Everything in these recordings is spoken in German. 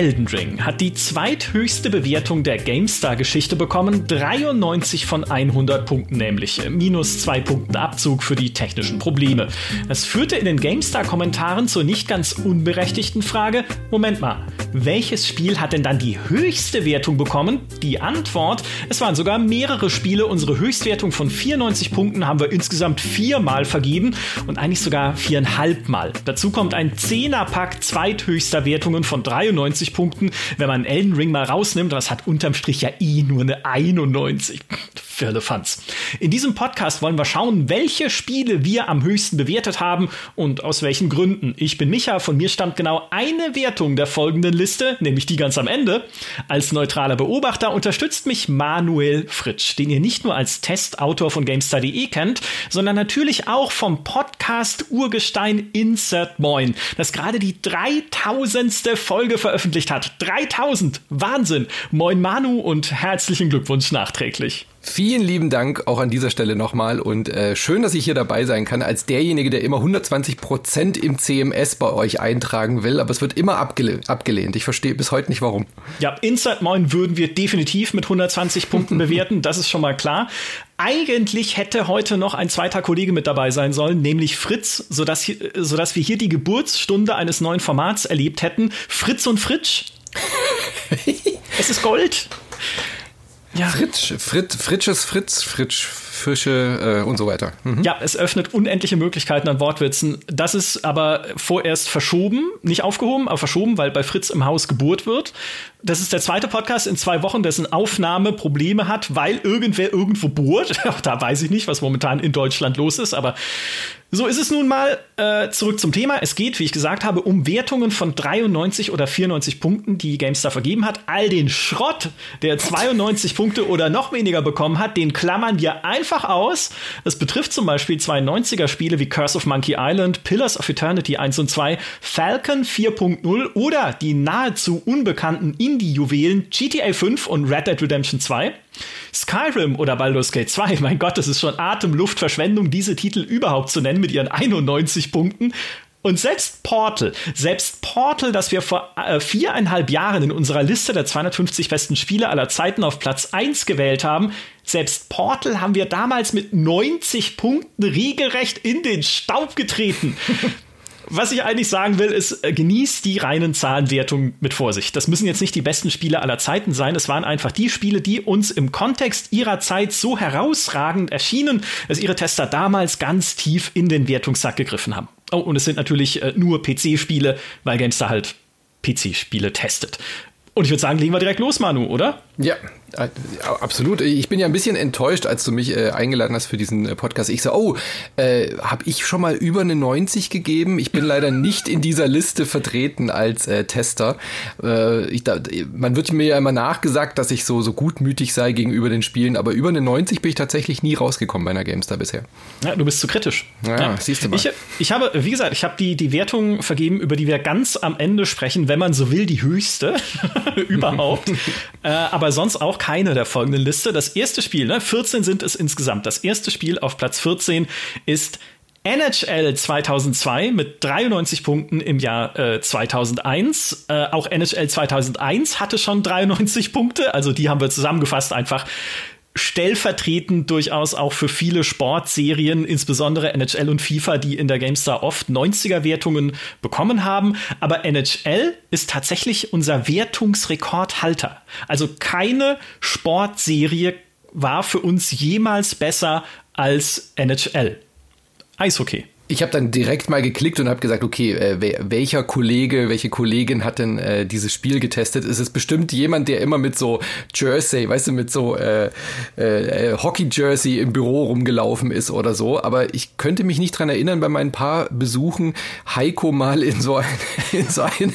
Elden Ring hat die zweithöchste Bewertung der GameStar-Geschichte bekommen, 93 von 100 Punkten nämlich, minus zwei Punkten Abzug für die technischen Probleme. Das führte in den GameStar-Kommentaren zur nicht ganz unberechtigten Frage, Moment mal, welches Spiel hat denn dann die höchste Wertung bekommen? Die Antwort, es waren sogar mehrere Spiele, unsere Höchstwertung von 94 Punkten haben wir insgesamt viermal vergeben und eigentlich sogar viereinhalb Mal. Dazu kommt ein Zehnerpack zweithöchster Wertungen von 93 Punkten. Wenn man Elden Ring mal rausnimmt, das hat unterm Strich ja eh nur eine 91. Firlefanz. In diesem Podcast wollen wir schauen, welche Spiele wir am höchsten bewertet haben und aus welchen Gründen. Ich bin Micha, von mir stammt genau eine Wertung der folgenden Liste, nämlich die ganz am Ende. Als neutraler Beobachter unterstützt mich Manuel Fritsch, den ihr nicht nur als Testautor von GameStar.de kennt, sondern natürlich auch vom Podcast Urgestein Insert Moin, das gerade die 3000. Folge veröffentlicht hat. 3000! Wahnsinn! Moin Manu und herzlichen Glückwunsch nachträglich. Vielen lieben Dank auch an dieser Stelle nochmal und äh, schön, dass ich hier dabei sein kann als derjenige, der immer 120 Prozent im CMS bei euch eintragen will, aber es wird immer abgele abgelehnt. Ich verstehe bis heute nicht warum. Ja, Inside Moin würden wir definitiv mit 120 Punkten bewerten, das ist schon mal klar. Eigentlich hätte heute noch ein zweiter Kollege mit dabei sein sollen, nämlich Fritz, sodass, hier, sodass wir hier die Geburtsstunde eines neuen Formats erlebt hätten. Fritz und Fritsch. es ist Gold. Ja. Fritsch, Frit, Fritsches Fritz, Fritsch, Fische äh, und so weiter. Mhm. Ja, es öffnet unendliche Möglichkeiten an Wortwitzen. Das ist aber vorerst verschoben, nicht aufgehoben, aber verschoben, weil bei Fritz im Haus Geburt wird. Das ist der zweite Podcast in zwei Wochen, dessen Aufnahme Probleme hat, weil irgendwer irgendwo bohrt. da weiß ich nicht, was momentan in Deutschland los ist, aber so ist es nun mal. Äh, zurück zum Thema. Es geht, wie ich gesagt habe, um Wertungen von 93 oder 94 Punkten, die GameStar vergeben hat. All den Schrott, der 92 Punkte oder noch weniger bekommen hat, den klammern wir einfach aus. Das betrifft zum Beispiel 92er Spiele wie Curse of Monkey Island, Pillars of Eternity 1 und 2, Falcon 4.0 oder die nahezu unbekannten Indie-Juwelen GTA 5 und Red Dead Redemption 2. Skyrim oder Baldur's Gate 2, mein Gott, das ist schon Atemluftverschwendung, diese Titel überhaupt zu nennen mit ihren 91 Punkten. Und selbst Portal, selbst Portal, das wir vor äh, viereinhalb Jahren in unserer Liste der 250 besten Spiele aller Zeiten auf Platz 1 gewählt haben, selbst Portal haben wir damals mit 90 Punkten regelrecht in den Staub getreten. was ich eigentlich sagen will, ist, äh, genießt die reinen Zahlenwertungen mit Vorsicht. Das müssen jetzt nicht die besten Spiele aller Zeiten sein. Es waren einfach die Spiele, die uns im Kontext ihrer Zeit so herausragend erschienen, dass ihre Tester damals ganz tief in den Wertungssack gegriffen haben. Oh, und es sind natürlich äh, nur PC-Spiele, weil GameStar halt PC-Spiele testet. Und ich würde sagen, legen wir direkt los, Manu, oder? Ja, absolut. Ich bin ja ein bisschen enttäuscht, als du mich äh, eingeladen hast für diesen äh, Podcast. Ich so, oh, äh, habe ich schon mal über eine 90 gegeben? Ich bin leider nicht in dieser Liste vertreten als äh, Tester. Äh, ich, da, man wird mir ja immer nachgesagt, dass ich so, so gutmütig sei gegenüber den Spielen, aber über eine 90 bin ich tatsächlich nie rausgekommen bei einer GameStar bisher. Ja, du bist zu kritisch. Ja, ja. siehst du mal. Ich, ich habe, wie gesagt, ich habe die, die Wertung vergeben, über die wir ganz am Ende sprechen, wenn man so will, die höchste überhaupt. aber sonst auch keine der folgenden Liste. Das erste Spiel, ne, 14 sind es insgesamt. Das erste Spiel auf Platz 14 ist NHL 2002 mit 93 Punkten im Jahr äh, 2001. Äh, auch NHL 2001 hatte schon 93 Punkte, also die haben wir zusammengefasst einfach stellvertretend durchaus auch für viele Sportserien, insbesondere NHL und FIFA, die in der GameStar oft 90er-Wertungen bekommen haben. Aber NHL ist tatsächlich unser Wertungsrekordhalter. Also keine Sportserie war für uns jemals besser als NHL. Eishockey ich habe dann direkt mal geklickt und habe gesagt, okay, äh, welcher Kollege, welche Kollegin hat denn äh, dieses Spiel getestet? Ist es bestimmt jemand, der immer mit so Jersey, weißt du, mit so äh, äh, Hockey-Jersey im Büro rumgelaufen ist oder so. Aber ich könnte mich nicht dran erinnern, bei meinen paar Besuchen Heiko mal in so, ein, in so einem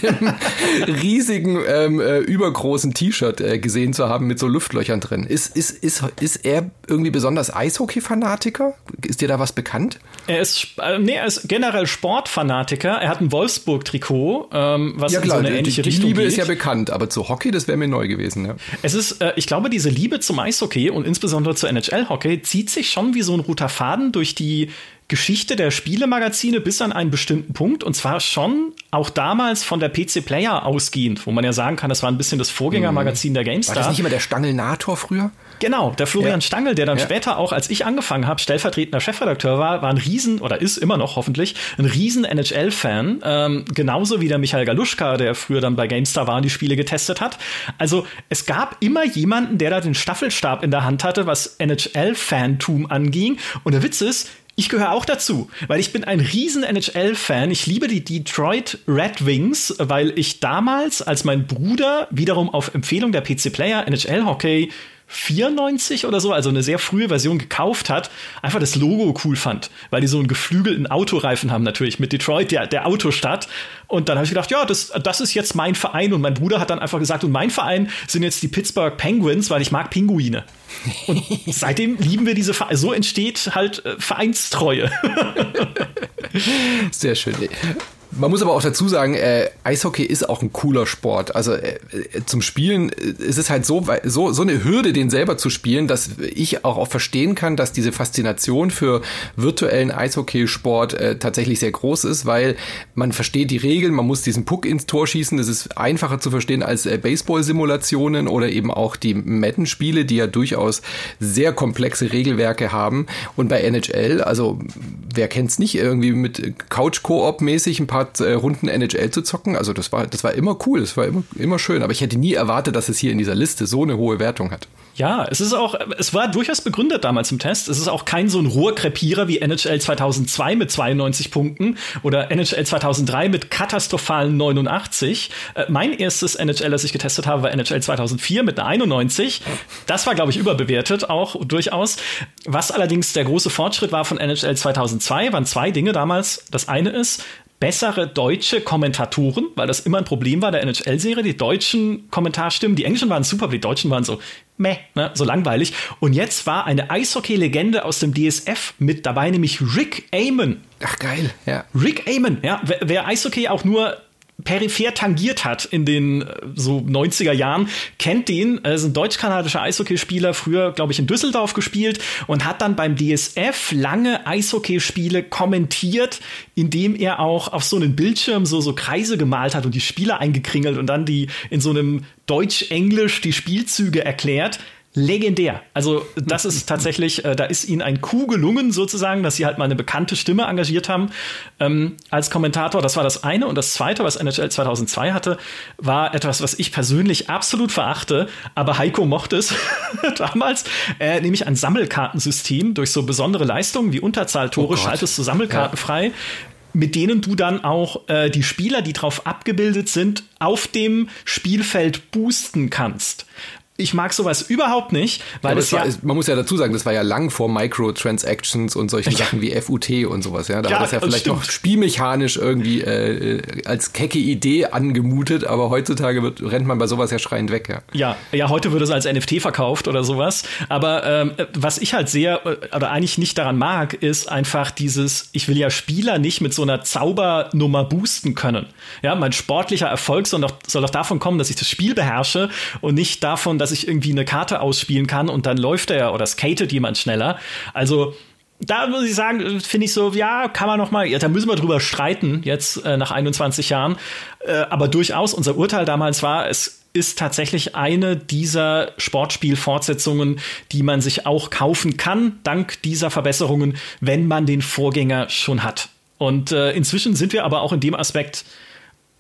riesigen, ähm, äh, übergroßen T-Shirt äh, gesehen zu haben mit so Luftlöchern drin. Ist, ist, ist, ist er irgendwie besonders Eishockey-Fanatiker? Ist dir da was bekannt? Er ist äh, nee, er ist generell Sportfanatiker. Er hat ein Wolfsburg-Trikot, ähm, was ja, klar, in so eine ähnliche die, die Richtung Liebe geht. ist ja bekannt, aber zu Hockey, das wäre mir neu gewesen. Ja. Es ist, äh, ich glaube, diese Liebe zum Eishockey und insbesondere zu NHL-Hockey zieht sich schon wie so ein roter Faden durch die Geschichte der Spielemagazine bis an einen bestimmten Punkt und zwar schon auch damals von der PC Player ausgehend, wo man ja sagen kann, das war ein bisschen das Vorgängermagazin der GameStar. War das nicht immer der Stangelnator früher? Genau, der Florian ja. Stangl, der dann ja. später auch, als ich angefangen habe, stellvertretender Chefredakteur war, war ein Riesen, oder ist immer noch hoffentlich, ein Riesen NHL-Fan. Ähm, genauso wie der Michael Galuschka, der früher dann bei GameStar war und die Spiele getestet hat. Also es gab immer jemanden, der da den Staffelstab in der Hand hatte, was NHL-Fantum anging. Und der Witz ist, ich gehöre auch dazu, weil ich bin ein riesen NHL-Fan. Ich liebe die Detroit Red Wings, weil ich damals, als mein Bruder wiederum auf Empfehlung der PC Player NHL-Hockey 94 oder so, also eine sehr frühe Version gekauft hat, einfach das Logo cool fand, weil die so einen geflügelten Autoreifen haben natürlich mit Detroit, der, der Autostadt. Und dann habe ich gedacht, ja, das, das ist jetzt mein Verein. Und mein Bruder hat dann einfach gesagt, und mein Verein sind jetzt die Pittsburgh Penguins, weil ich mag Pinguine. Und seitdem lieben wir diese Vereine. So entsteht halt äh, Vereinstreue. Sehr schön. Man muss aber auch dazu sagen, äh, Eishockey ist auch ein cooler Sport. Also äh, zum Spielen äh, ist es halt so, so, so eine Hürde, den selber zu spielen, dass ich auch, auch verstehen kann, dass diese Faszination für virtuellen Eishockeysport äh, tatsächlich sehr groß ist, weil man versteht die Regeln, man muss diesen Puck ins Tor schießen. Das ist einfacher zu verstehen als äh, Baseball-Simulationen oder eben auch die Madden-Spiele, die ja durchaus sehr komplexe Regelwerke haben. Und bei NHL, also wer kennt's nicht, irgendwie mit Couch-Koop mäßig ein paar äh, Runden NHL zu zocken. Also das war, das war immer cool, das war immer, immer schön. Aber ich hätte nie erwartet, dass es hier in dieser Liste so eine hohe Wertung hat. Ja, es ist auch, es war durchaus begründet damals im Test. Es ist auch kein so ein Rohrkrepierer wie NHL 2002 mit 92 Punkten oder NHL 2003 mit katastrophalen 89. Äh, mein erstes NHL, das ich getestet habe, war NHL 2004 mit einer 91. Das war, glaube ich, überbewertet auch durchaus. Was allerdings der große Fortschritt war von NHL 2002, waren zwei Dinge damals. Das eine ist, bessere deutsche Kommentatoren, weil das immer ein Problem war der NHL-Serie. Die deutschen Kommentarstimmen, die englischen waren super, aber die deutschen waren so meh, ne, so langweilig. Und jetzt war eine Eishockey-Legende aus dem DSF mit dabei, nämlich Rick Amon. Ach geil, ja. Rick Amon, ja. Wer, wer Eishockey auch nur peripher tangiert hat in den äh, so 90er Jahren, kennt den. Er ist ein deutsch-kanadischer Eishockeyspieler, früher, glaube ich, in Düsseldorf gespielt und hat dann beim DSF lange Eishockeyspiele kommentiert, indem er auch auf so einen Bildschirm so, so Kreise gemalt hat und die Spieler eingekringelt und dann die in so einem Deutsch-Englisch die Spielzüge erklärt legendär. Also das ist tatsächlich, äh, da ist ihnen ein Coup gelungen sozusagen, dass sie halt mal eine bekannte Stimme engagiert haben ähm, als Kommentator. Das war das eine. Und das zweite, was NHL 2002 hatte, war etwas, was ich persönlich absolut verachte, aber Heiko mochte es damals, äh, nämlich ein Sammelkartensystem durch so besondere Leistungen wie Unterzahltore oh schaltest du Sammelkarten ja. frei mit denen du dann auch äh, die Spieler, die drauf abgebildet sind, auf dem Spielfeld boosten kannst. Ich mag sowas überhaupt nicht, weil ja, es ja, man muss ja dazu sagen, das war ja lang vor Microtransactions und solchen. Sachen wie FUT und sowas. Ja, da ja, hat das ja vielleicht stimmt. noch spielmechanisch irgendwie äh, als kecke Idee angemutet, aber heutzutage wird, rennt man bei sowas ja schreiend weg. Ja, ja, ja heute wird es als NFT verkauft oder sowas. Aber ähm, was ich halt sehr äh, oder eigentlich nicht daran mag, ist einfach dieses, ich will ja Spieler nicht mit so einer Zaubernummer boosten können. Ja, mein sportlicher Erfolg soll doch, soll doch davon kommen, dass ich das Spiel beherrsche und nicht davon, dass dass ich irgendwie eine Karte ausspielen kann und dann läuft er oder skatet jemand schneller. Also da muss ich sagen, finde ich so, ja, kann man noch mal, ja, da müssen wir drüber streiten jetzt äh, nach 21 Jahren. Äh, aber durchaus unser Urteil damals war, es ist tatsächlich eine dieser Sportspielfortsetzungen, die man sich auch kaufen kann, dank dieser Verbesserungen, wenn man den Vorgänger schon hat. Und äh, inzwischen sind wir aber auch in dem Aspekt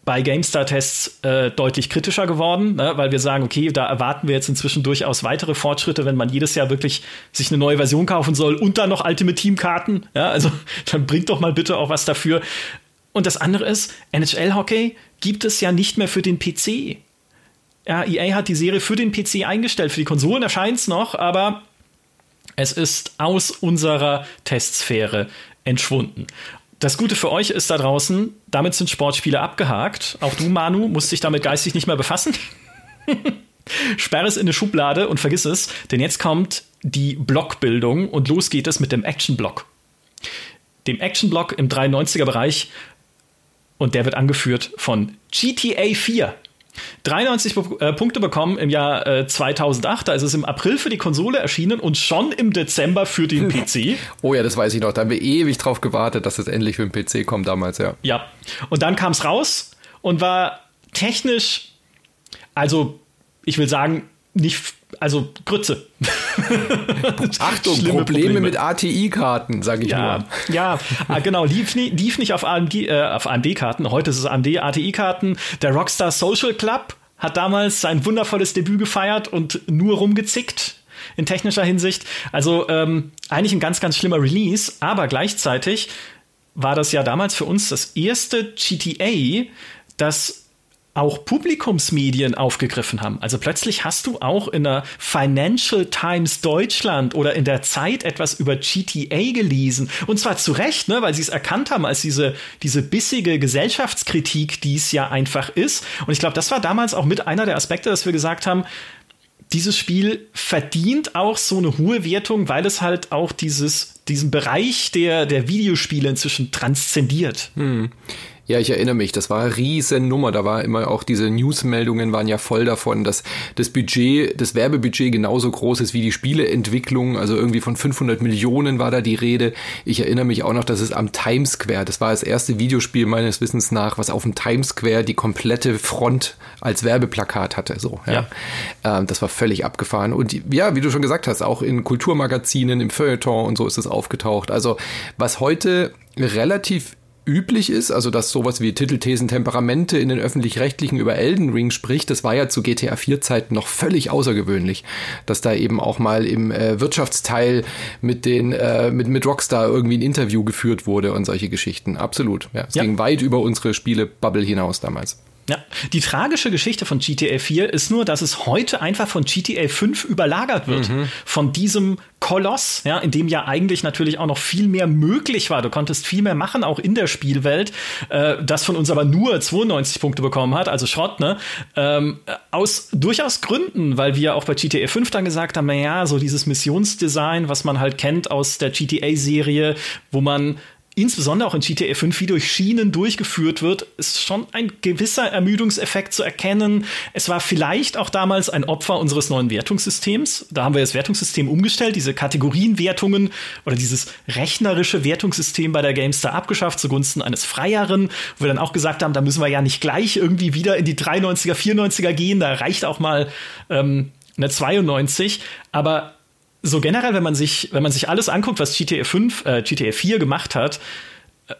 bei GameStar-Tests äh, deutlich kritischer geworden, ne, weil wir sagen, okay, da erwarten wir jetzt inzwischen durchaus weitere Fortschritte, wenn man jedes Jahr wirklich sich eine neue Version kaufen soll und dann noch Ultimate Team-Karten. Ja, also dann bringt doch mal bitte auch was dafür. Und das andere ist, NHL-Hockey gibt es ja nicht mehr für den PC. Ja, EA hat die Serie für den PC eingestellt. Für die Konsolen erscheint es noch, aber es ist aus unserer Testsphäre entschwunden. Das Gute für euch ist da draußen, damit sind Sportspiele abgehakt. Auch du, Manu, musst dich damit geistig nicht mehr befassen. Sperr es in eine Schublade und vergiss es, denn jetzt kommt die Blockbildung und los geht es mit dem Action-Block. Dem Action-Block im 93er-Bereich und der wird angeführt von GTA 4. 93 äh, Punkte bekommen im Jahr äh, 2008. Da ist es im April für die Konsole erschienen und schon im Dezember für den PC. oh ja, das weiß ich noch. Da haben wir ewig drauf gewartet, dass es endlich für den PC kommt damals, ja. Ja. Und dann kam es raus und war technisch, also ich will sagen, nicht, also Grütze. Achtung, Probleme, Probleme, mit ATI-Karten, sage ich ja, nur. Ja, ah, genau, lief, nie, lief nicht auf AMD, äh, auf AMD-Karten. Heute ist es AMD ATI-Karten. Der Rockstar Social Club hat damals sein wundervolles Debüt gefeiert und nur rumgezickt in technischer Hinsicht. Also ähm, eigentlich ein ganz, ganz schlimmer Release, aber gleichzeitig war das ja damals für uns das erste GTA, das auch Publikumsmedien aufgegriffen haben. Also plötzlich hast du auch in der Financial Times Deutschland oder in der Zeit etwas über GTA gelesen. Und zwar zu Recht, ne, weil sie es erkannt haben als diese, diese bissige Gesellschaftskritik, die es ja einfach ist. Und ich glaube, das war damals auch mit einer der Aspekte, dass wir gesagt haben, dieses Spiel verdient auch so eine hohe Wertung, weil es halt auch dieses, diesen Bereich der, der Videospiele inzwischen transzendiert. Hm. Ja, ich erinnere mich, das war eine riesen Nummer. Da war immer auch diese Newsmeldungen waren ja voll davon, dass das Budget, das Werbebudget genauso groß ist wie die Spieleentwicklung. Also irgendwie von 500 Millionen war da die Rede. Ich erinnere mich auch noch, dass es am Times Square, das war das erste Videospiel meines Wissens nach, was auf dem Times Square die komplette Front als Werbeplakat hatte. So, ja. ja. Ähm, das war völlig abgefahren. Und ja, wie du schon gesagt hast, auch in Kulturmagazinen, im Feuilleton und so ist es aufgetaucht. Also was heute relativ üblich ist, also dass sowas wie Titelthesen Temperamente in den öffentlich-rechtlichen über Elden Ring spricht, das war ja zu GTA 4 Zeiten noch völlig außergewöhnlich, dass da eben auch mal im äh, Wirtschaftsteil mit den äh, mit mit Rockstar irgendwie ein Interview geführt wurde und solche Geschichten. Absolut. Ja, es ja. ging weit über unsere Spiele Bubble hinaus damals. Ja, die tragische Geschichte von GTA 4 ist nur, dass es heute einfach von GTA 5 überlagert wird. Mhm. Von diesem Koloss, ja, in dem ja eigentlich natürlich auch noch viel mehr möglich war. Du konntest viel mehr machen, auch in der Spielwelt, äh, das von uns aber nur 92 Punkte bekommen hat, also Schrott, ne? Ähm, aus durchaus Gründen, weil wir auch bei GTA 5 dann gesagt haben, naja, so dieses Missionsdesign, was man halt kennt aus der GTA-Serie, wo man insbesondere auch in GTA 5 wie durch Schienen durchgeführt wird, ist schon ein gewisser Ermüdungseffekt zu erkennen. Es war vielleicht auch damals ein Opfer unseres neuen Wertungssystems. Da haben wir das Wertungssystem umgestellt, diese Kategorienwertungen oder dieses rechnerische Wertungssystem bei der GameStar abgeschafft zugunsten eines freieren, wo wir dann auch gesagt haben, da müssen wir ja nicht gleich irgendwie wieder in die 93er, 94er gehen, da reicht auch mal ähm, eine 92, aber so generell, wenn man sich, wenn man sich alles anguckt, was GTA 5, äh, GTA 4 gemacht hat, äh,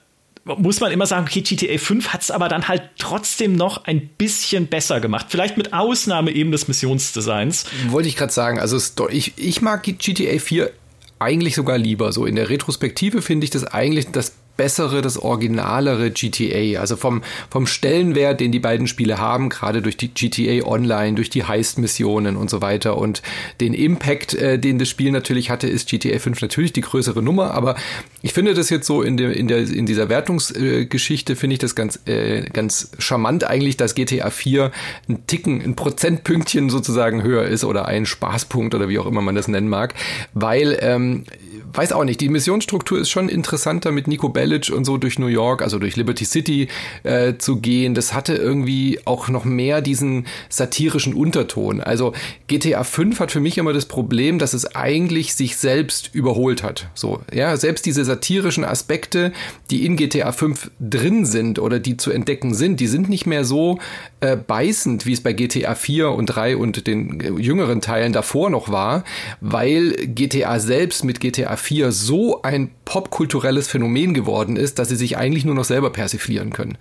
muss man immer sagen, okay, GTA 5 hat es aber dann halt trotzdem noch ein bisschen besser gemacht. Vielleicht mit Ausnahme eben des Missionsdesigns. Wollte ich gerade sagen, also ich, ich mag GTA 4 eigentlich sogar lieber. So in der Retrospektive finde ich das eigentlich das bessere, das originalere GTA. Also vom, vom Stellenwert, den die beiden Spiele haben, gerade durch die GTA Online, durch die Heist-Missionen und so weiter und den Impact, äh, den das Spiel natürlich hatte, ist GTA 5 natürlich die größere Nummer. Aber ich finde das jetzt so in, der in, der, in dieser Wertungsgeschichte, äh, finde ich das ganz, äh, ganz charmant eigentlich, dass GTA 4 ein Ticken, ein Prozentpünktchen sozusagen höher ist oder ein Spaßpunkt oder wie auch immer man das nennen mag, weil ähm, weiß auch nicht, die Missionsstruktur ist schon interessanter mit Nico Bellic und so durch New York, also durch Liberty City äh, zu gehen. Das hatte irgendwie auch noch mehr diesen satirischen Unterton. Also GTA 5 hat für mich immer das Problem, dass es eigentlich sich selbst überholt hat. So, ja, selbst diese satirischen Aspekte, die in GTA 5 drin sind oder die zu entdecken sind, die sind nicht mehr so äh, beißend, wie es bei GTA 4 und 3 und den äh, jüngeren Teilen davor noch war, weil GTA selbst mit GTA 4 so ein popkulturelles Phänomen geworden ist, dass sie sich eigentlich nur noch selber persiflieren können.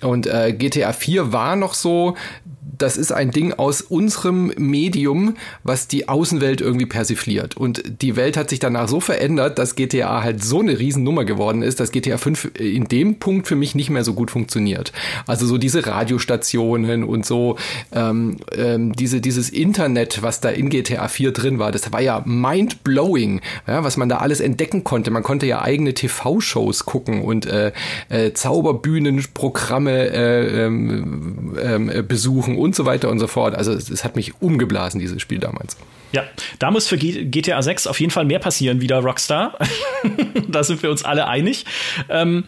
Und äh, GTA 4 war noch so das ist ein Ding aus unserem Medium, was die Außenwelt irgendwie persifliert. Und die Welt hat sich danach so verändert, dass GTA halt so eine Riesennummer geworden ist, dass GTA 5 in dem Punkt für mich nicht mehr so gut funktioniert. Also so diese Radiostationen und so ähm, ähm, diese, dieses Internet, was da in GTA 4 drin war, das war ja mind-blowing, ja, was man da alles entdecken konnte. Man konnte ja eigene TV-Shows gucken und äh, äh, Zauberbühnenprogramme äh, ähm, äh, besuchen und so weiter und so fort. Also es, es hat mich umgeblasen, dieses Spiel damals. Ja, da muss für GTA 6 auf jeden Fall mehr passieren, wie der Rockstar. da sind wir uns alle einig. Ähm,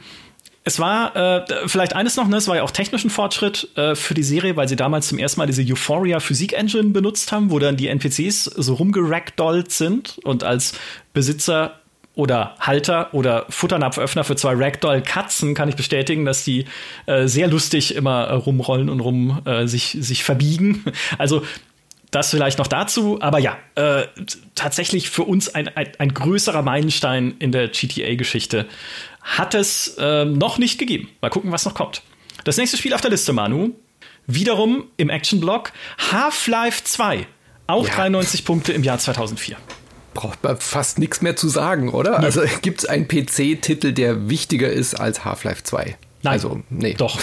es war äh, vielleicht eines noch, ne, es war ja auch technischen Fortschritt äh, für die Serie, weil sie damals zum ersten Mal diese Euphoria Physik Engine benutzt haben, wo dann die NPCs so rumgeragdollt sind und als Besitzer oder Halter oder Futternapföffner für zwei Ragdoll-Katzen kann ich bestätigen, dass die äh, sehr lustig immer äh, rumrollen und rum äh, sich, sich verbiegen. Also das vielleicht noch dazu, aber ja, äh, tatsächlich für uns ein, ein, ein, größerer Meilenstein in der GTA-Geschichte hat es äh, noch nicht gegeben. Mal gucken, was noch kommt. Das nächste Spiel auf der Liste, Manu, wiederum im Action-Block Half-Life 2. Auch ja. 93 Punkte im Jahr 2004 braucht man fast nichts mehr zu sagen, oder? Ja. Also gibt es einen PC-Titel, der wichtiger ist als Half-Life 2? Nein. Also, nee. Doch.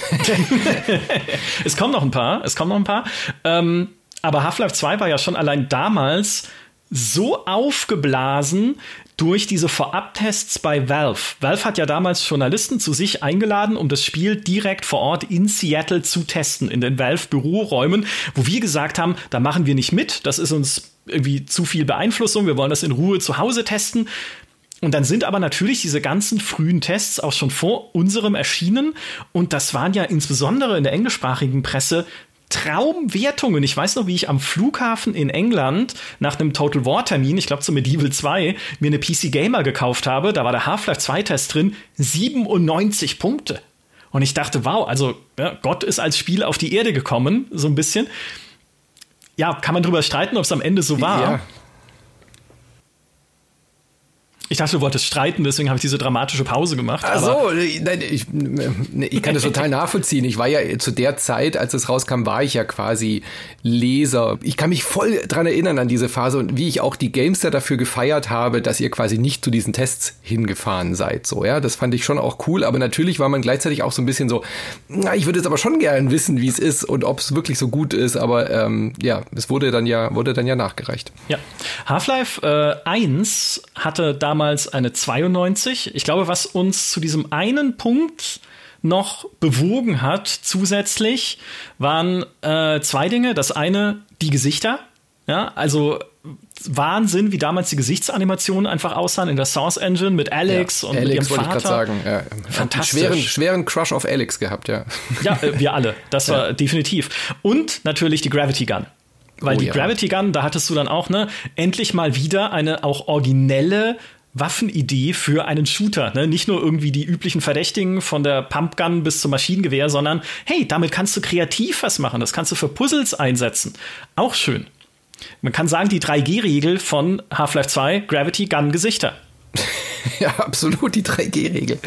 es kommen noch ein paar. Es kommen noch ein paar. Ähm, aber Half-Life 2 war ja schon allein damals so aufgeblasen durch diese Vorabtests bei Valve. Valve hat ja damals Journalisten zu sich eingeladen, um das Spiel direkt vor Ort in Seattle zu testen, in den Valve-Büroräumen, wo wir gesagt haben, da machen wir nicht mit, das ist uns irgendwie zu viel Beeinflussung, wir wollen das in Ruhe zu Hause testen. Und dann sind aber natürlich diese ganzen frühen Tests auch schon vor unserem erschienen. Und das waren ja insbesondere in der englischsprachigen Presse Traumwertungen. Ich weiß noch, wie ich am Flughafen in England nach einem Total War Termin, ich glaube zu Medieval 2, mir eine PC Gamer gekauft habe. Da war der Half-Life 2 Test drin, 97 Punkte. Und ich dachte, wow, also ja, Gott ist als Spiel auf die Erde gekommen, so ein bisschen. Ja, kann man drüber streiten, ob es am Ende so war. Ja. Ich dachte, du wolltest streiten, deswegen habe ich diese dramatische Pause gemacht. Ach so, nein, ich, ich kann das total nachvollziehen. Ich war ja zu der Zeit, als es rauskam, war ich ja quasi Leser. Ich kann mich voll dran erinnern an diese Phase und wie ich auch die Gamester dafür gefeiert habe, dass ihr quasi nicht zu diesen Tests hingefahren seid. So, ja, das fand ich schon auch cool. Aber natürlich war man gleichzeitig auch so ein bisschen so, na, ich würde jetzt aber schon gern wissen, wie es ist und ob es wirklich so gut ist. Aber ähm, ja, es wurde dann ja, wurde dann ja nachgereicht. Ja. Half-Life äh, 1 hatte damals damals eine 92. Ich glaube, was uns zu diesem einen Punkt noch bewogen hat, zusätzlich, waren äh, zwei Dinge. Das eine, die Gesichter. Ja, also Wahnsinn, wie damals die Gesichtsanimationen einfach aussahen in der Source Engine mit Alex ja, und Alex, mit ihrem Vater. Ich sagen. Ja, Fantastisch. Schweren, schweren Crush auf Alex gehabt, ja. Ja, äh, wir alle. Das war definitiv. Und natürlich die Gravity Gun. Weil oh, die Gravity Gun, da hattest du dann auch, ne, endlich mal wieder eine auch originelle Waffenidee für einen Shooter. Ne? Nicht nur irgendwie die üblichen Verdächtigen von der Pumpgun bis zum Maschinengewehr, sondern hey, damit kannst du kreativ was machen. Das kannst du für Puzzles einsetzen. Auch schön. Man kann sagen, die 3G-Regel von Half-Life 2, Gravity Gun Gesichter. ja, absolut, die 3G-Regel.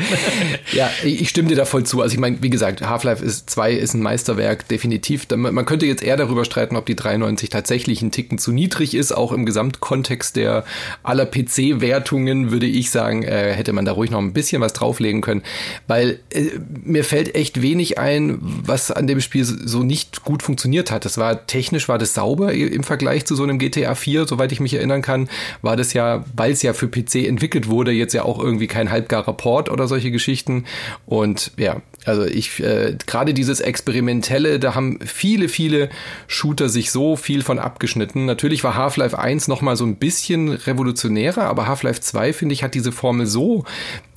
ja, ich stimme dir da voll zu. Also ich meine, wie gesagt, Half-Life 2 ist ein Meisterwerk, definitiv. Man könnte jetzt eher darüber streiten, ob die 93 tatsächlich ein Ticken zu niedrig ist. Auch im Gesamtkontext der aller PC-Wertungen würde ich sagen, äh, hätte man da ruhig noch ein bisschen was drauflegen können. Weil äh, mir fällt echt wenig ein, was an dem Spiel so nicht gut funktioniert hat. Das war technisch war das sauber im Vergleich zu so einem GTA 4, soweit ich mich erinnern kann, war das ja, weil es ja für PC entwickelt wurde, jetzt ja auch irgendwie kein halbgarer Port oder solche Geschichten. Und ja, also ich, äh, gerade dieses Experimentelle, da haben viele, viele Shooter sich so viel von abgeschnitten. Natürlich war Half-Life 1 nochmal so ein bisschen revolutionärer, aber Half-Life 2, finde ich, hat diese Formel so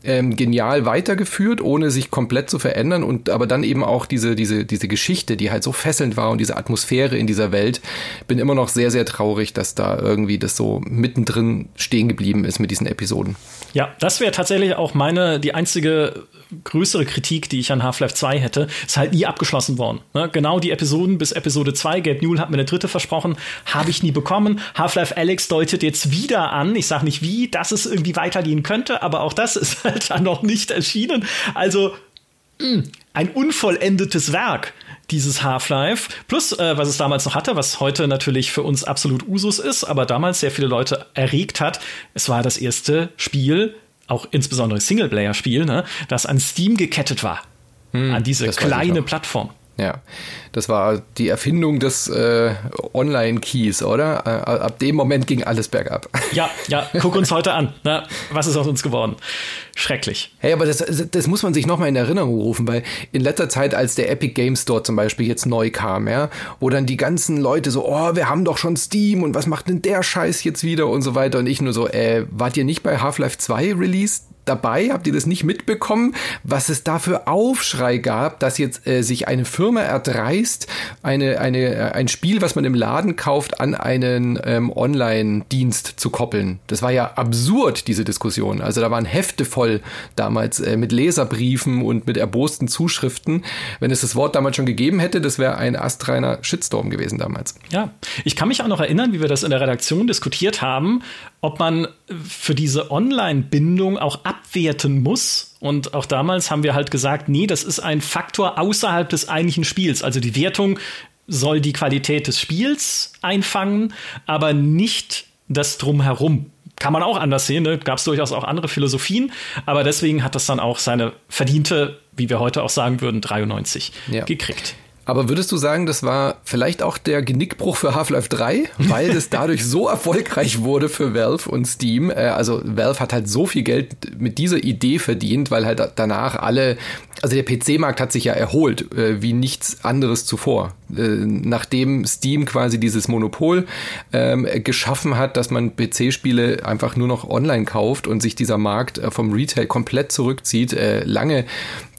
ähm, genial weitergeführt, ohne sich komplett zu verändern und aber dann eben auch diese, diese, diese Geschichte, die halt so fesselnd war und diese Atmosphäre in dieser Welt. Bin immer noch sehr, sehr traurig, dass da irgendwie das so mittendrin stehen geblieben ist mit diesen Episoden. Ja, das wäre tatsächlich auch meine, die einzige größere Kritik, die ich an Half-Life 2 hätte, ist halt nie abgeschlossen worden. Ne? Genau die Episoden bis Episode 2, Gabe Newell hat mir eine dritte versprochen, habe ich nie bekommen. Half-Life Alex deutet jetzt wieder an, ich sage nicht wie, dass es irgendwie weitergehen könnte, aber auch das ist dann noch nicht erschienen. Also mh, hm, ein unvollendetes Werk dieses Half-Life. Plus, äh, was es damals noch hatte, was heute natürlich für uns absolut Usus ist, aber damals sehr viele Leute erregt hat. Es war das erste Spiel, auch insbesondere Singleplayer-Spiel, ne, das an Steam gekettet war. Hm, an diese kleine Plattform. Ja, das war die Erfindung des äh, Online-Keys, oder? Äh, ab dem Moment ging alles bergab. Ja, ja, guck uns heute an. Na, was ist aus uns geworden? Schrecklich. Hey, aber das, das muss man sich nochmal in Erinnerung rufen, weil in letzter Zeit, als der Epic Game Store zum Beispiel jetzt neu kam, ja, wo dann die ganzen Leute so, oh, wir haben doch schon Steam und was macht denn der Scheiß jetzt wieder und so weiter und ich nur so, äh, wart ihr nicht bei Half-Life 2 released? Dabei? Habt ihr das nicht mitbekommen, was es da für Aufschrei gab, dass jetzt äh, sich eine Firma erdreist, eine, eine, äh, ein Spiel, was man im Laden kauft, an einen ähm, Online-Dienst zu koppeln? Das war ja absurd, diese Diskussion. Also da waren Hefte voll damals äh, mit Leserbriefen und mit erbosten Zuschriften. Wenn es das Wort damals schon gegeben hätte, das wäre ein astreiner Shitstorm gewesen damals. Ja, ich kann mich auch noch erinnern, wie wir das in der Redaktion diskutiert haben, ob man für diese Online-Bindung auch abwerten muss. Und auch damals haben wir halt gesagt, nee, das ist ein Faktor außerhalb des eigentlichen Spiels. Also die Wertung soll die Qualität des Spiels einfangen, aber nicht das drumherum. Kann man auch anders sehen, ne? gab es durchaus auch andere Philosophien, aber deswegen hat das dann auch seine verdiente, wie wir heute auch sagen würden, 93 ja. gekriegt. Aber würdest du sagen, das war vielleicht auch der Genickbruch für Half-Life 3, weil es dadurch so erfolgreich wurde für Valve und Steam? Äh, also Valve hat halt so viel Geld mit dieser Idee verdient, weil halt danach alle, also der PC-Markt hat sich ja erholt äh, wie nichts anderes zuvor. Äh, nachdem Steam quasi dieses Monopol ähm, geschaffen hat, dass man PC-Spiele einfach nur noch online kauft und sich dieser Markt vom Retail komplett zurückzieht, lange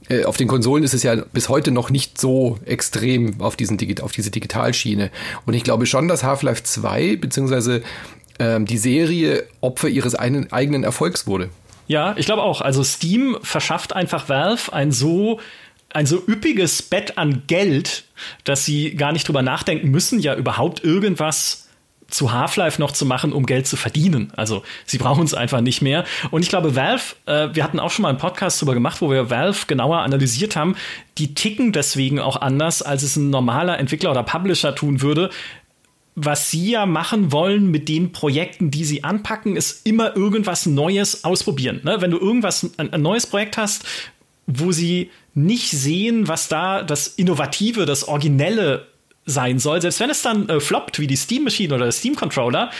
äh, auf den Konsolen ist es ja bis heute noch nicht so extrem auf, diesen, auf diese Digitalschiene. Und ich glaube schon, dass Half-Life 2 beziehungsweise ähm, die Serie Opfer ihres einen, eigenen Erfolgs wurde. Ja, ich glaube auch. Also Steam verschafft einfach Valve ein so ein so üppiges Bett an Geld, dass sie gar nicht drüber nachdenken müssen, ja überhaupt irgendwas zu Half-Life noch zu machen, um Geld zu verdienen. Also sie brauchen es einfach nicht mehr. Und ich glaube, Valve, äh, wir hatten auch schon mal einen Podcast darüber gemacht, wo wir Valve genauer analysiert haben, die ticken deswegen auch anders, als es ein normaler Entwickler oder Publisher tun würde. Was sie ja machen wollen mit den Projekten, die sie anpacken, ist immer irgendwas Neues ausprobieren. Ne? Wenn du irgendwas, ein, ein neues Projekt hast, wo sie nicht sehen, was da das Innovative, das Originelle sein soll, selbst wenn es dann äh, floppt, wie die Steam Machine oder der Steam Controller,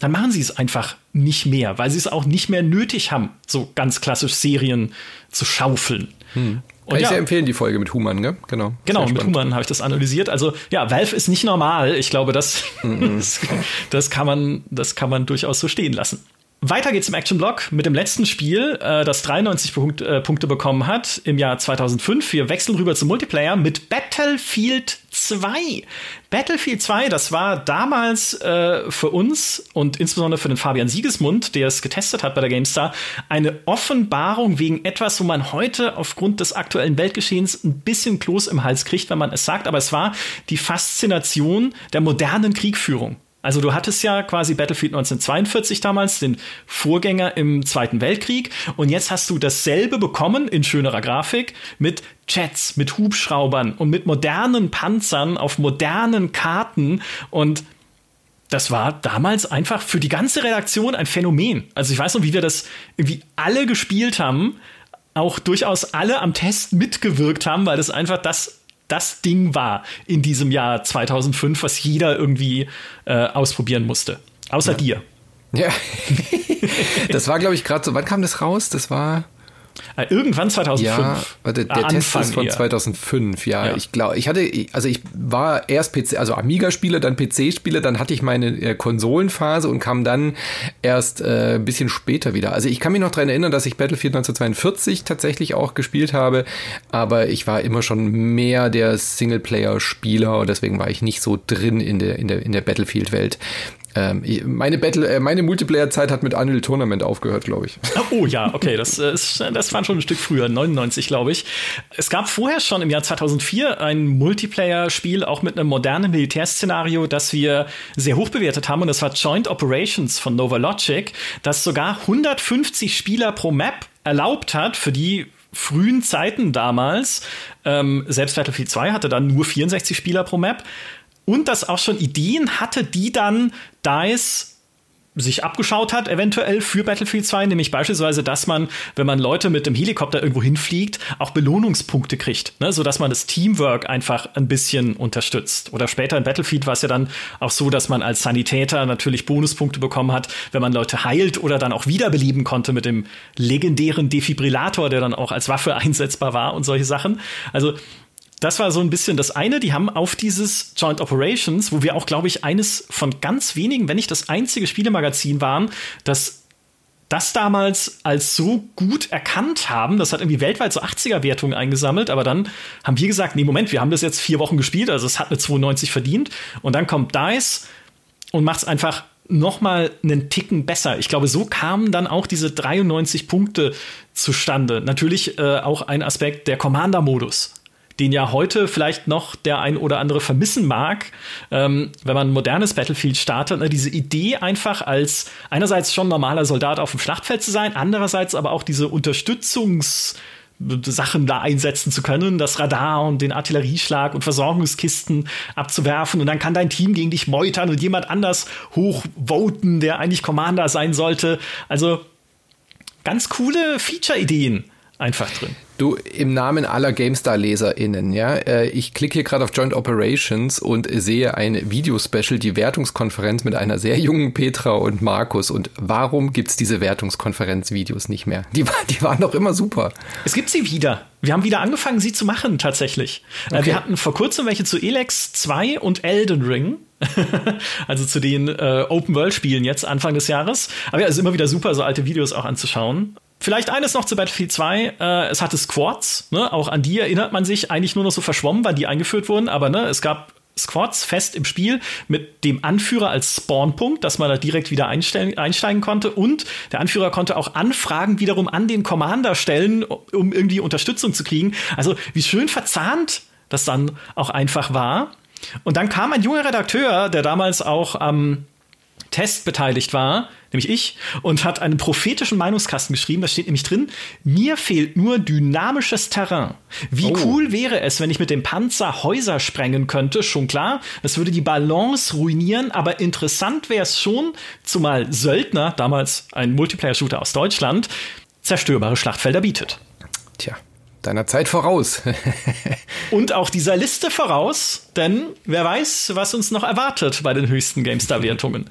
dann machen sie es einfach nicht mehr, weil sie es auch nicht mehr nötig haben, so ganz klassisch Serien zu schaufeln. Hm. Kann ich ja, sehr empfehlen, die Folge mit Human, gell? Genau. Genau, mit Human habe ich das analysiert. Also ja, Valve ist nicht normal. Ich glaube, das, mhm. das, das, kann man, das kann man durchaus so stehen lassen. Weiter geht's im Action-Block mit dem letzten Spiel, äh, das 93 Punkt, äh, Punkte bekommen hat im Jahr 2005. Wir wechseln rüber zum Multiplayer mit Battlefield 2. Battlefield 2, das war damals äh, für uns und insbesondere für den Fabian Siegesmund, der es getestet hat bei der GameStar, eine Offenbarung wegen etwas, wo man heute aufgrund des aktuellen Weltgeschehens ein bisschen Kloß im Hals kriegt, wenn man es sagt. Aber es war die Faszination der modernen Kriegführung. Also du hattest ja quasi Battlefield 1942 damals, den Vorgänger im Zweiten Weltkrieg. Und jetzt hast du dasselbe bekommen in schönerer Grafik mit Jets, mit Hubschraubern und mit modernen Panzern auf modernen Karten. Und das war damals einfach für die ganze Redaktion ein Phänomen. Also ich weiß noch, wie wir das irgendwie alle gespielt haben, auch durchaus alle am Test mitgewirkt haben, weil das einfach das das Ding war in diesem Jahr 2005, was jeder irgendwie äh, ausprobieren musste. Außer ja. dir. Ja. das war, glaube ich, gerade so. Wann kam das raus? Das war. Äh, irgendwann 2005. Ja, warte, der Anfang Test ist von eher. 2005, ja. ja. Ich glaube, ich hatte, also ich war erst PC, also Amiga-Spieler, dann PC-Spieler, dann hatte ich meine äh, Konsolenphase und kam dann erst äh, ein bisschen später wieder. Also ich kann mich noch daran erinnern, dass ich Battlefield 1942 tatsächlich auch gespielt habe, aber ich war immer schon mehr der Singleplayer-Spieler und deswegen war ich nicht so drin in der, in der, in der Battlefield-Welt. Ähm, meine Battle, äh, meine Multiplayer-Zeit hat mit Unreal Tournament aufgehört, glaube ich. Oh ja, okay, das, äh, ist, das war schon ein Stück früher, 99, glaube ich. Es gab vorher schon im Jahr 2004 ein Multiplayer-Spiel, auch mit einem modernen Militärszenario, das wir sehr hoch bewertet haben, und das war Joint Operations von Nova Logic, das sogar 150 Spieler pro Map erlaubt hat, für die frühen Zeiten damals. Ähm, selbst Battlefield 2 hatte dann nur 64 Spieler pro Map und das auch schon Ideen hatte, die dann DICE sich abgeschaut hat, eventuell für Battlefield 2, nämlich beispielsweise, dass man, wenn man Leute mit dem Helikopter irgendwo hinfliegt, auch Belohnungspunkte kriegt, ne? sodass man das Teamwork einfach ein bisschen unterstützt. Oder später in Battlefield war es ja dann auch so, dass man als Sanitäter natürlich Bonuspunkte bekommen hat, wenn man Leute heilt oder dann auch wiederbeleben konnte mit dem legendären Defibrillator, der dann auch als Waffe einsetzbar war und solche Sachen. Also das war so ein bisschen das eine. Die haben auf dieses Joint Operations, wo wir auch, glaube ich, eines von ganz wenigen, wenn nicht das einzige Spielemagazin waren, das das damals als so gut erkannt haben. Das hat irgendwie weltweit so 80er-Wertungen eingesammelt, aber dann haben wir gesagt, nee, Moment, wir haben das jetzt vier Wochen gespielt, also es hat eine 92 verdient. Und dann kommt DICE und macht es einfach noch mal einen Ticken besser. Ich glaube, so kamen dann auch diese 93 Punkte zustande. Natürlich äh, auch ein Aspekt der Commander-Modus den ja heute vielleicht noch der ein oder andere vermissen mag, ähm, wenn man ein modernes Battlefield startet. Ne? Diese Idee einfach als einerseits schon normaler Soldat auf dem Schlachtfeld zu sein, andererseits aber auch diese Unterstützungs- Sachen da einsetzen zu können, das Radar und den Artillerieschlag und Versorgungskisten abzuwerfen und dann kann dein Team gegen dich meutern und jemand anders hochvoten, der eigentlich Commander sein sollte. Also ganz coole Feature-Ideen einfach drin. Du, im Namen aller GameStar-LeserInnen, ja, äh, ich klicke hier gerade auf Joint Operations und sehe ein Videospecial, die Wertungskonferenz mit einer sehr jungen Petra und Markus. Und warum gibt's diese Wertungskonferenz-Videos nicht mehr? Die, die waren doch immer super. Es gibt sie wieder. Wir haben wieder angefangen, sie zu machen, tatsächlich. Äh, okay. Wir hatten vor kurzem welche zu Elex 2 und Elden Ring. also zu den äh, Open-World-Spielen jetzt Anfang des Jahres. Aber ja, es ist immer wieder super, so alte Videos auch anzuschauen. Vielleicht eines noch zu Battlefield 2. Äh, es hatte Squads. Ne? Auch an die erinnert man sich eigentlich nur noch so verschwommen, wann die eingeführt wurden. Aber ne, es gab Squads fest im Spiel mit dem Anführer als Spawnpunkt, dass man da direkt wieder einsteigen konnte. Und der Anführer konnte auch Anfragen wiederum an den Commander stellen, um irgendwie Unterstützung zu kriegen. Also wie schön verzahnt das dann auch einfach war. Und dann kam ein junger Redakteur, der damals auch am Test beteiligt war, nämlich ich, und hat einen prophetischen Meinungskasten geschrieben. Da steht nämlich drin, mir fehlt nur dynamisches Terrain. Wie oh. cool wäre es, wenn ich mit dem Panzer Häuser sprengen könnte? Schon klar, das würde die Balance ruinieren, aber interessant wäre es schon, zumal Söldner, damals ein Multiplayer-Shooter aus Deutschland, zerstörbare Schlachtfelder bietet. Tja deiner Zeit voraus. und auch dieser Liste voraus, denn wer weiß, was uns noch erwartet bei den höchsten GameStar-Wertungen.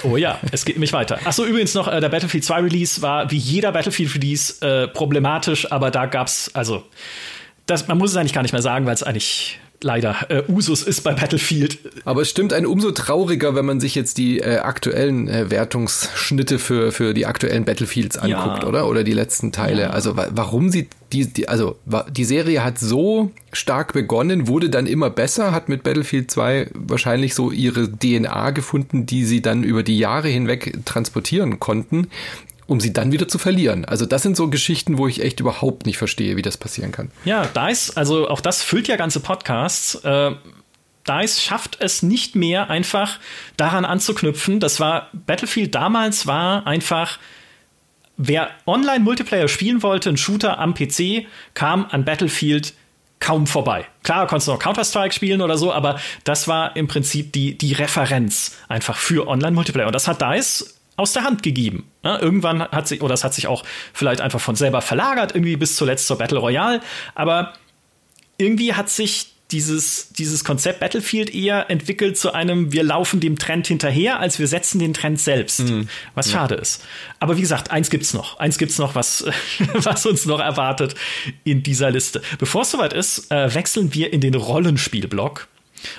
Oh ja, es geht nämlich weiter. Achso, übrigens noch, äh, der Battlefield 2 Release war wie jeder Battlefield-Release äh, problematisch, aber da gab's, also, das, man muss es eigentlich gar nicht mehr sagen, weil es eigentlich leider äh, Usus ist bei Battlefield. Aber es stimmt ein umso trauriger, wenn man sich jetzt die äh, aktuellen äh, Wertungsschnitte für, für die aktuellen Battlefields anguckt, ja. oder? Oder die letzten Teile. Ja. Also wa warum sie die, die, also die Serie hat so stark begonnen, wurde dann immer besser, hat mit Battlefield 2 wahrscheinlich so ihre DNA gefunden, die sie dann über die Jahre hinweg transportieren konnten um sie dann wieder zu verlieren. Also das sind so Geschichten, wo ich echt überhaupt nicht verstehe, wie das passieren kann. Ja, DICE, also auch das füllt ja ganze Podcasts. Äh, DICE schafft es nicht mehr einfach daran anzuknüpfen. Das war Battlefield damals war einfach wer online Multiplayer spielen wollte, ein Shooter am PC, kam an Battlefield kaum vorbei. Klar, konntest du noch Counter-Strike spielen oder so, aber das war im Prinzip die, die Referenz einfach für Online-Multiplayer. Und das hat DICE aus der Hand gegeben. Ja, irgendwann hat sich, oder es hat sich auch vielleicht einfach von selber verlagert, irgendwie bis zuletzt zur Battle Royale, aber irgendwie hat sich dieses, dieses Konzept Battlefield eher entwickelt zu einem, wir laufen dem Trend hinterher, als wir setzen den Trend selbst. Mhm. Was ja. schade ist. Aber wie gesagt, eins gibt's noch. Eins gibt's noch, was, was uns noch erwartet in dieser Liste. Bevor es soweit ist, äh, wechseln wir in den Rollenspielblock.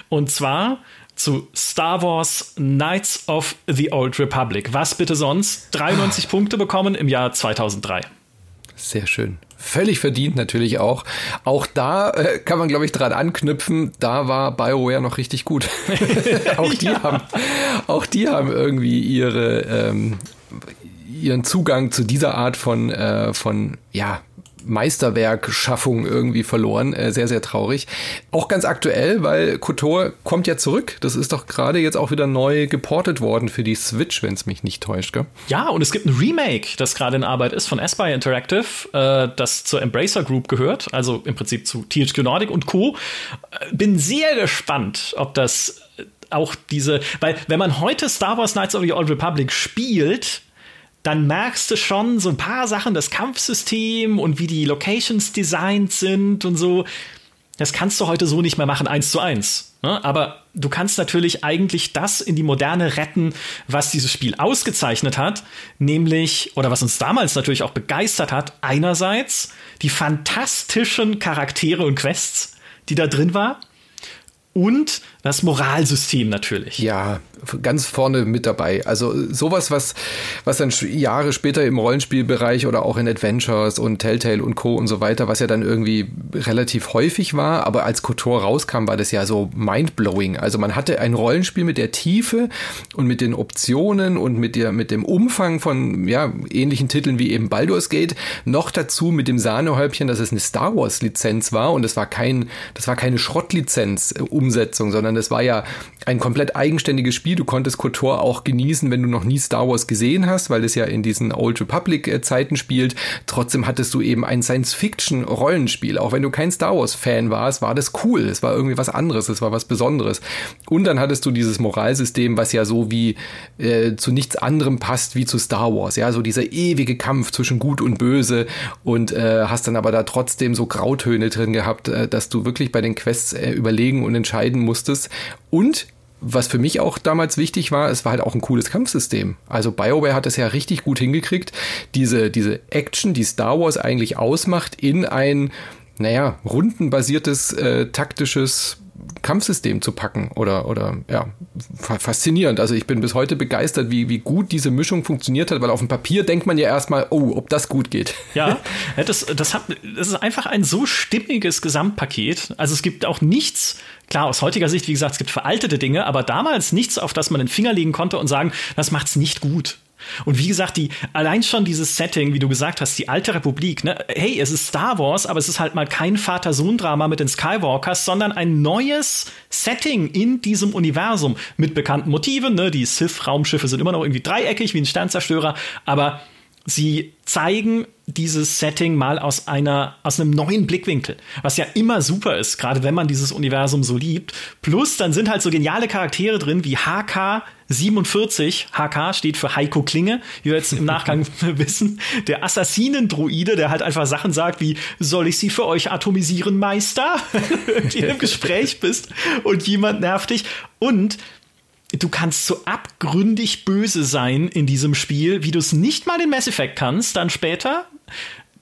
Und zwar zu Star Wars Knights of the Old Republic. Was bitte sonst? 93 ah. Punkte bekommen im Jahr 2003. Sehr schön. Völlig verdient natürlich auch. Auch da äh, kann man, glaube ich, dran anknüpfen. Da war BioWare noch richtig gut. auch, die ja. haben, auch die haben irgendwie ihre, ähm, ihren Zugang zu dieser Art von, äh, von ja, Meisterwerkschaffung irgendwie verloren. Äh, sehr, sehr traurig. Auch ganz aktuell, weil KOTOR kommt ja zurück. Das ist doch gerade jetzt auch wieder neu geportet worden für die Switch, wenn es mich nicht täuscht, gell? Ja, und es gibt ein Remake, das gerade in Arbeit ist von Aspire Interactive, äh, das zur Embracer Group gehört, also im Prinzip zu THQ Nordic und Co. Äh, bin sehr gespannt, ob das auch diese, weil wenn man heute Star Wars Knights of the Old Republic spielt, dann merkst du schon so ein paar Sachen, das Kampfsystem und wie die Locations designt sind und so. Das kannst du heute so nicht mehr machen, eins zu eins. Ne? Aber du kannst natürlich eigentlich das in die Moderne retten, was dieses Spiel ausgezeichnet hat, nämlich, oder was uns damals natürlich auch begeistert hat, einerseits die fantastischen Charaktere und Quests, die da drin war, und das Moralsystem natürlich. Ja, ganz vorne mit dabei. Also sowas, was, was dann Jahre später im Rollenspielbereich oder auch in Adventures und Telltale und Co. und so weiter, was ja dann irgendwie relativ häufig war, aber als Kotor rauskam, war das ja so mindblowing. Also man hatte ein Rollenspiel mit der Tiefe und mit den Optionen und mit der, mit dem Umfang von, ja, ähnlichen Titeln wie eben Baldur's Gate, noch dazu mit dem Sahnehäubchen, dass es eine Star Wars Lizenz war und es war kein, das war keine Schrottlizenz Umsetzung, sondern das war ja ein komplett eigenständiges Spiel. Du konntest KOTOR auch genießen, wenn du noch nie Star Wars gesehen hast, weil es ja in diesen Old Republic äh, spielt. Trotzdem hattest du eben ein Science-Fiction-Rollenspiel. Auch wenn du kein Star Wars-Fan warst, war das cool. Es war irgendwie was anderes, es war was Besonderes. Und dann hattest du dieses Moralsystem, was ja so wie äh, zu nichts anderem passt wie zu Star Wars. Ja, so dieser ewige Kampf zwischen Gut und Böse und äh, hast dann aber da trotzdem so Grautöne drin gehabt, äh, dass du wirklich bei den Quests äh, überlegen und entscheiden musstest. Und was für mich auch damals wichtig war, es war halt auch ein cooles Kampfsystem. Also BioWare hat es ja richtig gut hingekriegt, diese, diese Action, die Star Wars eigentlich ausmacht, in ein, naja, rundenbasiertes, äh, taktisches Kampfsystem zu packen oder, oder ja, faszinierend. Also ich bin bis heute begeistert, wie, wie gut diese Mischung funktioniert hat, weil auf dem Papier denkt man ja erstmal, oh, ob das gut geht. Ja, das, das, hat, das ist einfach ein so stimmiges Gesamtpaket. Also es gibt auch nichts, Klar, aus heutiger Sicht, wie gesagt, es gibt veraltete Dinge, aber damals nichts, auf das man den Finger legen konnte und sagen, das macht's nicht gut. Und wie gesagt, die, allein schon dieses Setting, wie du gesagt hast, die alte Republik, ne? Hey, es ist Star Wars, aber es ist halt mal kein Vater-Sohn-Drama mit den Skywalkers, sondern ein neues Setting in diesem Universum mit bekannten Motiven, ne? Die Sith-Raumschiffe sind immer noch irgendwie dreieckig wie ein Sternzerstörer, aber sie zeigen dieses Setting mal aus einer aus einem neuen Blickwinkel, was ja immer super ist, gerade wenn man dieses Universum so liebt. Plus dann sind halt so geniale Charaktere drin wie HK 47. HK steht für Heiko Klinge, wie wir jetzt im Nachgang wissen. Der Assassinen-Druide, der halt einfach Sachen sagt wie, soll ich sie für euch atomisieren, Meister? Wenn du im Gespräch bist und jemand nervt dich. Und du kannst so abgründig böse sein in diesem Spiel, wie du es nicht mal in Mass Effect kannst, dann später.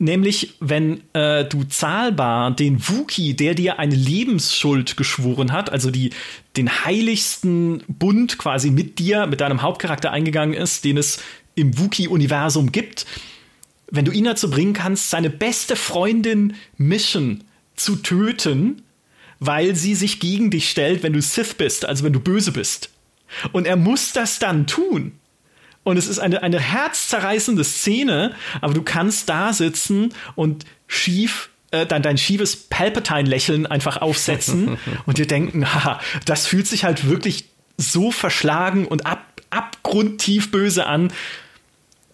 Nämlich, wenn äh, du zahlbar den Wookie, der dir eine Lebensschuld geschworen hat, also die, den heiligsten Bund quasi mit dir, mit deinem Hauptcharakter eingegangen ist, den es im Wookie-Universum gibt, wenn du ihn dazu bringen kannst, seine beste Freundin Mission zu töten, weil sie sich gegen dich stellt, wenn du Sith bist, also wenn du böse bist. Und er muss das dann tun. Und es ist eine, eine herzzerreißende Szene, aber du kannst da sitzen und schief äh, dein, dein schiefes Palpatine-Lächeln einfach aufsetzen und dir denken, haha, das fühlt sich halt wirklich so verschlagen und ab, abgrundtief böse an.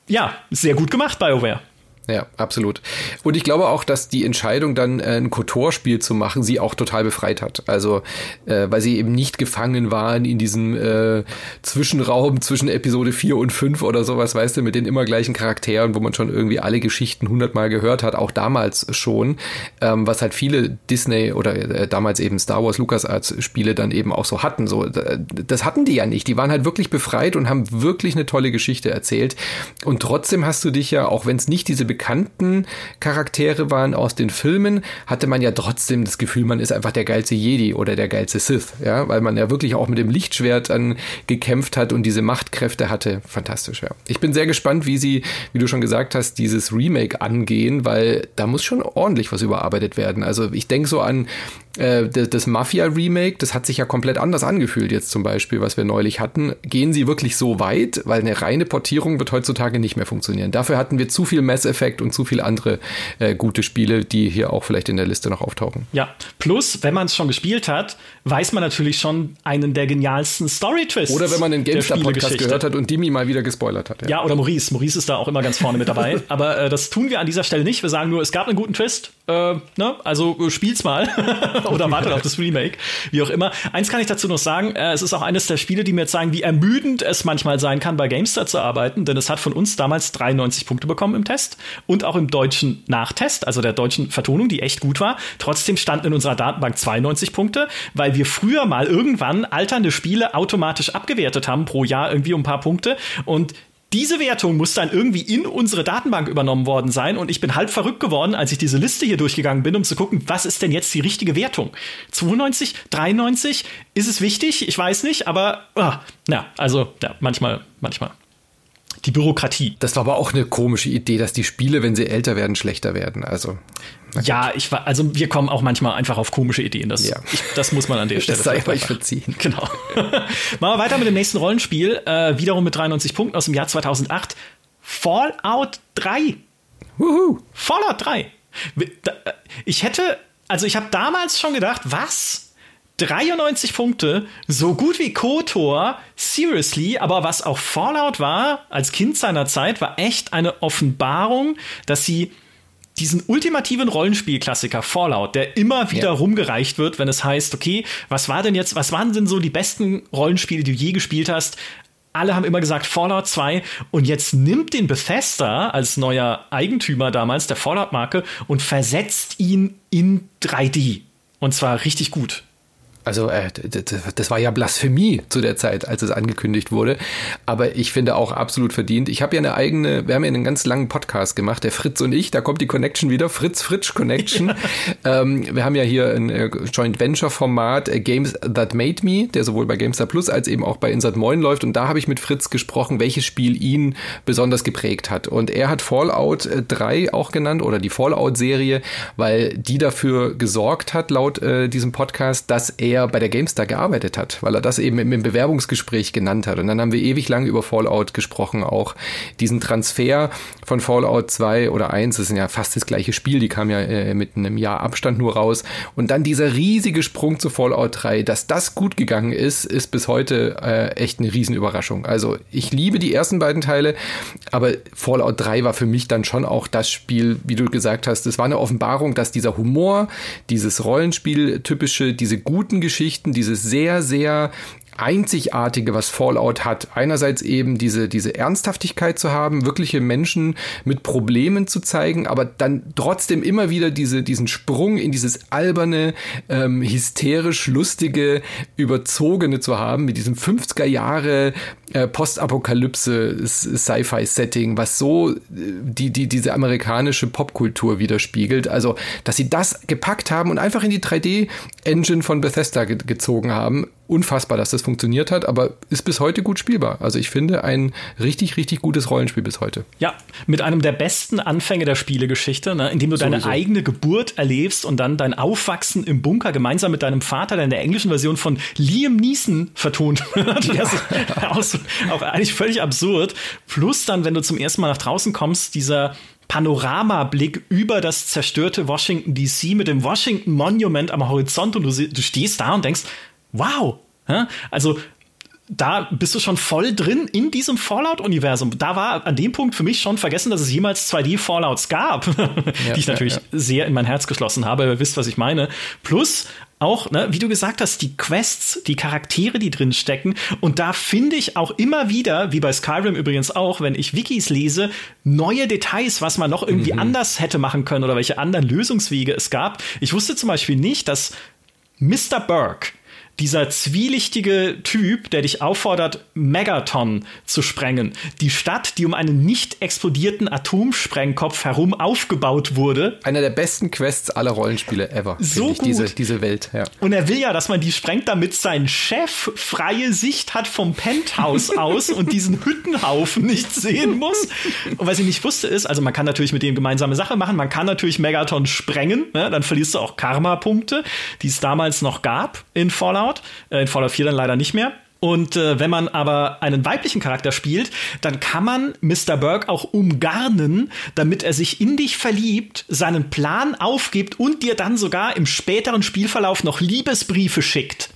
Ja, sehr gut gemacht, BioWare. Ja, absolut. Und ich glaube auch, dass die Entscheidung, dann äh, ein Kotor-Spiel zu machen, sie auch total befreit hat. Also, äh, weil sie eben nicht gefangen waren in diesem äh, Zwischenraum zwischen Episode 4 und 5 oder sowas, weißt du, mit den immer gleichen Charakteren, wo man schon irgendwie alle Geschichten hundertmal gehört hat, auch damals schon, ähm, was halt viele Disney oder äh, damals eben Star Wars LucasArts Spiele dann eben auch so hatten. So, das hatten die ja nicht. Die waren halt wirklich befreit und haben wirklich eine tolle Geschichte erzählt. Und trotzdem hast du dich ja, auch wenn es nicht diese bekannten Charaktere waren aus den Filmen, hatte man ja trotzdem das Gefühl, man ist einfach der geilste Jedi oder der geilste Sith, ja, weil man ja wirklich auch mit dem Lichtschwert dann gekämpft hat und diese Machtkräfte hatte. Fantastisch, ja. Ich bin sehr gespannt, wie sie, wie du schon gesagt hast, dieses Remake angehen, weil da muss schon ordentlich was überarbeitet werden. Also ich denke so an äh, das Mafia-Remake, das hat sich ja komplett anders angefühlt jetzt zum Beispiel, was wir neulich hatten. Gehen sie wirklich so weit? Weil eine reine Portierung wird heutzutage nicht mehr funktionieren. Dafür hatten wir zu viel Mass Effect und zu viele andere äh, gute Spiele, die hier auch vielleicht in der Liste noch auftauchen. Ja, plus, wenn man es schon gespielt hat, weiß man natürlich schon einen der genialsten Story-Twists. Oder wenn man den GameStar-Podcast gehört hat und Dimi mal wieder gespoilert hat. Ja. ja, oder Maurice. Maurice ist da auch immer ganz vorne mit dabei. Aber äh, das tun wir an dieser Stelle nicht. Wir sagen nur, es gab einen guten Twist. Äh, ne? Also äh, spiel's mal. oder wartet auf das Remake. Wie auch immer. Eins kann ich dazu noch sagen, äh, es ist auch eines der Spiele, die mir zeigen, wie ermüdend es manchmal sein kann, bei GameStar zu arbeiten, denn es hat von uns damals 93 Punkte bekommen im Test und auch im deutschen Nachtest, also der deutschen Vertonung, die echt gut war. Trotzdem standen in unserer Datenbank 92 Punkte, weil wir früher mal irgendwann alternde Spiele automatisch abgewertet haben pro Jahr irgendwie um ein paar Punkte und diese Wertung muss dann irgendwie in unsere Datenbank übernommen worden sein und ich bin halb verrückt geworden, als ich diese Liste hier durchgegangen bin, um zu gucken, was ist denn jetzt die richtige Wertung? 92, 93, ist es wichtig? Ich weiß nicht, aber ah, ja, also ja, manchmal, manchmal die Bürokratie. Das war aber auch eine komische Idee, dass die Spiele, wenn sie älter werden, schlechter werden. Also ja, ich war, also wir kommen auch manchmal einfach auf komische Ideen. Das, ja. ich, das muss man an der Stelle. Das sei euch verziehen. Genau. Machen wir weiter mit dem nächsten Rollenspiel. Äh, wiederum mit 93 Punkten aus dem Jahr 2008. Fallout 3. Wuhu. Fallout 3. Äh, ich hätte, also ich habe damals schon gedacht, was? 93 Punkte, so gut wie KOTOR, seriously, aber was auch Fallout war, als Kind seiner Zeit, war echt eine Offenbarung, dass sie diesen ultimativen Rollenspielklassiker Fallout, der immer wieder ja. rumgereicht wird, wenn es heißt, okay, was war denn jetzt, was waren denn so die besten Rollenspiele, die du je gespielt hast? Alle haben immer gesagt Fallout 2 und jetzt nimmt den Bethesda als neuer Eigentümer damals der Fallout-Marke und versetzt ihn in 3D. Und zwar richtig gut. Also äh, das war ja Blasphemie zu der Zeit, als es angekündigt wurde. Aber ich finde auch absolut verdient. Ich habe ja eine eigene, wir haben ja einen ganz langen Podcast gemacht, der Fritz und ich, da kommt die Connection wieder, Fritz Fritsch Connection. Ja. Ähm, wir haben ja hier ein äh, Joint Venture Format äh, Games That Made Me, der sowohl bei GameStar Plus als eben auch bei Insert Moin läuft. Und da habe ich mit Fritz gesprochen, welches Spiel ihn besonders geprägt hat. Und er hat Fallout 3 äh, auch genannt oder die Fallout-Serie, weil die dafür gesorgt hat, laut äh, diesem Podcast, dass er er bei der GameStar gearbeitet hat, weil er das eben im Bewerbungsgespräch genannt hat. Und dann haben wir ewig lang über Fallout gesprochen, auch diesen Transfer von Fallout 2 oder 1, das ist ja fast das gleiche Spiel, die kam ja äh, mit einem Jahr Abstand nur raus. Und dann dieser riesige Sprung zu Fallout 3, dass das gut gegangen ist, ist bis heute äh, echt eine Riesenüberraschung. Also ich liebe die ersten beiden Teile, aber Fallout 3 war für mich dann schon auch das Spiel, wie du gesagt hast, es war eine Offenbarung, dass dieser Humor, dieses Rollenspiel-typische, diese guten Geschichten, dieses sehr, sehr Einzigartige, was Fallout hat. Einerseits eben diese, diese Ernsthaftigkeit zu haben, wirkliche Menschen mit Problemen zu zeigen, aber dann trotzdem immer wieder diese, diesen Sprung in dieses alberne, ähm, hysterisch lustige, überzogene zu haben, mit diesem 50er Jahre äh, Postapokalypse Sci-Fi-Setting, was so äh, die, die, diese amerikanische Popkultur widerspiegelt. Also, dass sie das gepackt haben und einfach in die 3D-Engine von Bethesda ge gezogen haben, unfassbar, dass das funktioniert hat, aber ist bis heute gut spielbar. Also ich finde ein richtig, richtig gutes Rollenspiel bis heute. Ja, mit einem der besten Anfänge der Spielegeschichte, ne, indem du Sowieso. deine eigene Geburt erlebst und dann dein Aufwachsen im Bunker gemeinsam mit deinem Vater, der in der englischen Version von Liam Neeson vertont wird. auch, auch eigentlich völlig absurd. Plus dann, wenn du zum ersten Mal nach draußen kommst, dieser Panoramablick über das zerstörte Washington DC mit dem Washington Monument am Horizont und du, du stehst da und denkst, wow. Ja? Also da bist du schon voll drin in diesem Fallout-Universum. Da war an dem Punkt für mich schon vergessen, dass es jemals 2D-Fallouts gab, ja, die ich natürlich ja, ja. sehr in mein Herz geschlossen habe. Ihr wisst, was ich meine. Plus auch, ne, wie du gesagt hast, die Quests, die Charaktere, die drin stecken. Und da finde ich auch immer wieder, wie bei Skyrim übrigens auch, wenn ich Wikis lese, neue Details, was man noch irgendwie mhm. anders hätte machen können oder welche anderen Lösungswege es gab. Ich wusste zum Beispiel nicht, dass Mr. Burke dieser zwielichtige Typ, der dich auffordert, Megaton zu sprengen. Die Stadt, die um einen nicht explodierten Atomsprengkopf herum aufgebaut wurde. Einer der besten Quests aller Rollenspiele ever. So ich, gut. Diese, diese Welt, ja. Und er will ja, dass man die sprengt, damit sein Chef freie Sicht hat vom Penthouse aus und diesen Hüttenhaufen nicht sehen muss. Und was ich nicht wusste ist, also man kann natürlich mit dem gemeinsame Sache machen, man kann natürlich Megaton sprengen, ne? dann verlierst du auch Karma-Punkte, die es damals noch gab in Fallout. Fallout. Äh, in Fallout 4 dann leider nicht mehr. Und äh, wenn man aber einen weiblichen Charakter spielt, dann kann man Mr. Burke auch umgarnen, damit er sich in dich verliebt, seinen Plan aufgibt und dir dann sogar im späteren Spielverlauf noch Liebesbriefe schickt.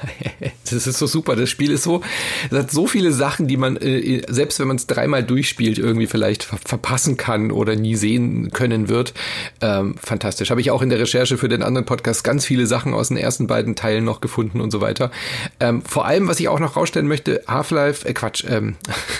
Das ist so super. Das Spiel ist so, es hat so viele Sachen, die man, äh, selbst wenn man es dreimal durchspielt, irgendwie vielleicht ver verpassen kann oder nie sehen können wird. Ähm, fantastisch. Habe ich auch in der Recherche für den anderen Podcast ganz viele Sachen aus den ersten beiden Teilen noch gefunden und so weiter. Ähm, vor allem, was ich auch noch rausstellen möchte, Half-Life, äh Quatsch, ähm,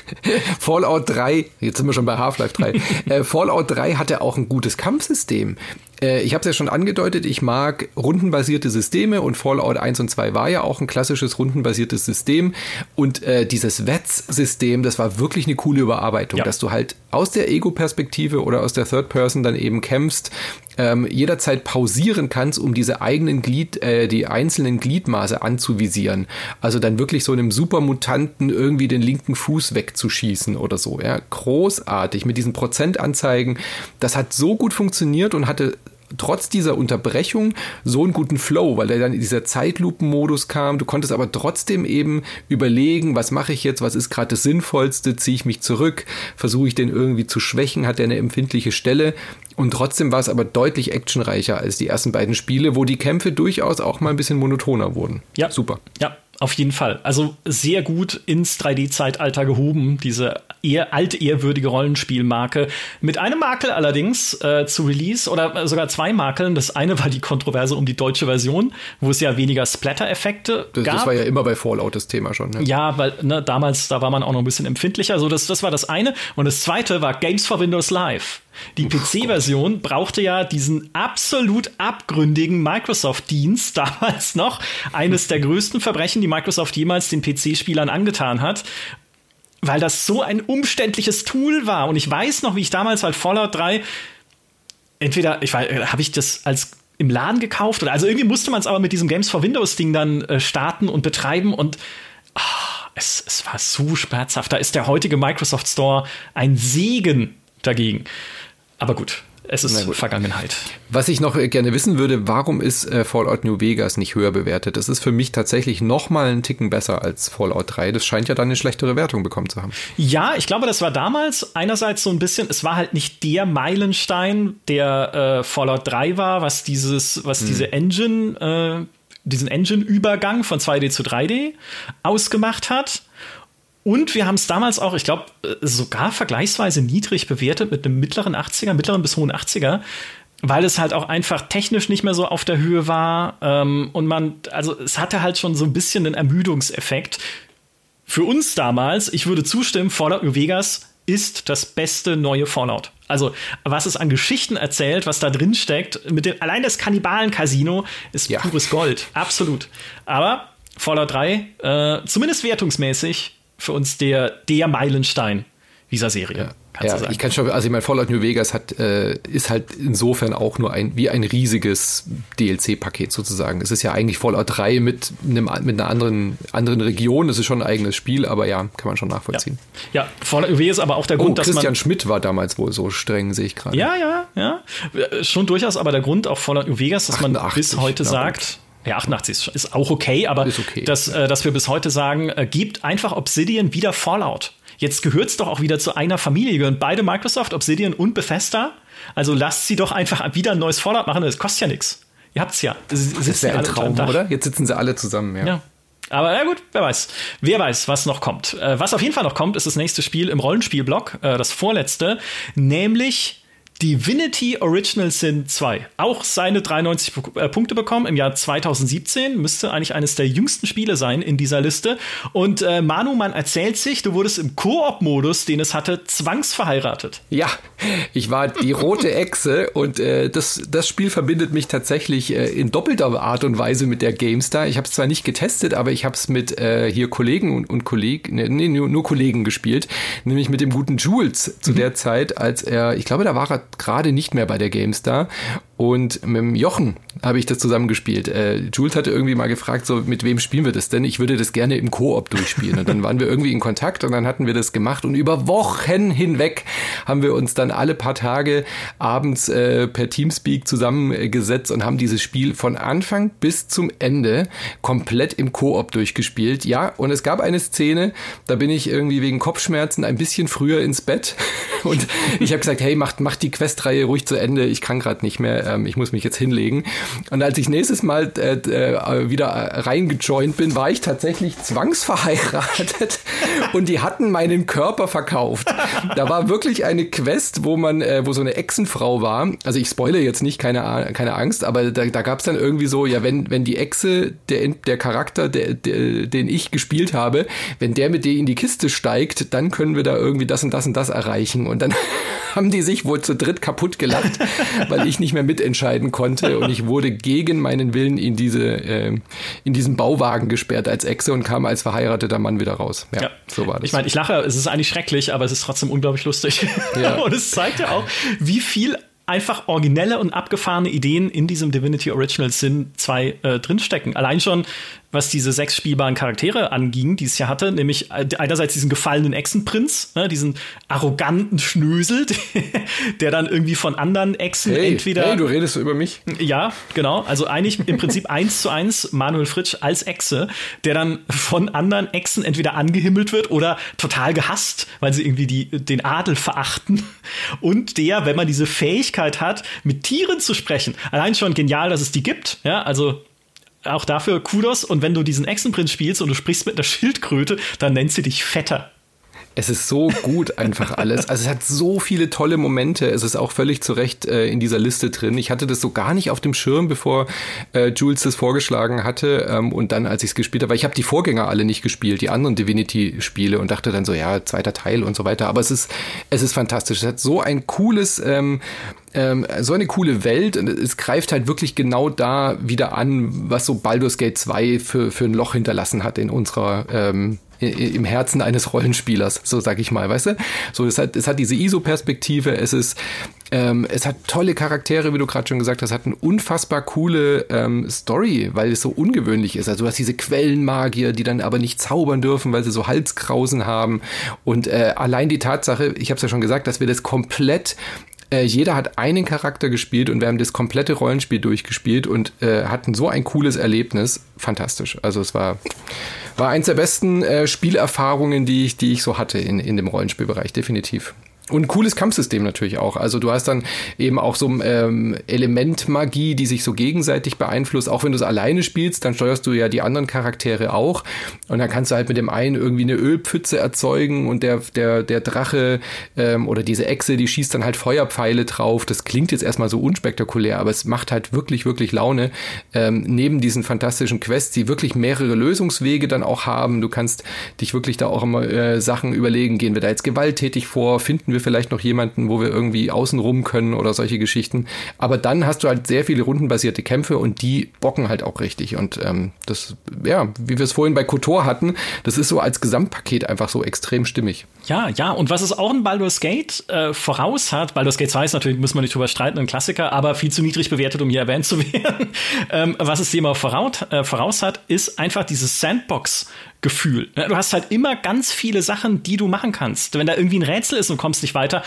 Fallout 3, jetzt sind wir schon bei Half-Life 3, äh, Fallout 3 hatte auch ein gutes Kampfsystem Äh, ich habe es ja schon angedeutet, ich mag rundenbasierte Systeme und Fallout 1 und 2 war ja auch ein klassisches rundenbasiertes System. Und äh, dieses WETS-System, das war wirklich eine coole Überarbeitung, ja. dass du halt aus der Ego-Perspektive oder aus der Third Person dann eben kämpfst, ähm, jederzeit pausieren kannst, um diese eigenen Glied, äh, die einzelnen Gliedmaße anzuvisieren. Also dann wirklich so einem Supermutanten irgendwie den linken Fuß wegzuschießen oder so. Ja, großartig mit diesen Prozentanzeigen. Das hat so gut funktioniert und hatte trotz dieser Unterbrechung so einen guten Flow, weil er dann in dieser Zeitlupenmodus kam. Du konntest aber trotzdem eben überlegen, was mache ich jetzt, was ist gerade das Sinnvollste, ziehe ich mich zurück, versuche ich den irgendwie zu schwächen, hat er eine empfindliche Stelle. Und trotzdem war es aber deutlich actionreicher als die ersten beiden Spiele, wo die Kämpfe durchaus auch mal ein bisschen monotoner wurden. Ja. Super. Ja, auf jeden Fall. Also sehr gut ins 3D-Zeitalter gehoben, diese eher altehrwürdige Rollenspielmarke. Mit einem Makel allerdings äh, zu Release oder sogar zwei Makeln. Das eine war die Kontroverse um die deutsche Version, wo es ja weniger Splatter-Effekte gab. Das war ja immer bei Fallout das Thema schon. Ne? Ja, weil ne, damals, da war man auch noch ein bisschen empfindlicher. Also das, das war das eine. Und das zweite war Games for Windows Live. Die PC-Version brauchte ja diesen absolut abgründigen Microsoft-Dienst damals noch. Eines der größten Verbrechen, die Microsoft jemals den PC-Spielern angetan hat. Weil das so ein umständliches Tool war. Und ich weiß noch, wie ich damals halt Fallout 3 entweder, ich weiß, habe ich das als im Laden gekauft oder also irgendwie musste man es aber mit diesem Games for Windows Ding dann äh, starten und betreiben und oh, es, es war so schmerzhaft. Da ist der heutige Microsoft Store ein Segen dagegen. Aber gut, es ist. Vergangenheit. Was ich noch gerne wissen würde, warum ist äh, Fallout New Vegas nicht höher bewertet? Das ist für mich tatsächlich noch mal einen Ticken besser als Fallout 3. Das scheint ja dann eine schlechtere Wertung bekommen zu haben. Ja, ich glaube, das war damals einerseits so ein bisschen, es war halt nicht der Meilenstein, der äh, Fallout 3 war, was dieses, was hm. diese Engine, äh, diesen Engine-Übergang von 2D zu 3D ausgemacht hat. Und wir haben es damals auch, ich glaube, äh, sogar vergleichsweise niedrig bewertet mit einem mittleren 80er, mittleren bis hohen 80er, weil es halt auch einfach technisch nicht mehr so auf der Höhe war. Ähm, und man, also es hatte halt schon so ein bisschen einen Ermüdungseffekt. Für uns damals, ich würde zustimmen, Fallout New Vegas ist das beste neue Fallout. Also, was es an Geschichten erzählt, was da drin steckt, mit dem, allein das Kannibalen-Casino ist ja. pures Gold. Absolut. Aber Fallout 3, äh, zumindest wertungsmäßig, für uns der, der Meilenstein dieser Serie. Ja, ja ich kann schon, also ich meine, Fallout New Vegas hat, äh, ist halt insofern auch nur ein, wie ein riesiges DLC-Paket sozusagen. Es ist ja eigentlich Fallout 3 mit einem, mit einer anderen, anderen Region. Es ist schon ein eigenes Spiel, aber ja, kann man schon nachvollziehen. Ja, ja Fallout New Vegas aber auch der Grund, oh, dass Christian Schmidt war damals wohl so streng, sehe ich gerade. Ja, ja, ja. Schon durchaus aber der Grund auch Fallout New Vegas, dass 88, man bis heute sagt, ja, 88 ist auch okay, aber okay. Dass, äh, dass wir bis heute sagen, äh, gibt einfach Obsidian wieder Fallout. Jetzt gehört es doch auch wieder zu einer Familie. Gehören beide Microsoft, Obsidian und Bethesda. Also lasst sie doch einfach wieder ein neues Fallout machen. Das kostet ja nichts. Ihr habt's ja. Sie das ist ja ein Traum, oder? Jetzt sitzen sie alle zusammen, ja. ja. Aber ja gut, wer weiß. Wer weiß, was noch kommt. Äh, was auf jeden Fall noch kommt, ist das nächste Spiel im Rollenspielblock, äh, das vorletzte, nämlich Divinity Original Sin 2. Auch seine 93 äh, Punkte bekommen im Jahr 2017. Müsste eigentlich eines der jüngsten Spiele sein in dieser Liste. Und äh, Manu, man erzählt sich, du wurdest im Koop-Modus, den es hatte, zwangsverheiratet. Ja, ich war die rote Echse und äh, das, das Spiel verbindet mich tatsächlich äh, in doppelter Art und Weise mit der GameStar. Ich habe es zwar nicht getestet, aber ich habe es mit äh, hier Kollegen und, und Kollegen, nee, nee, nur, nur Kollegen gespielt. Nämlich mit dem guten Jules zu mhm. der Zeit, als er, ich glaube, da war er gerade nicht mehr bei der GameStar. Und mit Jochen habe ich das zusammengespielt. Äh, Jules hatte irgendwie mal gefragt, so mit wem spielen wir das denn? Ich würde das gerne im Koop durchspielen. Und dann waren wir irgendwie in Kontakt und dann hatten wir das gemacht. Und über Wochen hinweg haben wir uns dann alle paar Tage abends äh, per Teamspeak zusammengesetzt und haben dieses Spiel von Anfang bis zum Ende komplett im Koop durchgespielt. Ja, und es gab eine Szene, da bin ich irgendwie wegen Kopfschmerzen ein bisschen früher ins Bett. Und ich habe gesagt, hey, macht, macht die Questreihe ruhig zu Ende. Ich kann gerade nicht mehr ähm, ich muss mich jetzt hinlegen. Und als ich nächstes Mal äh, äh, wieder reingejoint bin, war ich tatsächlich zwangsverheiratet und die hatten meinen Körper verkauft. Da war wirklich eine Quest, wo man, äh, wo so eine Echsenfrau war. Also ich spoilere jetzt nicht, keine, keine Angst, aber da, da gab es dann irgendwie so, ja, wenn, wenn die Echse, der, der Charakter, der, der, den ich gespielt habe, wenn der mit dir in die Kiste steigt, dann können wir da irgendwie das und das und das erreichen. Und dann haben die sich wohl zu dritt kaputt gelacht, weil ich nicht mehr mitentscheiden konnte und ich wurde gegen meinen Willen in diese äh, in diesen Bauwagen gesperrt als Echse und kam als verheirateter Mann wieder raus. Ja, ja. so war das. Ich meine, ich lache, es ist eigentlich schrecklich, aber es ist trotzdem unglaublich lustig. Ja. und es zeigt ja auch, wie viel einfach originelle und abgefahrene Ideen in diesem Divinity Original Sin 2 äh, drinstecken. Allein schon was diese sechs spielbaren Charaktere anging, die es ja hatte, nämlich äh, einerseits diesen gefallenen Echsenprinz, ne, diesen arroganten Schnösel, der dann irgendwie von anderen Echsen hey, entweder. Hey, du redest über mich. Ja, genau. Also eigentlich im Prinzip eins zu eins Manuel Fritsch als Echse, der dann von anderen Echsen entweder angehimmelt wird oder total gehasst, weil sie irgendwie die, den Adel verachten. Und der, wenn man diese Fähigkeit hat, mit Tieren zu sprechen, allein schon genial, dass es die gibt. Ja, also auch dafür Kudos. Und wenn du diesen Echsenprinz spielst und du sprichst mit einer Schildkröte, dann nennt sie dich Vetter. Es ist so gut einfach alles. Also es hat so viele tolle Momente. Es ist auch völlig zu Recht äh, in dieser Liste drin. Ich hatte das so gar nicht auf dem Schirm, bevor äh, Jules das vorgeschlagen hatte. Ähm, und dann, als ich es gespielt habe, weil ich habe die Vorgänger alle nicht gespielt, die anderen Divinity-Spiele und dachte dann so, ja, zweiter Teil und so weiter. Aber es ist, es ist fantastisch. Es hat so ein cooles ähm, ähm, so eine coole Welt und es greift halt wirklich genau da wieder an, was so Baldur's Gate 2 für, für ein Loch hinterlassen hat in unserer ähm, im Herzen eines Rollenspielers, so sag ich mal, weißt du? So, es hat, es hat diese ISO-Perspektive, es ist, ähm, es hat tolle Charaktere, wie du gerade schon gesagt hast, hat eine unfassbar coole ähm, Story, weil es so ungewöhnlich ist. Also du hast diese Quellenmagier, die dann aber nicht zaubern dürfen, weil sie so Halskrausen haben. Und äh, allein die Tatsache, ich habe es ja schon gesagt, dass wir das komplett äh, jeder hat einen Charakter gespielt und wir haben das komplette Rollenspiel durchgespielt und äh, hatten so ein cooles Erlebnis. Fantastisch. Also es war, war eins der besten äh, Spielerfahrungen, die ich, die ich so hatte in, in dem Rollenspielbereich, definitiv. Und ein cooles Kampfsystem natürlich auch. Also du hast dann eben auch so ähm, Elementmagie, die sich so gegenseitig beeinflusst. Auch wenn du es alleine spielst, dann steuerst du ja die anderen Charaktere auch. Und dann kannst du halt mit dem einen irgendwie eine Ölpfütze erzeugen und der, der, der Drache ähm, oder diese Echse, die schießt dann halt Feuerpfeile drauf. Das klingt jetzt erstmal so unspektakulär, aber es macht halt wirklich, wirklich Laune. Ähm, neben diesen fantastischen Quests, die wirklich mehrere Lösungswege dann auch haben. Du kannst dich wirklich da auch immer äh, Sachen überlegen. Gehen wir da jetzt gewalttätig vor? Finden wir wir vielleicht noch jemanden, wo wir irgendwie außen rum können oder solche Geschichten. Aber dann hast du halt sehr viele rundenbasierte Kämpfe und die bocken halt auch richtig. Und ähm, das, ja, wie wir es vorhin bei Kotor hatten, das ist so als Gesamtpaket einfach so extrem stimmig. Ja, ja, und was es auch in Baldur's Gate äh, voraus hat, Baldur's Gate 2 ist natürlich, muss man nicht drüber streiten, ein Klassiker, aber viel zu niedrig bewertet, um hier erwähnt zu werden. ähm, was es dem auch voraus, äh, voraus hat, ist einfach dieses Sandbox Gefühl. Du hast halt immer ganz viele Sachen, die du machen kannst. Wenn da irgendwie ein Rätsel ist und kommst nicht weiter,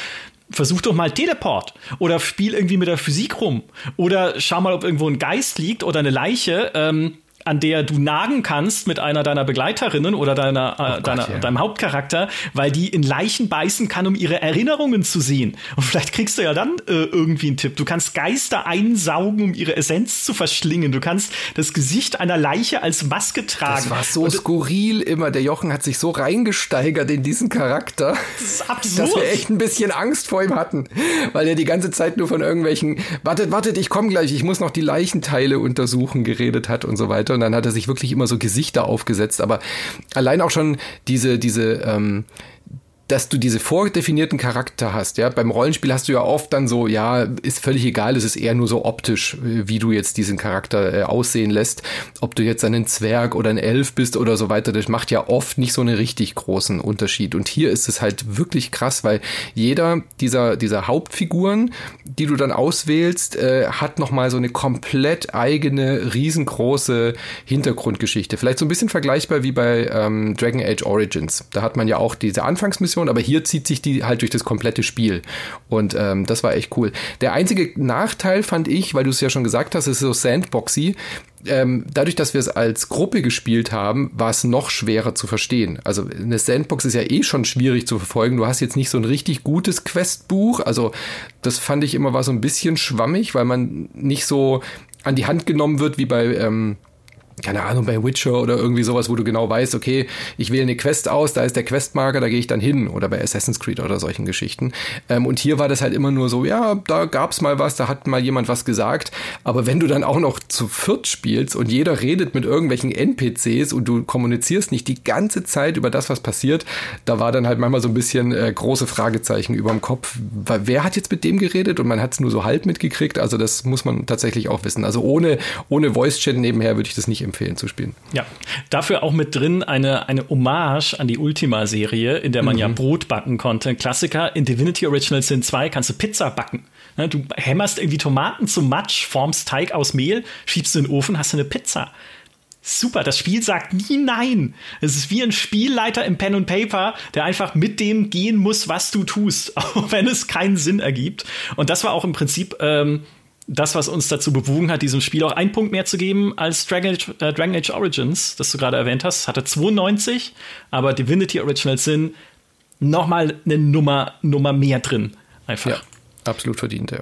versuch doch mal Teleport oder spiel irgendwie mit der Physik rum oder schau mal, ob irgendwo ein Geist liegt oder eine Leiche. Ähm, an der du nagen kannst mit einer deiner Begleiterinnen oder deiner, äh, Gott, deiner ja. deinem Hauptcharakter, weil die in Leichen beißen kann, um ihre Erinnerungen zu sehen. Und vielleicht kriegst du ja dann äh, irgendwie einen Tipp. Du kannst Geister einsaugen, um ihre Essenz zu verschlingen. Du kannst das Gesicht einer Leiche als Maske tragen. Das war so Und, skurril immer. Der Jochen hat sich so reingesteigert in diesen Charakter. Das ist absurd. Dass wir echt ein bisschen Angst vor ihm hatten. Weil er die ganze Zeit nur von irgendwelchen, wartet, wartet, ich komme gleich, ich muss noch die Leichenteile untersuchen, geredet hat und so weiter und dann hat er sich wirklich immer so Gesichter aufgesetzt. Aber allein auch schon diese, diese, ähm, dass du diese vordefinierten Charakter hast, ja. Beim Rollenspiel hast du ja oft dann so, ja, ist völlig egal, es ist eher nur so optisch, wie du jetzt diesen Charakter äh, aussehen lässt. Ob du jetzt einen Zwerg oder ein Elf bist oder so weiter, das macht ja oft nicht so einen richtig großen Unterschied. Und hier ist es halt wirklich krass, weil jeder dieser, dieser Hauptfiguren, die du dann auswählst, äh, hat nochmal so eine komplett eigene, riesengroße Hintergrundgeschichte. Vielleicht so ein bisschen vergleichbar wie bei ähm, Dragon Age Origins. Da hat man ja auch diese Anfangsmission Mission, aber hier zieht sich die halt durch das komplette Spiel. Und ähm, das war echt cool. Der einzige Nachteil fand ich, weil du es ja schon gesagt hast, ist so Sandboxy. Ähm, dadurch, dass wir es als Gruppe gespielt haben, war es noch schwerer zu verstehen. Also eine Sandbox ist ja eh schon schwierig zu verfolgen. Du hast jetzt nicht so ein richtig gutes Questbuch. Also das fand ich immer war so ein bisschen schwammig, weil man nicht so an die Hand genommen wird wie bei ähm, keine Ahnung, bei Witcher oder irgendwie sowas, wo du genau weißt, okay, ich wähle eine Quest aus, da ist der Questmarker, da gehe ich dann hin oder bei Assassin's Creed oder solchen Geschichten. Ähm, und hier war das halt immer nur so, ja, da gab's mal was, da hat mal jemand was gesagt, aber wenn du dann auch noch zu viert spielst und jeder redet mit irgendwelchen NPCs und du kommunizierst nicht die ganze Zeit über das, was passiert, da war dann halt manchmal so ein bisschen äh, große Fragezeichen über dem Kopf. Wer hat jetzt mit dem geredet und man hat es nur so halb mitgekriegt, also das muss man tatsächlich auch wissen. Also ohne, ohne Voice-Chat nebenher würde ich das nicht empfehlen zu spielen. Ja, dafür auch mit drin eine, eine Hommage an die Ultima-Serie, in der man mhm. ja Brot backen konnte. Ein Klassiker, in Divinity Original Sin 2 kannst du Pizza backen. Du hämmerst irgendwie Tomaten zum Matsch, formst Teig aus Mehl, schiebst du in den Ofen, hast du eine Pizza. Super, das Spiel sagt nie nein. Es ist wie ein Spielleiter im Pen und Paper, der einfach mit dem gehen muss, was du tust, auch wenn es keinen Sinn ergibt. Und das war auch im Prinzip ähm, das, was uns dazu bewogen hat, diesem Spiel auch einen Punkt mehr zu geben als Dragon Age, äh, Dragon Age Origins, das du gerade erwähnt hast, hatte 92, aber Divinity Original Sin nochmal eine Nummer, Nummer mehr drin. Einfach. Ja, absolut verdient, ja.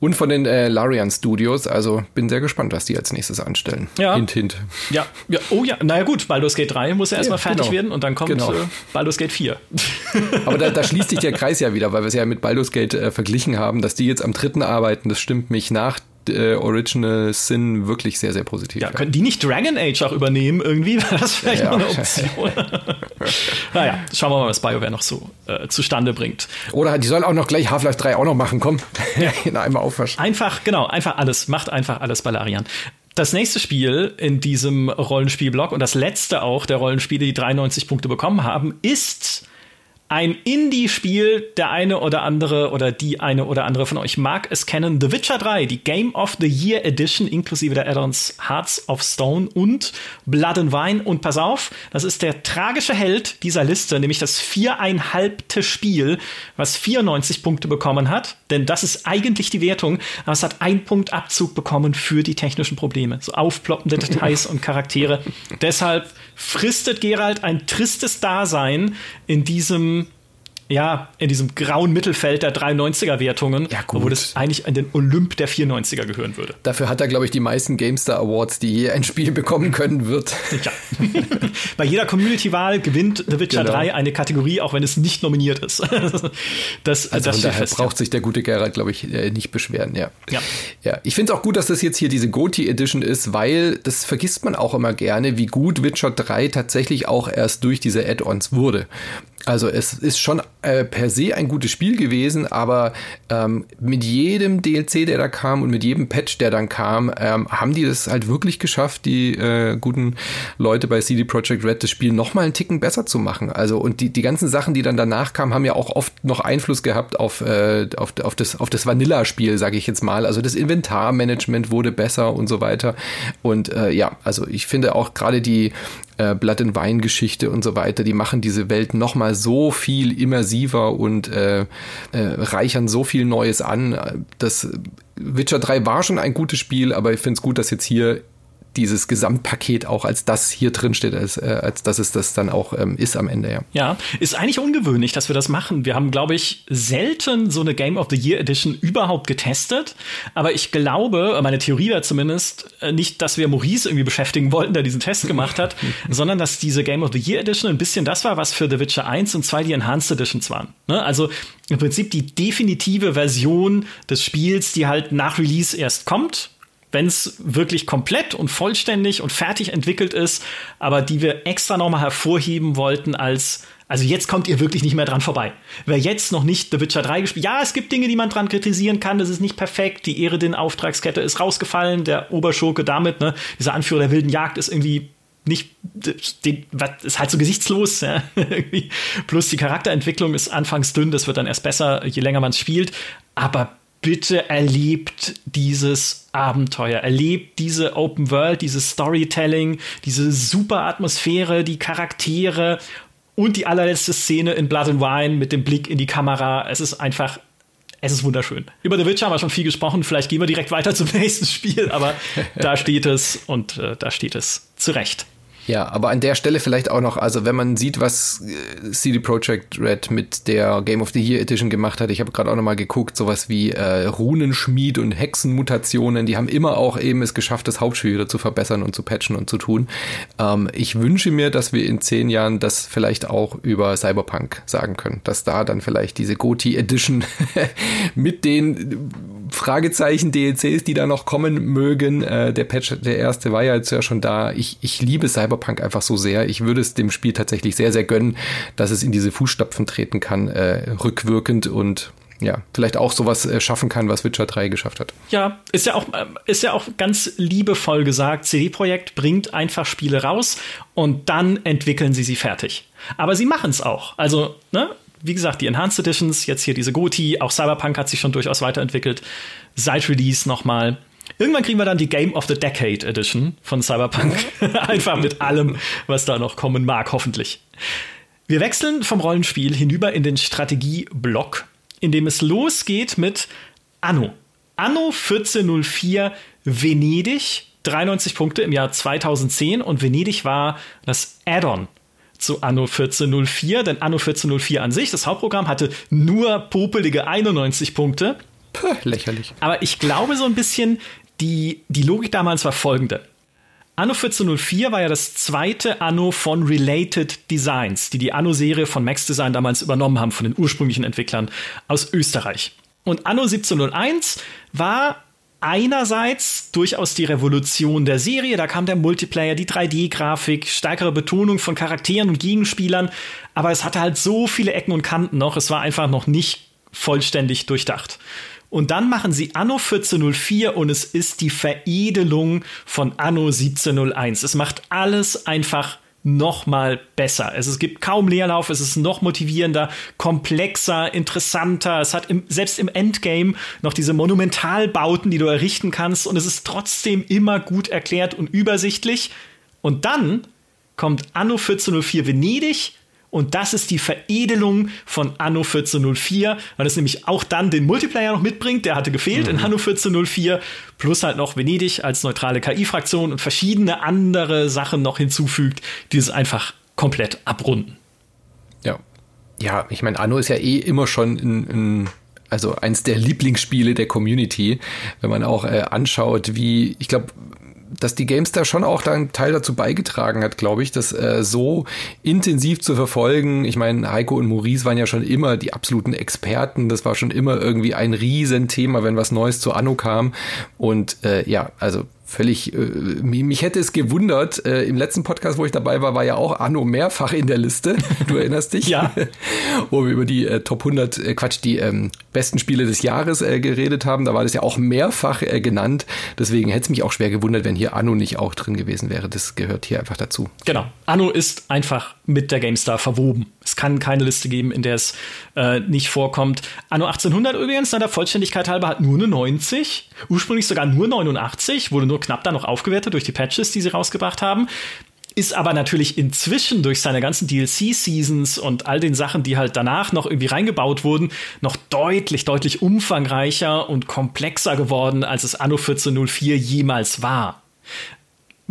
Und von den äh, Larian Studios, also bin sehr gespannt, was die als nächstes anstellen. Ja. Hint, hint. Ja, ja. oh ja, naja gut, Baldur's Gate 3 muss ja erstmal ja, fertig genau. werden und dann kommt genau. äh, Baldur's Gate 4. Aber da, da, schließt sich der Kreis ja wieder, weil wir es ja mit Baldur's Gate äh, verglichen haben, dass die jetzt am dritten arbeiten, das stimmt mich nach äh, Original Sin wirklich sehr, sehr positiv. Ja, ja, können die nicht Dragon Age auch übernehmen irgendwie? Das vielleicht ja. noch eine Option. naja, schauen wir mal, was BioWare noch so äh, zustande bringt. Oder die sollen auch noch gleich Half-Life 3 auch noch machen, komm. In einem Aufwasch. Einfach, genau, einfach alles. Macht einfach alles bei Larian. Das nächste Spiel in diesem Rollenspielblock und das letzte auch der Rollenspiele, die 93 Punkte bekommen haben, ist ein Indie-Spiel, der eine oder andere oder die eine oder andere von euch mag es kennen. The Witcher 3, die Game of the Year Edition, inklusive der Addons Hearts of Stone und Blood and Wine. Und pass auf, das ist der tragische Held dieser Liste, nämlich das viereinhalbte Spiel, was 94 Punkte bekommen hat. Denn das ist eigentlich die Wertung, aber es hat einen Punkt Abzug bekommen für die technischen Probleme. So aufploppende Details und Charaktere. Deshalb fristet Gerald ein tristes Dasein in diesem ja, in diesem grauen Mittelfeld der 93er-Wertungen, ja, wo das eigentlich in den Olymp der 94er gehören würde. Dafür hat er, glaube ich, die meisten GameStar Awards, die je ein Spiel bekommen können wird. Ja. Bei jeder Community-Wahl gewinnt The Witcher genau. 3 eine Kategorie, auch wenn es nicht nominiert ist. das, also das daher fest, braucht ja. sich der gute Gerald, glaube ich, äh, nicht beschweren, ja. Ja, ja ich finde es auch gut, dass das jetzt hier diese GOTY Edition ist, weil das vergisst man auch immer gerne, wie gut Witcher 3 tatsächlich auch erst durch diese Add-ons wurde. Also es ist schon äh, per se ein gutes Spiel gewesen, aber ähm, mit jedem DLC, der da kam und mit jedem Patch, der dann kam, ähm, haben die das halt wirklich geschafft, die äh, guten Leute bei CD Projekt Red das Spiel noch mal einen Ticken besser zu machen. Also und die, die ganzen Sachen, die dann danach kamen, haben ja auch oft noch Einfluss gehabt auf, äh, auf, auf das, auf das Vanilla-Spiel, sage ich jetzt mal. Also das Inventarmanagement wurde besser und so weiter. Und äh, ja, also ich finde auch gerade die äh, Blood and Wine Geschichte und so weiter, die machen diese Welt noch mal so viel immersiver und äh, äh, reichern so viel Neues an. Das Witcher 3 war schon ein gutes Spiel, aber ich finde es gut, dass jetzt hier dieses Gesamtpaket auch als das hier drin steht, als, äh, als dass es das dann auch ähm, ist am Ende, ja. Ja, ist eigentlich ungewöhnlich, dass wir das machen. Wir haben, glaube ich, selten so eine Game of the Year Edition überhaupt getestet. Aber ich glaube, meine Theorie war zumindest äh, nicht, dass wir Maurice irgendwie beschäftigen wollten, der diesen Test gemacht hat, sondern dass diese Game of the Year Edition ein bisschen das war, was für The Witcher 1 und 2 die Enhanced Editions waren. Ne? Also im Prinzip die definitive Version des Spiels, die halt nach Release erst kommt wenn es wirklich komplett und vollständig und fertig entwickelt ist, aber die wir extra nochmal hervorheben wollten als also jetzt kommt ihr wirklich nicht mehr dran vorbei. Wer jetzt noch nicht The Witcher 3 gespielt, ja, es gibt Dinge, die man dran kritisieren kann, das ist nicht perfekt, die Eredin-Auftragskette ist rausgefallen, der Oberschurke damit, ne, dieser Anführer der wilden Jagd ist irgendwie nicht, den, ist halt so gesichtslos, ja, Plus die Charakterentwicklung ist anfangs dünn, das wird dann erst besser, je länger man es spielt. Aber bitte erlebt dieses Abenteuer, erlebt diese Open World, dieses Storytelling, diese super Atmosphäre, die Charaktere und die allerletzte Szene in Blood and Wine mit dem Blick in die Kamera. Es ist einfach, es ist wunderschön. Über The Witcher haben wir schon viel gesprochen. Vielleicht gehen wir direkt weiter zum nächsten Spiel, aber da steht es und äh, da steht es zurecht. Ja, aber an der Stelle vielleicht auch noch, also wenn man sieht, was äh, CD Projekt Red mit der Game of the Year Edition gemacht hat, ich habe gerade auch nochmal geguckt, sowas wie äh, Runenschmied und Hexenmutationen, die haben immer auch eben es geschafft, das Hauptspiel wieder zu verbessern und zu patchen und zu tun. Ähm, ich wünsche mir, dass wir in zehn Jahren das vielleicht auch über Cyberpunk sagen können, dass da dann vielleicht diese GOTI Edition mit den Fragezeichen DLCs, die da noch kommen mögen, äh, der Patch, der erste war ja jetzt ja schon da. Ich, ich liebe Cyberpunk Cyberpunk einfach so sehr. Ich würde es dem Spiel tatsächlich sehr, sehr gönnen, dass es in diese Fußstapfen treten kann, äh, rückwirkend und ja, vielleicht auch sowas äh, schaffen kann, was Witcher 3 geschafft hat. Ja, ist ja auch, äh, ist ja auch ganz liebevoll gesagt. CD-Projekt bringt einfach Spiele raus und dann entwickeln sie sie fertig. Aber sie machen es auch. Also, ne, wie gesagt, die Enhanced Editions, jetzt hier diese GOTI, auch Cyberpunk hat sich schon durchaus weiterentwickelt. Seit Release nochmal. Irgendwann kriegen wir dann die Game of the Decade Edition von Cyberpunk. Einfach mit allem, was da noch kommen mag, hoffentlich. Wir wechseln vom Rollenspiel hinüber in den Strategieblock, in dem es losgeht mit Anno. Anno 1404 Venedig, 93 Punkte im Jahr 2010 und Venedig war das Add-on zu Anno 1404, denn Anno 1404 an sich, das Hauptprogramm, hatte nur popelige 91 Punkte. Puh, lächerlich. Aber ich glaube so ein bisschen, die, die Logik damals war folgende. Anno 1404 war ja das zweite Anno von Related Designs, die die Anno-Serie von Max Design damals übernommen haben, von den ursprünglichen Entwicklern aus Österreich. Und Anno 1701 war einerseits durchaus die Revolution der Serie, da kam der Multiplayer, die 3D-Grafik, stärkere Betonung von Charakteren und Gegenspielern, aber es hatte halt so viele Ecken und Kanten noch, es war einfach noch nicht vollständig durchdacht. Und dann machen sie Anno 1404 und es ist die Veredelung von Anno 1701. Es macht alles einfach noch mal besser. Es, es gibt kaum Leerlauf, es ist noch motivierender, komplexer, interessanter. Es hat im, selbst im Endgame noch diese Monumentalbauten, die du errichten kannst und es ist trotzdem immer gut erklärt und übersichtlich. Und dann kommt Anno 1404 Venedig und das ist die Veredelung von Anno 1404, weil es nämlich auch dann den Multiplayer noch mitbringt. Der hatte gefehlt mhm. in Anno 1404, plus halt noch Venedig als neutrale KI-Fraktion und verschiedene andere Sachen noch hinzufügt, die es einfach komplett abrunden. Ja. Ja, ich meine, Anno ist ja eh immer schon ein, ein also eins der Lieblingsspiele der Community, wenn man auch äh, anschaut, wie, ich glaube, dass die GameStar schon auch da einen Teil dazu beigetragen hat, glaube ich, das äh, so intensiv zu verfolgen. Ich meine, Heiko und Maurice waren ja schon immer die absoluten Experten. Das war schon immer irgendwie ein Riesenthema, wenn was Neues zu Anno kam. Und äh, ja, also völlig, äh, mich hätte es gewundert, äh, im letzten Podcast, wo ich dabei war, war ja auch Anno mehrfach in der Liste, du erinnerst dich? ja. wo wir über die äh, Top 100, äh, Quatsch, die ähm, besten Spiele des Jahres äh, geredet haben, da war das ja auch mehrfach äh, genannt, deswegen hätte es mich auch schwer gewundert, wenn hier Anno nicht auch drin gewesen wäre, das gehört hier einfach dazu. Genau, Anno ist einfach mit der GameStar verwoben. Es kann keine Liste geben, in der es äh, nicht vorkommt. Anno 1800 übrigens, na, der Vollständigkeit halber, hat nur eine 90, ursprünglich sogar nur 89, wurde nur knapp dann noch aufgewertet durch die Patches, die sie rausgebracht haben. Ist aber natürlich inzwischen durch seine ganzen DLC-Seasons und all den Sachen, die halt danach noch irgendwie reingebaut wurden, noch deutlich, deutlich umfangreicher und komplexer geworden, als es Anno 1404 jemals war.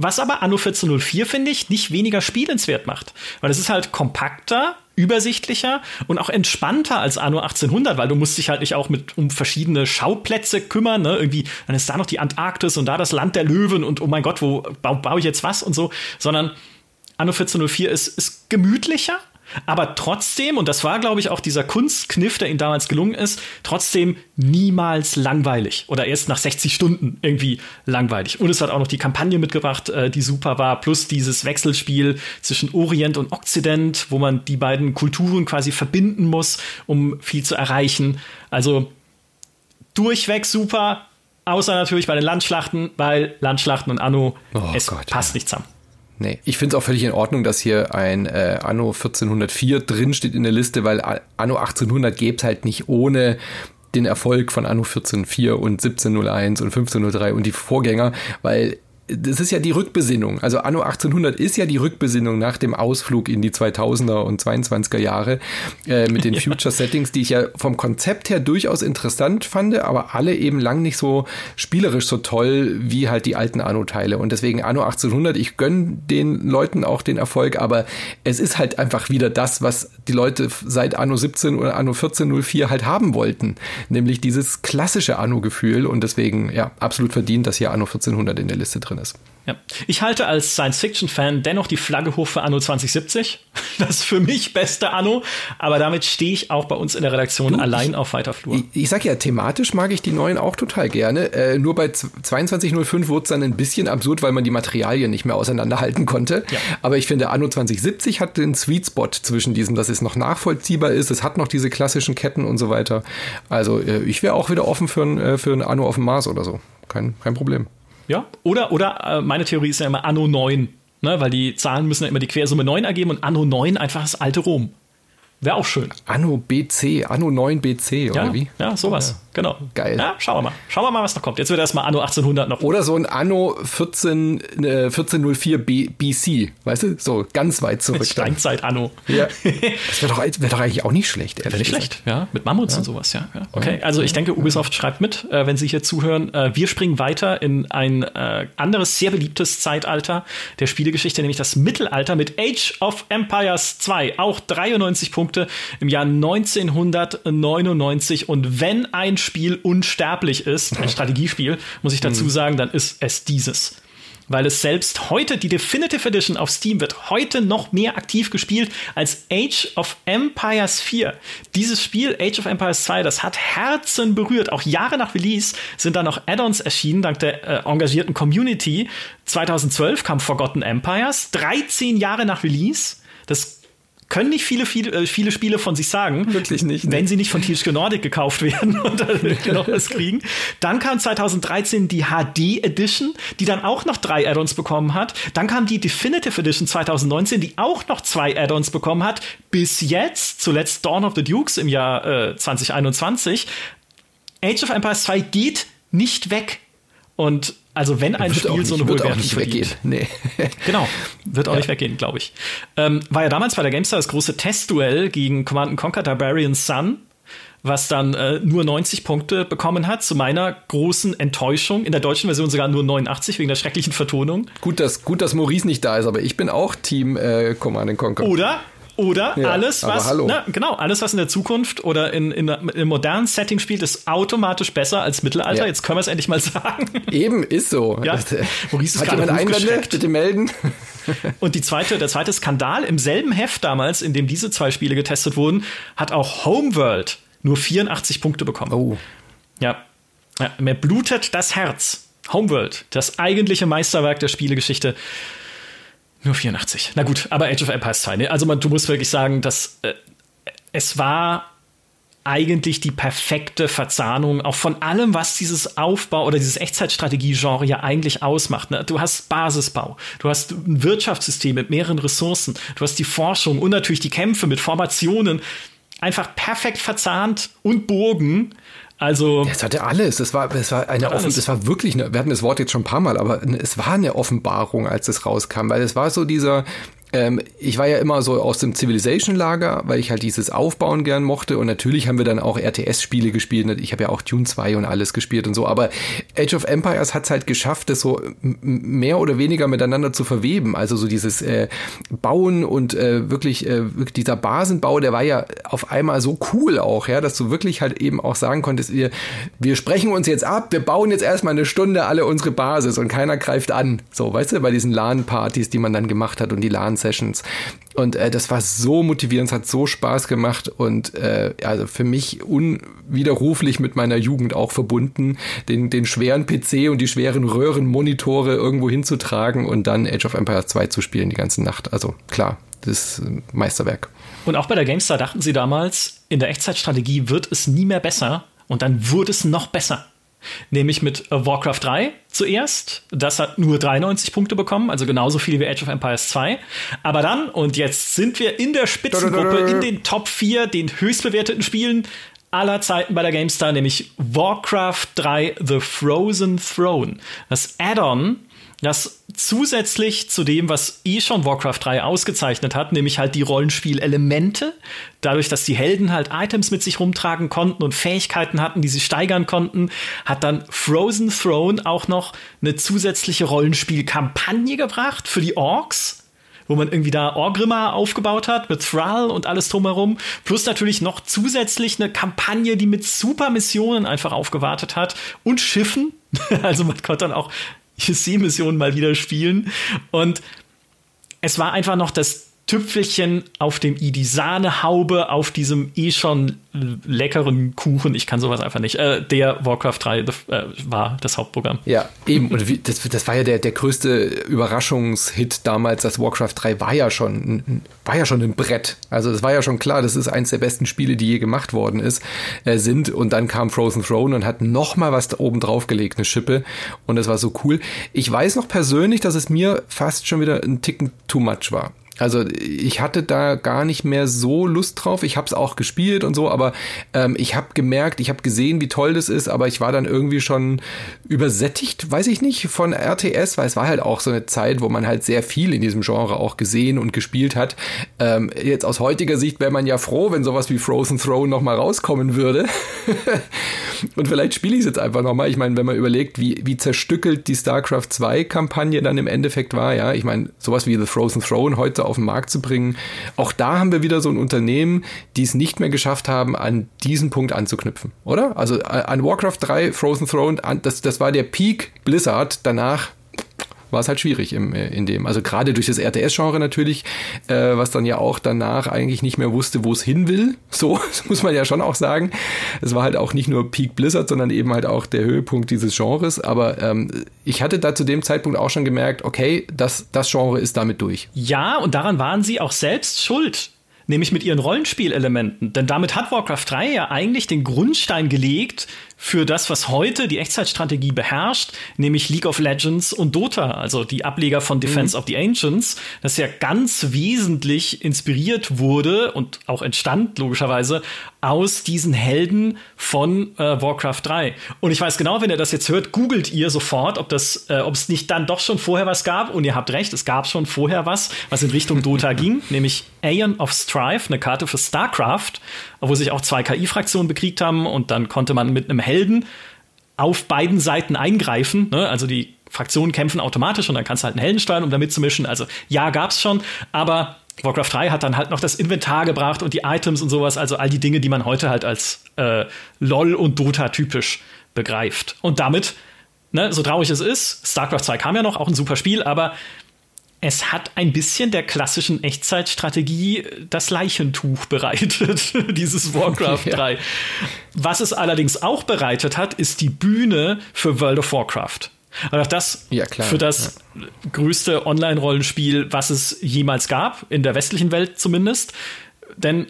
Was aber Anno 1404, finde ich, nicht weniger spielenswert macht. Weil es ist halt kompakter, übersichtlicher und auch entspannter als Anno 1800, weil du musst dich halt nicht auch mit um verschiedene Schauplätze kümmern, ne? Irgendwie, dann ist da noch die Antarktis und da das Land der Löwen und oh mein Gott, wo baue bau ich jetzt was und so, sondern Anno 1404 ist, ist gemütlicher, aber trotzdem, und das war, glaube ich, auch dieser Kunstkniff, der ihm damals gelungen ist, trotzdem niemals langweilig oder erst nach 60 Stunden irgendwie langweilig. Und es hat auch noch die Kampagne mitgebracht, äh, die super war, plus dieses Wechselspiel zwischen Orient und Okzident, wo man die beiden Kulturen quasi verbinden muss, um viel zu erreichen. Also durchweg super, außer natürlich bei den Landschlachten, weil Landschlachten und Anno, oh es Gott, passt ja. nicht zusammen. Nee, ich finde es auch völlig in Ordnung, dass hier ein äh, Anno 1404 drin steht in der Liste, weil Anno 1800 gäbe es halt nicht ohne den Erfolg von Anno 1404 und 1701 und 1503 und die Vorgänger, weil das ist ja die Rückbesinnung. Also Anno 1800 ist ja die Rückbesinnung nach dem Ausflug in die 2000er und 22er Jahre äh, mit den ja. Future Settings, die ich ja vom Konzept her durchaus interessant fand, aber alle eben lang nicht so spielerisch so toll wie halt die alten Anno-Teile. Und deswegen Anno 1800, ich gönne den Leuten auch den Erfolg, aber es ist halt einfach wieder das, was die Leute seit Anno 17 oder Anno 1404 halt haben wollten. Nämlich dieses klassische Anno-Gefühl und deswegen, ja, absolut verdient, dass hier Anno 1400 in der Liste drin ist. Ja. Ich halte als Science-Fiction-Fan dennoch die Flagge hoch für Anno 2070. Das ist für mich beste Anno, aber damit stehe ich auch bei uns in der Redaktion du, allein ich, auf weiter Flur. Ich, ich sag ja, thematisch mag ich die neuen auch total gerne. Äh, nur bei 2205 wurde es dann ein bisschen absurd, weil man die Materialien nicht mehr auseinanderhalten konnte. Ja. Aber ich finde, Anno 2070 hat den Sweet Spot zwischen diesem, dass es noch nachvollziehbar ist, es hat noch diese klassischen Ketten und so weiter. Also äh, ich wäre auch wieder offen für ein, äh, für ein Anno auf dem Mars oder so. Kein, kein Problem. Ja, oder, oder äh, meine Theorie ist ja immer Anno 9, ne? weil die Zahlen müssen ja immer die Quersumme 9 ergeben und Anno 9 einfach das alte Rom. Wäre auch schön. Anno BC, Anno 9 BC, oder ja, wie? Ja, sowas. Ja. Genau. Geil. Ja, schauen wir mal. Schauen wir mal, was noch kommt. Jetzt wird erstmal Anno 1800 noch. Oder so ein Anno 14, äh, 1404 B, BC, weißt du? So ganz weit zurück. Steinzeit-Anno. Ja. Das wäre doch, wär doch eigentlich auch nicht schlecht. Wäre nicht schlecht, ja. Mit Mammuts und sowas, ja. ja. Okay, also ich denke, Ubisoft schreibt mit, äh, wenn Sie hier zuhören. Äh, wir springen weiter in ein äh, anderes, sehr beliebtes Zeitalter der Spielegeschichte, nämlich das Mittelalter mit Age of Empires 2. Auch 93 Punkte im Jahr 1999. Und wenn ein Spiel unsterblich ist, ein Strategiespiel, muss ich dazu mhm. sagen, dann ist es dieses weil es selbst heute, die Definitive Edition auf Steam wird heute noch mehr aktiv gespielt als Age of Empires 4. Dieses Spiel, Age of Empires 2, das hat Herzen berührt. Auch Jahre nach Release sind da noch Add-ons erschienen, dank der äh, engagierten Community. 2012 kam Forgotten Empires, 13 Jahre nach Release. Das können nicht viele, viele, äh, viele Spiele von sich sagen. Wirklich nicht. Wenn sie nicht von THQ Nordic gekauft werden und dann noch was kriegen. Dann kam 2013 die HD Edition, die dann auch noch drei Add-ons bekommen hat. Dann kam die Definitive Edition 2019, die auch noch zwei Add-ons bekommen hat. Bis jetzt, zuletzt Dawn of the Dukes im Jahr äh, 2021. Age of Empires 2 geht nicht weg. Und also wenn ein Spiel so eine hohe Wertung verdient. Nee. genau, wird auch ja. nicht weggehen, glaube ich. Ähm, war ja damals bei der GameStar das große Testduell gegen Command Conquer Barbarian Sun, was dann äh, nur 90 Punkte bekommen hat, zu meiner großen Enttäuschung. In der deutschen Version sogar nur 89 wegen der schrecklichen Vertonung. Gut, dass, gut, dass Maurice nicht da ist, aber ich bin auch Team äh, Command Conquer. Oder oder ja, alles, was, na, genau, alles, was in der Zukunft oder in, in, in modernen Setting spielt, ist automatisch besser als Mittelalter. Ja. Jetzt können wir es endlich mal sagen. Eben, ist so. Ja. Maurice ist Hat jemand Einwände? Bitte melden. Und die zweite, der zweite Skandal im selben Heft damals, in dem diese zwei Spiele getestet wurden, hat auch Homeworld nur 84 Punkte bekommen. Oh. Ja. ja. Mir blutet das Herz. Homeworld, das eigentliche Meisterwerk der Spielegeschichte, nur 84. Na gut, aber Age of Empires 2. Ne? Also man, du musst wirklich sagen, dass äh, es war eigentlich die perfekte Verzahnung auch von allem, was dieses Aufbau oder dieses Echtzeitstrategie-Genre ja eigentlich ausmacht. Ne? Du hast Basisbau, du hast ein Wirtschaftssystem mit mehreren Ressourcen, du hast die Forschung und natürlich die Kämpfe mit Formationen. Einfach perfekt verzahnt und Burgen also. Es hatte alles. Es war, es war eine offen, es war wirklich eine, wir hatten das Wort jetzt schon ein paar Mal, aber es war eine Offenbarung, als es rauskam, weil es war so dieser, ähm, ich war ja immer so aus dem Civilization-Lager, weil ich halt dieses Aufbauen gern mochte und natürlich haben wir dann auch RTS-Spiele gespielt. Ich habe ja auch Dune 2 und alles gespielt und so, aber Age of Empires hat es halt geschafft, das so mehr oder weniger miteinander zu verweben. Also so dieses äh, Bauen und äh, wirklich, äh, wirklich dieser Basenbau, der war ja auf einmal so cool auch, ja, dass du wirklich halt eben auch sagen konntest, wir, wir sprechen uns jetzt ab, wir bauen jetzt erstmal eine Stunde alle unsere Basis und keiner greift an. So, weißt du, bei diesen LAN-Partys, die man dann gemacht hat und die LAN Sessions. Und äh, das war so motivierend, es hat so Spaß gemacht und äh, also für mich unwiderruflich mit meiner Jugend auch verbunden, den, den schweren PC und die schweren Röhrenmonitore irgendwo hinzutragen und dann Age of Empires 2 zu spielen die ganze Nacht. Also klar, das ist ein Meisterwerk. Und auch bei der GameStar dachten sie damals, in der Echtzeitstrategie wird es nie mehr besser und dann wurde es noch besser. Nämlich mit äh, Warcraft 3 zuerst. Das hat nur 93 Punkte bekommen, also genauso viel wie Age of Empires 2. Aber dann, und jetzt sind wir in der Spitzengruppe, in den Top 4, den höchstbewerteten Spielen, aller Zeiten bei der GameStar, nämlich Warcraft 3 The Frozen Throne. Das Add-on das zusätzlich zu dem, was eh schon Warcraft 3 ausgezeichnet hat, nämlich halt die Rollenspielelemente, dadurch, dass die Helden halt Items mit sich rumtragen konnten und Fähigkeiten hatten, die sie steigern konnten, hat dann Frozen Throne auch noch eine zusätzliche Rollenspielkampagne gebracht für die Orks wo man irgendwie da Orgrimmar aufgebaut hat mit Thrall und alles drumherum. Plus natürlich noch zusätzlich eine Kampagne, die mit super Missionen einfach aufgewartet hat und Schiffen. Also man konnte dann auch Sea-Mission mal wieder spielen. Und es war einfach noch das Tüpfelchen auf dem i, die Sahnehaube auf diesem eh schon leckeren Kuchen, ich kann sowas einfach nicht, äh, der Warcraft 3 äh, war das Hauptprogramm. Ja, eben. Und wie, das, das war ja der, der größte Überraschungshit damals. Das Warcraft 3 war ja schon, war ja schon ein Brett. Also das war ja schon klar, das ist eins der besten Spiele, die je gemacht worden ist, äh, sind. Und dann kam Frozen Throne und hat noch mal was da oben drauf gelegt, eine Schippe. Und das war so cool. Ich weiß noch persönlich, dass es mir fast schon wieder ein Ticken too much war. Also ich hatte da gar nicht mehr so Lust drauf. Ich habe es auch gespielt und so, aber ähm, ich habe gemerkt, ich habe gesehen, wie toll das ist, aber ich war dann irgendwie schon übersättigt, weiß ich nicht, von RTS, weil es war halt auch so eine Zeit, wo man halt sehr viel in diesem Genre auch gesehen und gespielt hat. Ähm, jetzt aus heutiger Sicht wäre man ja froh, wenn sowas wie Frozen Throne noch mal rauskommen würde. und vielleicht spiele ich es jetzt einfach noch mal. Ich meine, wenn man überlegt, wie, wie zerstückelt die StarCraft 2 Kampagne dann im Endeffekt war, ja, ich meine, sowas wie The Frozen Throne heute auf den Markt zu bringen. Auch da haben wir wieder so ein Unternehmen, die es nicht mehr geschafft haben, an diesen Punkt anzuknüpfen, oder? Also äh, an Warcraft 3, Frozen Throne, das, das war der Peak Blizzard. Danach war es halt schwierig im, äh, in dem. Also gerade durch das RTS-Genre natürlich, äh, was dann ja auch danach eigentlich nicht mehr wusste, wo es hin will. So, das muss man ja schon auch sagen. Es war halt auch nicht nur Peak Blizzard, sondern eben halt auch der Höhepunkt dieses Genres. Aber ähm, ich hatte da zu dem Zeitpunkt auch schon gemerkt, okay, das, das Genre ist damit durch. Ja, und daran waren sie auch selbst schuld nämlich mit ihren Rollenspielelementen. Denn damit hat Warcraft 3 ja eigentlich den Grundstein gelegt für das, was heute die Echtzeitstrategie beherrscht, nämlich League of Legends und Dota, also die Ableger von Defense mhm. of the Ancients, das ja ganz wesentlich inspiriert wurde und auch entstand, logischerweise, aus diesen Helden von äh, Warcraft 3. Und ich weiß genau, wenn ihr das jetzt hört, googelt ihr sofort, ob das, äh, ob es nicht dann doch schon vorher was gab. Und ihr habt recht, es gab schon vorher was, was in Richtung Dota ging, nämlich Aeon of Strife, eine Karte für StarCraft, wo sich auch zwei KI-Fraktionen bekriegt haben und dann konnte man mit einem Helden auf beiden Seiten eingreifen. Ne? Also die Fraktionen kämpfen automatisch und dann kannst du halt einen Helden steuern, um da mitzumischen. Also ja, gab's schon, aber Warcraft 3 hat dann halt noch das Inventar gebracht und die Items und sowas, also all die Dinge, die man heute halt als äh, LOL und Dota typisch begreift. Und damit, ne, so traurig es ist, StarCraft 2 kam ja noch, auch ein super Spiel, aber es hat ein bisschen der klassischen Echtzeitstrategie das Leichentuch bereitet, dieses Warcraft 3. Ja. Was es allerdings auch bereitet hat, ist die Bühne für World of Warcraft. Und auch das ja, für das ja. größte Online-Rollenspiel, was es jemals gab, in der westlichen Welt zumindest. Denn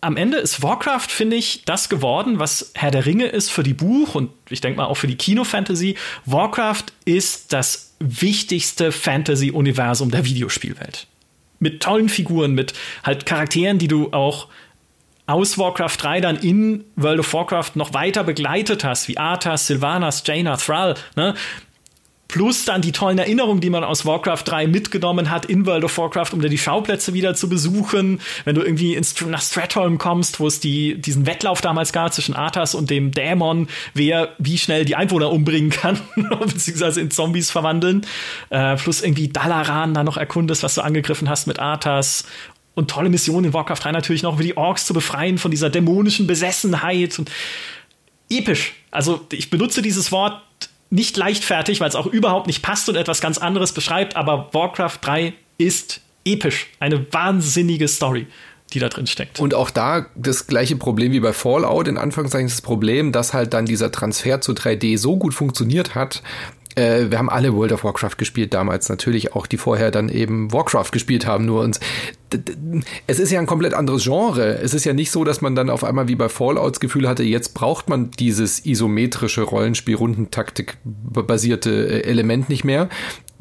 am Ende ist Warcraft, finde ich, das geworden, was Herr der Ringe ist für die Buch und ich denke mal auch für die Kino-Fantasy. Warcraft ist das wichtigste Fantasy-Universum der Videospielwelt. Mit tollen Figuren, mit halt Charakteren, die du auch aus Warcraft 3 dann in World of Warcraft noch weiter begleitet hast, wie Arthas, Sylvanas, Jaina, Thrall. Ne? Plus dann die tollen Erinnerungen, die man aus Warcraft 3 mitgenommen hat in World of Warcraft, um da die Schauplätze wieder zu besuchen. Wenn du irgendwie ins, nach Stratholm kommst, wo es die, diesen Wettlauf damals gab zwischen Arthas und dem Dämon, wer wie schnell die Einwohner umbringen kann, beziehungsweise in Zombies verwandeln. Äh, plus irgendwie Dalaran da noch erkundest, was du angegriffen hast mit Arthas und tolle Missionen in Warcraft 3 natürlich noch, wie die Orks zu befreien von dieser dämonischen Besessenheit und episch. Also ich benutze dieses Wort nicht leichtfertig, weil es auch überhaupt nicht passt und etwas ganz anderes beschreibt, aber Warcraft 3 ist episch. Eine wahnsinnige Story die da drin steckt. Und auch da das gleiche Problem wie bei Fallout, in Anführungszeichen das Problem, dass halt dann dieser Transfer zu 3D so gut funktioniert hat, äh, wir haben alle World of Warcraft gespielt damals, natürlich auch die vorher dann eben Warcraft gespielt haben, nur uns. Es ist ja ein komplett anderes Genre. Es ist ja nicht so, dass man dann auf einmal wie bei Fallout das Gefühl hatte, jetzt braucht man dieses isometrische Rollenspiel, Rundentaktik basierte äh, Element nicht mehr,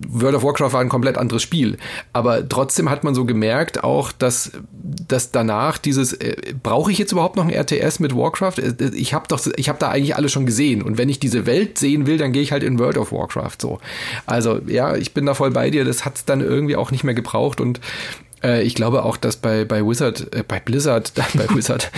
World of Warcraft war ein komplett anderes Spiel. Aber trotzdem hat man so gemerkt auch, dass, dass danach dieses, äh, brauche ich jetzt überhaupt noch ein RTS mit Warcraft? Äh, ich habe doch, ich habe da eigentlich alles schon gesehen. Und wenn ich diese Welt sehen will, dann gehe ich halt in World of Warcraft so. Also ja, ich bin da voll bei dir. Das hat es dann irgendwie auch nicht mehr gebraucht und äh, ich glaube auch, dass bei, bei Wizard, äh, bei Blizzard, bei Wizard,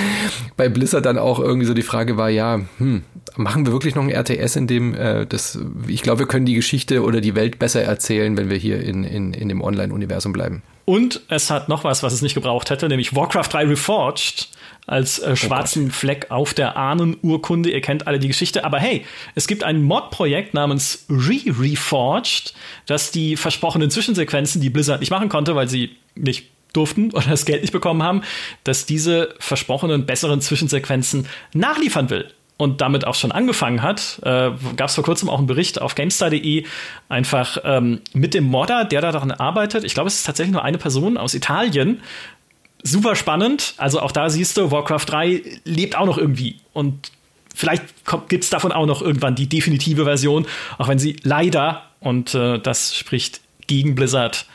bei Blizzard dann auch irgendwie so die Frage war, ja, hm, machen wir wirklich noch ein RTS, in dem äh, das, ich glaube, wir können die Geschichte oder die Welt besser erzählen, wenn wir hier in, in, in dem Online-Universum bleiben. Und es hat noch was, was es nicht gebraucht hätte, nämlich Warcraft 3 Reforged als äh, oh schwarzen oh Fleck auf der Ahnenurkunde. Ihr kennt alle die Geschichte. Aber hey, es gibt ein Mod-Projekt namens Re-Reforged, das die versprochenen Zwischensequenzen, die Blizzard nicht machen konnte, weil sie nicht durften oder das Geld nicht bekommen haben, dass diese versprochenen besseren Zwischensequenzen nachliefern will und damit auch schon angefangen hat, äh, gab es vor kurzem auch einen Bericht auf GameStar.de, einfach ähm, mit dem Modder, der da daran arbeitet. Ich glaube, es ist tatsächlich nur eine Person aus Italien. Super spannend. Also auch da siehst du, Warcraft 3 lebt auch noch irgendwie. Und vielleicht gibt es davon auch noch irgendwann die definitive Version, auch wenn sie leider, und äh, das spricht gegen Blizzard,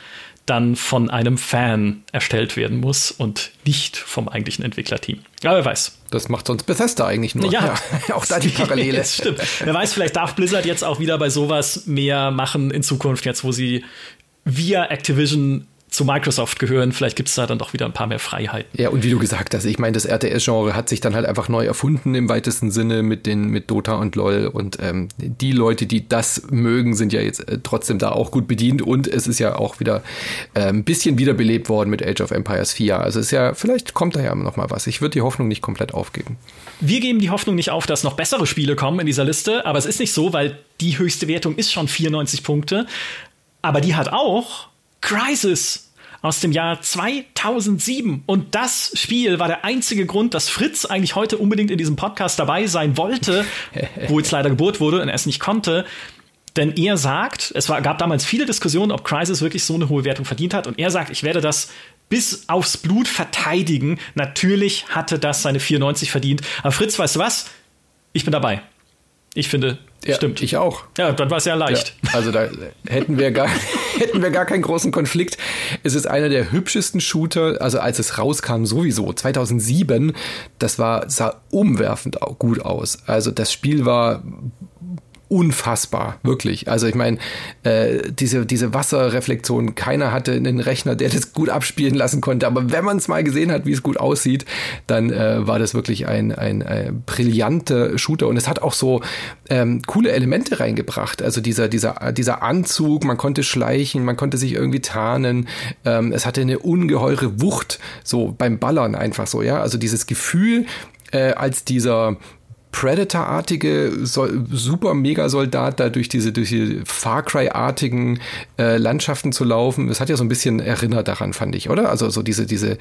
dann von einem Fan erstellt werden muss und nicht vom eigentlichen Entwicklerteam. Aber wer weiß. Das macht sonst Bethesda eigentlich nur. Ja, ja auch da die Parallele. stimmt. Wer weiß, vielleicht darf Blizzard jetzt auch wieder bei sowas mehr machen in Zukunft, jetzt wo sie via Activision zu Microsoft gehören. Vielleicht gibt es da dann doch wieder ein paar mehr Freiheiten. Ja, und wie du gesagt hast, ich meine, das RTS-Genre hat sich dann halt einfach neu erfunden im weitesten Sinne mit den mit Dota und LOL. Und ähm, die Leute, die das mögen, sind ja jetzt äh, trotzdem da auch gut bedient. Und es ist ja auch wieder äh, ein bisschen wiederbelebt worden mit Age of Empires 4. Also es ist ja, vielleicht kommt da ja noch mal was. Ich würde die Hoffnung nicht komplett aufgeben. Wir geben die Hoffnung nicht auf, dass noch bessere Spiele kommen in dieser Liste, aber es ist nicht so, weil die höchste Wertung ist schon 94 Punkte. Aber die hat auch Crisis aus dem Jahr 2007. Und das Spiel war der einzige Grund, dass Fritz eigentlich heute unbedingt in diesem Podcast dabei sein wollte, wo jetzt leider Geburt wurde und er es nicht konnte. Denn er sagt, es war, gab damals viele Diskussionen, ob Crisis wirklich so eine hohe Wertung verdient hat. Und er sagt, ich werde das bis aufs Blut verteidigen. Natürlich hatte das seine 94 verdient. Aber Fritz, weißt du was? Ich bin dabei. Ich finde, ja, stimmt. Ich auch. Ja, dann war es ja leicht. Ja, also da hätten wir gar, hätten wir gar keinen großen Konflikt. Es ist einer der hübschesten Shooter, also als es rauskam sowieso, 2007, das war, sah umwerfend gut aus. Also das Spiel war unfassbar, wirklich. Also ich meine, äh, diese, diese Wasserreflexion, keiner hatte einen Rechner, der das gut abspielen lassen konnte. Aber wenn man es mal gesehen hat, wie es gut aussieht, dann äh, war das wirklich ein, ein, ein brillanter Shooter. Und es hat auch so ähm, coole Elemente reingebracht. Also dieser, dieser, dieser Anzug, man konnte schleichen, man konnte sich irgendwie tarnen. Ähm, es hatte eine ungeheure Wucht, so beim Ballern einfach so, ja. Also dieses Gefühl, äh, als dieser Predator-artige super Mega-Soldat da durch diese, durch die Far Cry-artigen äh, Landschaften zu laufen. Das hat ja so ein bisschen erinnert daran, fand ich, oder? Also so diese, diese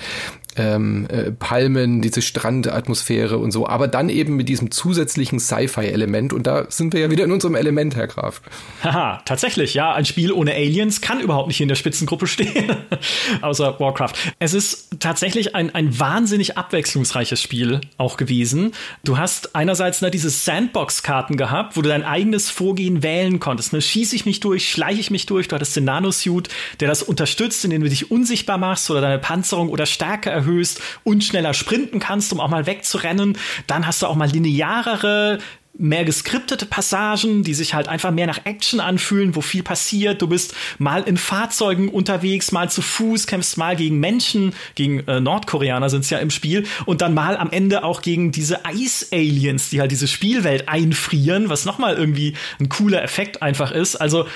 ähm, äh, Palmen, diese Strandatmosphäre und so, aber dann eben mit diesem zusätzlichen Sci-Fi-Element und da sind wir ja wieder in unserem Element, Herr Graf. Haha, tatsächlich, ja, ein Spiel ohne Aliens kann überhaupt nicht in der Spitzengruppe stehen, außer Warcraft. Es ist tatsächlich ein, ein wahnsinnig abwechslungsreiches Spiel auch gewesen. Du hast einerseits ne, diese Sandbox-Karten gehabt, wo du dein eigenes Vorgehen wählen konntest. Ne? Schieße ich mich durch, schleiche ich mich durch, du hattest den Nanosuit, der das unterstützt, indem du dich unsichtbar machst oder deine Panzerung oder Stärke erhöhst und schneller sprinten kannst, um auch mal wegzurennen. Dann hast du auch mal linearere mehr geskriptete Passagen, die sich halt einfach mehr nach Action anfühlen, wo viel passiert. Du bist mal in Fahrzeugen unterwegs, mal zu Fuß, kämpfst mal gegen Menschen, gegen äh, Nordkoreaner sind es ja im Spiel und dann mal am Ende auch gegen diese Ice-Aliens, die halt diese Spielwelt einfrieren, was nochmal irgendwie ein cooler Effekt einfach ist. Also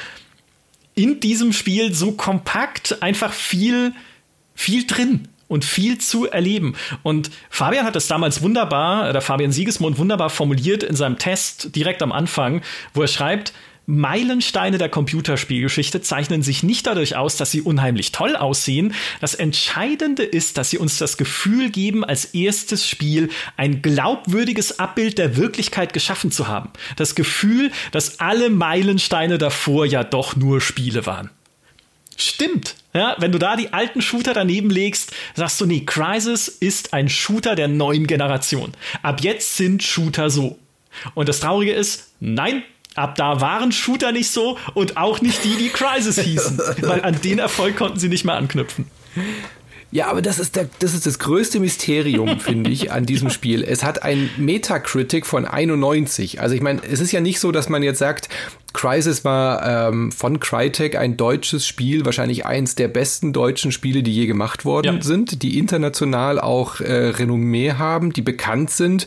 in diesem Spiel so kompakt einfach viel, viel drin und viel zu erleben. Und Fabian hat das damals wunderbar, oder Fabian Siegesmund wunderbar formuliert in seinem Test direkt am Anfang, wo er schreibt, Meilensteine der Computerspielgeschichte zeichnen sich nicht dadurch aus, dass sie unheimlich toll aussehen. Das Entscheidende ist, dass sie uns das Gefühl geben, als erstes Spiel ein glaubwürdiges Abbild der Wirklichkeit geschaffen zu haben. Das Gefühl, dass alle Meilensteine davor ja doch nur Spiele waren. Stimmt. Ja, wenn du da die alten Shooter daneben legst, sagst du, nee, Crisis ist ein Shooter der neuen Generation. Ab jetzt sind Shooter so. Und das Traurige ist, nein, Ab da waren Shooter nicht so und auch nicht die, die Crisis hießen, weil an den Erfolg konnten sie nicht mehr anknüpfen. Ja, aber das ist, der, das ist das größte Mysterium, finde ich, an diesem Spiel. Es hat ein Metacritic von 91. Also ich meine, es ist ja nicht so, dass man jetzt sagt, Crisis war ähm, von Crytek ein deutsches Spiel, wahrscheinlich eins der besten deutschen Spiele, die je gemacht worden ja. sind, die international auch äh, Renommee haben, die bekannt sind,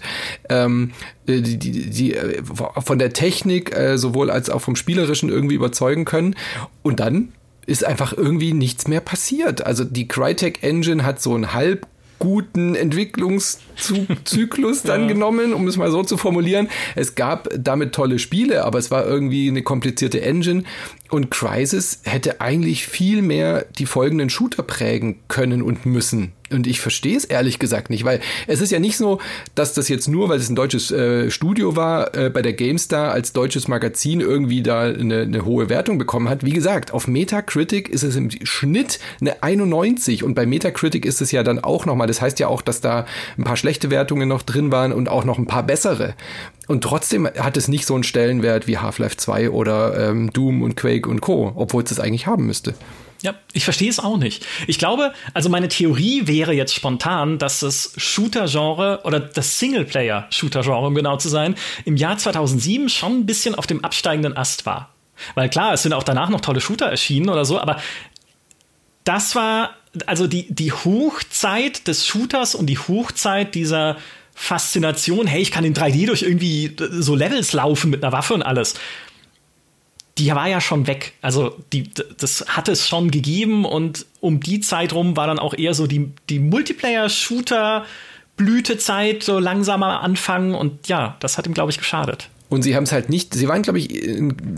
ähm, äh, die, die, die äh, von der Technik äh, sowohl als auch vom Spielerischen irgendwie überzeugen können. Und dann ist einfach irgendwie nichts mehr passiert. Also die Crytek Engine hat so einen halb guten Entwicklungszyklus dann ja. genommen, um es mal so zu formulieren. Es gab damit tolle Spiele, aber es war irgendwie eine komplizierte Engine und Crisis hätte eigentlich viel mehr die folgenden Shooter prägen können und müssen. Und ich verstehe es ehrlich gesagt nicht, weil es ist ja nicht so, dass das jetzt nur, weil es ein deutsches äh, Studio war, äh, bei der GameStar als deutsches Magazin irgendwie da eine, eine hohe Wertung bekommen hat. Wie gesagt, auf Metacritic ist es im Schnitt eine 91 und bei Metacritic ist es ja dann auch nochmal, das heißt ja auch, dass da ein paar schlechte Wertungen noch drin waren und auch noch ein paar bessere. Und trotzdem hat es nicht so einen Stellenwert wie Half-Life 2 oder ähm, Doom und Quake und Co., obwohl es das eigentlich haben müsste. Ja, ich verstehe es auch nicht. Ich glaube, also meine Theorie wäre jetzt spontan, dass das Shooter-Genre oder das Singleplayer-Shooter-Genre, um genau zu sein, im Jahr 2007 schon ein bisschen auf dem absteigenden Ast war. Weil klar, es sind auch danach noch tolle Shooter erschienen oder so, aber das war also die, die Hochzeit des Shooters und die Hochzeit dieser Faszination, hey, ich kann in 3D durch irgendwie so Levels laufen mit einer Waffe und alles die war ja schon weg. Also die, das hat es schon gegeben und um die Zeit rum war dann auch eher so die, die Multiplayer-Shooter-Blütezeit so langsamer anfangen und ja, das hat ihm, glaube ich, geschadet. Und sie haben es halt nicht, sie waren, glaube ich,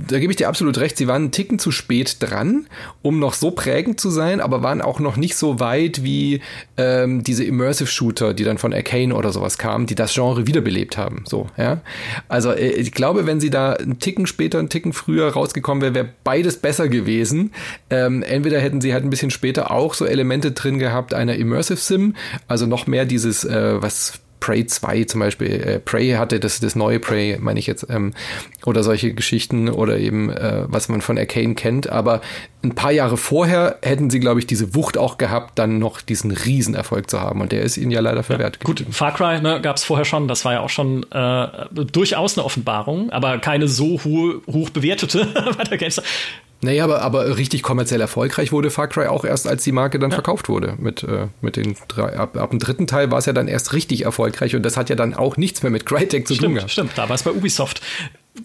da gebe ich dir absolut recht, sie waren einen Ticken zu spät dran, um noch so prägend zu sein, aber waren auch noch nicht so weit wie ähm, diese Immersive Shooter, die dann von Arcane oder sowas kamen, die das Genre wiederbelebt haben. So, ja. Also äh, ich glaube, wenn sie da einen Ticken später, einen Ticken früher rausgekommen wäre, wäre beides besser gewesen. Ähm, entweder hätten sie halt ein bisschen später auch so Elemente drin gehabt einer Immersive Sim, also noch mehr dieses, äh, was Prey 2 zum Beispiel, äh, Prey hatte, das, das neue Prey, meine ich jetzt, ähm, oder solche Geschichten oder eben, äh, was man von Arcane kennt. Aber ein paar Jahre vorher hätten sie, glaube ich, diese Wucht auch gehabt, dann noch diesen Riesenerfolg zu haben. Und der ist ihnen ja leider verwehrt. Ja, gut, Far Cry ne, gab es vorher schon, das war ja auch schon äh, durchaus eine Offenbarung, aber keine so hohe, hoch bewertete bei der GameStar. Naja, aber, aber richtig kommerziell erfolgreich wurde Far Cry auch erst, als die Marke dann ja. verkauft wurde. Mit, äh, mit den drei, ab, ab dem dritten Teil war es ja dann erst richtig erfolgreich und das hat ja dann auch nichts mehr mit Crytek zu stimmt, tun gehabt. Stimmt, da war es bei Ubisoft.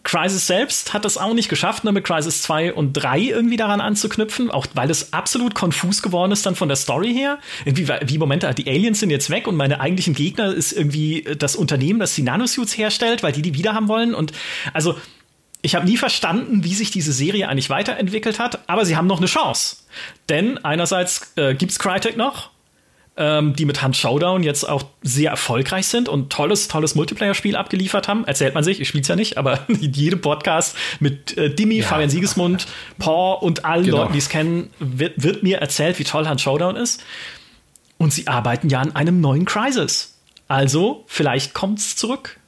Crisis selbst hat es auch nicht geschafft, ne, mit Crisis 2 und 3 irgendwie daran anzuknüpfen, auch weil es absolut konfus geworden ist dann von der Story her. Irgendwie, wie Momente, die Aliens sind jetzt weg und meine eigentlichen Gegner ist irgendwie das Unternehmen, das die Nanosuits herstellt, weil die die wieder haben wollen und also ich habe nie verstanden, wie sich diese Serie eigentlich weiterentwickelt hat, aber sie haben noch eine Chance. Denn einerseits äh, es Crytek noch, ähm, die mit Hand Showdown jetzt auch sehr erfolgreich sind und tolles, tolles Multiplayer-Spiel abgeliefert haben. Erzählt man sich, ich spiele es ja nicht, aber in jedem Podcast mit äh, Dimi, ja. Fabian Siegesmund, Paul und allen genau. Leuten, die es kennen, wird, wird mir erzählt, wie toll Hand Showdown ist. Und sie arbeiten ja an einem neuen Crisis. Also, vielleicht kommt es zurück.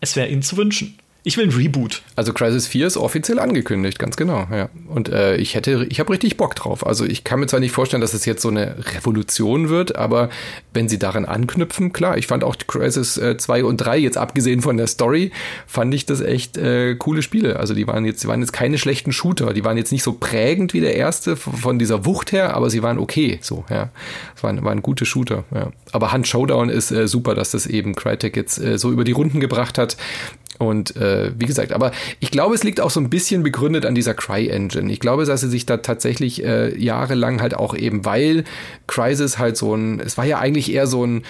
Es wäre ihnen zu wünschen. Ich will ein Reboot. Also Crisis 4 ist offiziell angekündigt, ganz genau, ja. Und äh, ich hätte, ich habe richtig Bock drauf. Also ich kann mir zwar nicht vorstellen, dass es jetzt so eine Revolution wird, aber wenn sie daran anknüpfen, klar, ich fand auch Crisis äh, 2 und 3, jetzt abgesehen von der Story, fand ich das echt äh, coole Spiele. Also die waren jetzt, die waren jetzt keine schlechten Shooter, die waren jetzt nicht so prägend wie der erste von dieser Wucht her, aber sie waren okay, so, ja. Es waren, waren gute Shooter, ja. Aber Hand Showdown ist äh, super, dass das eben Crytek jetzt äh, so über die Runden gebracht hat. Und äh, wie gesagt, aber ich glaube, es liegt auch so ein bisschen begründet an dieser Cry-Engine. Ich glaube, dass sie sich da tatsächlich äh, jahrelang halt auch eben, weil Crysis halt so ein, es war ja eigentlich eher so ein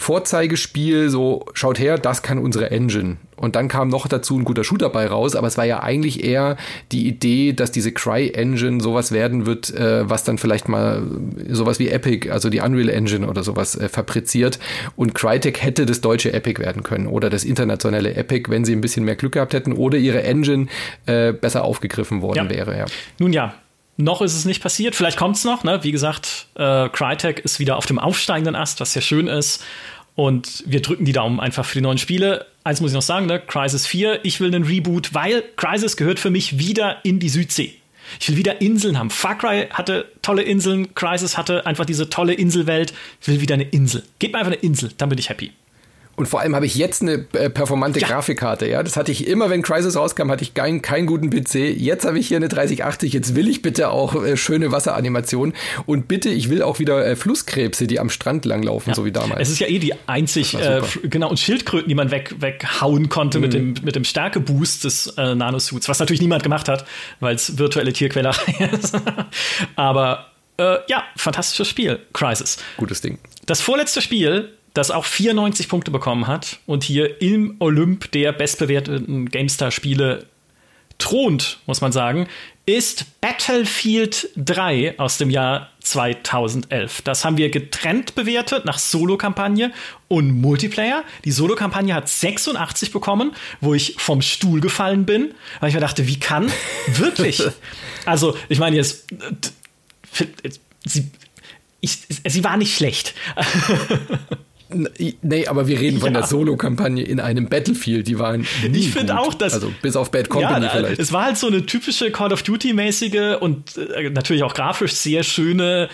Vorzeigespiel, so schaut her, das kann unsere Engine. Und dann kam noch dazu ein guter Shooter bei raus, aber es war ja eigentlich eher die Idee, dass diese Cry-Engine sowas werden wird, äh, was dann vielleicht mal sowas wie Epic, also die Unreal Engine oder sowas äh, fabriziert. Und Crytek hätte das deutsche Epic werden können oder das internationale Epic, wenn sie ein bisschen mehr Glück gehabt hätten oder ihre Engine äh, besser aufgegriffen worden ja. wäre. Ja. Nun ja, noch ist es nicht passiert. Vielleicht kommt es noch. Ne? Wie gesagt, äh, Crytek ist wieder auf dem aufsteigenden Ast, was sehr schön ist. Und wir drücken die Daumen einfach für die neuen Spiele. Eins muss ich noch sagen, ne? Crisis 4, ich will einen Reboot, weil Crisis gehört für mich wieder in die Südsee. Ich will wieder Inseln haben. Far Cry hatte tolle Inseln, Crisis hatte einfach diese tolle Inselwelt. Ich will wieder eine Insel. Gebt mir einfach eine Insel, dann bin ich happy. Und vor allem habe ich jetzt eine äh, performante ja. Grafikkarte, ja. Das hatte ich immer, wenn Crisis rauskam, hatte ich keinen keinen guten PC. Jetzt habe ich hier eine 3080. Jetzt will ich bitte auch äh, schöne Wasseranimationen. Und bitte, ich will auch wieder äh, Flusskrebse, die am Strand langlaufen, ja. so wie damals. Es ist ja eh die einzig, äh, genau, und Schildkröten, die man weg, weghauen konnte mhm. mit dem, mit dem Stärkeboost des äh, Nanosuits, was natürlich niemand gemacht hat, weil es virtuelle Tierquälerei ist. Aber äh, ja, fantastisches Spiel, Crisis. Gutes Ding. Das vorletzte Spiel das auch 94 Punkte bekommen hat und hier im Olymp der bestbewerteten GameStar-Spiele thront, muss man sagen, ist Battlefield 3 aus dem Jahr 2011. Das haben wir getrennt bewertet nach Solo-Kampagne und Multiplayer. Die Solo-Kampagne hat 86 bekommen, wo ich vom Stuhl gefallen bin, weil ich mir dachte, wie kann wirklich? also, ich meine jetzt, sie, ich, sie war nicht schlecht. Nee, aber wir reden von ja. der Solo-Kampagne in einem Battlefield. Die waren Ich finde auch, dass. Also bis auf Bad Company ja, vielleicht. Es war halt so eine typische Call of Duty-mäßige und äh, natürlich auch grafisch sehr schöne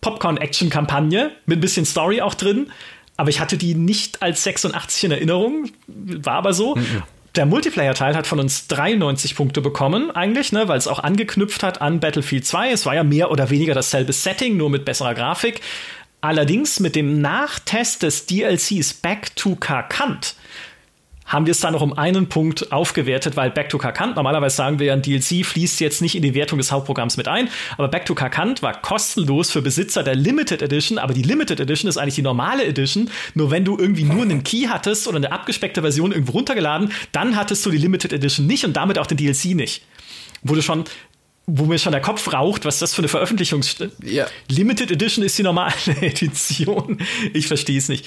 Popcorn-Action-Kampagne mit ein bisschen Story auch drin. Aber ich hatte die nicht als 86 in Erinnerung. War aber so. Mhm. Der Multiplayer-Teil hat von uns 93 Punkte bekommen, eigentlich, ne, weil es auch angeknüpft hat an Battlefield 2. Es war ja mehr oder weniger dasselbe Setting, nur mit besserer Grafik. Allerdings mit dem Nachtest des DLCs Back to Karkant haben wir es dann noch um einen Punkt aufgewertet, weil Back to Karkant, normalerweise sagen wir ja, ein DLC fließt jetzt nicht in die Wertung des Hauptprogramms mit ein, aber Back to Karkant war kostenlos für Besitzer der Limited Edition, aber die Limited Edition ist eigentlich die normale Edition, nur wenn du irgendwie nur einen Key hattest oder eine abgespeckte Version irgendwo runtergeladen, dann hattest du die Limited Edition nicht und damit auch den DLC nicht. Wurde schon wo mir schon der Kopf raucht, was das für eine Veröffentlichung ja. Limited Edition ist die normale Edition. Ich verstehe es nicht.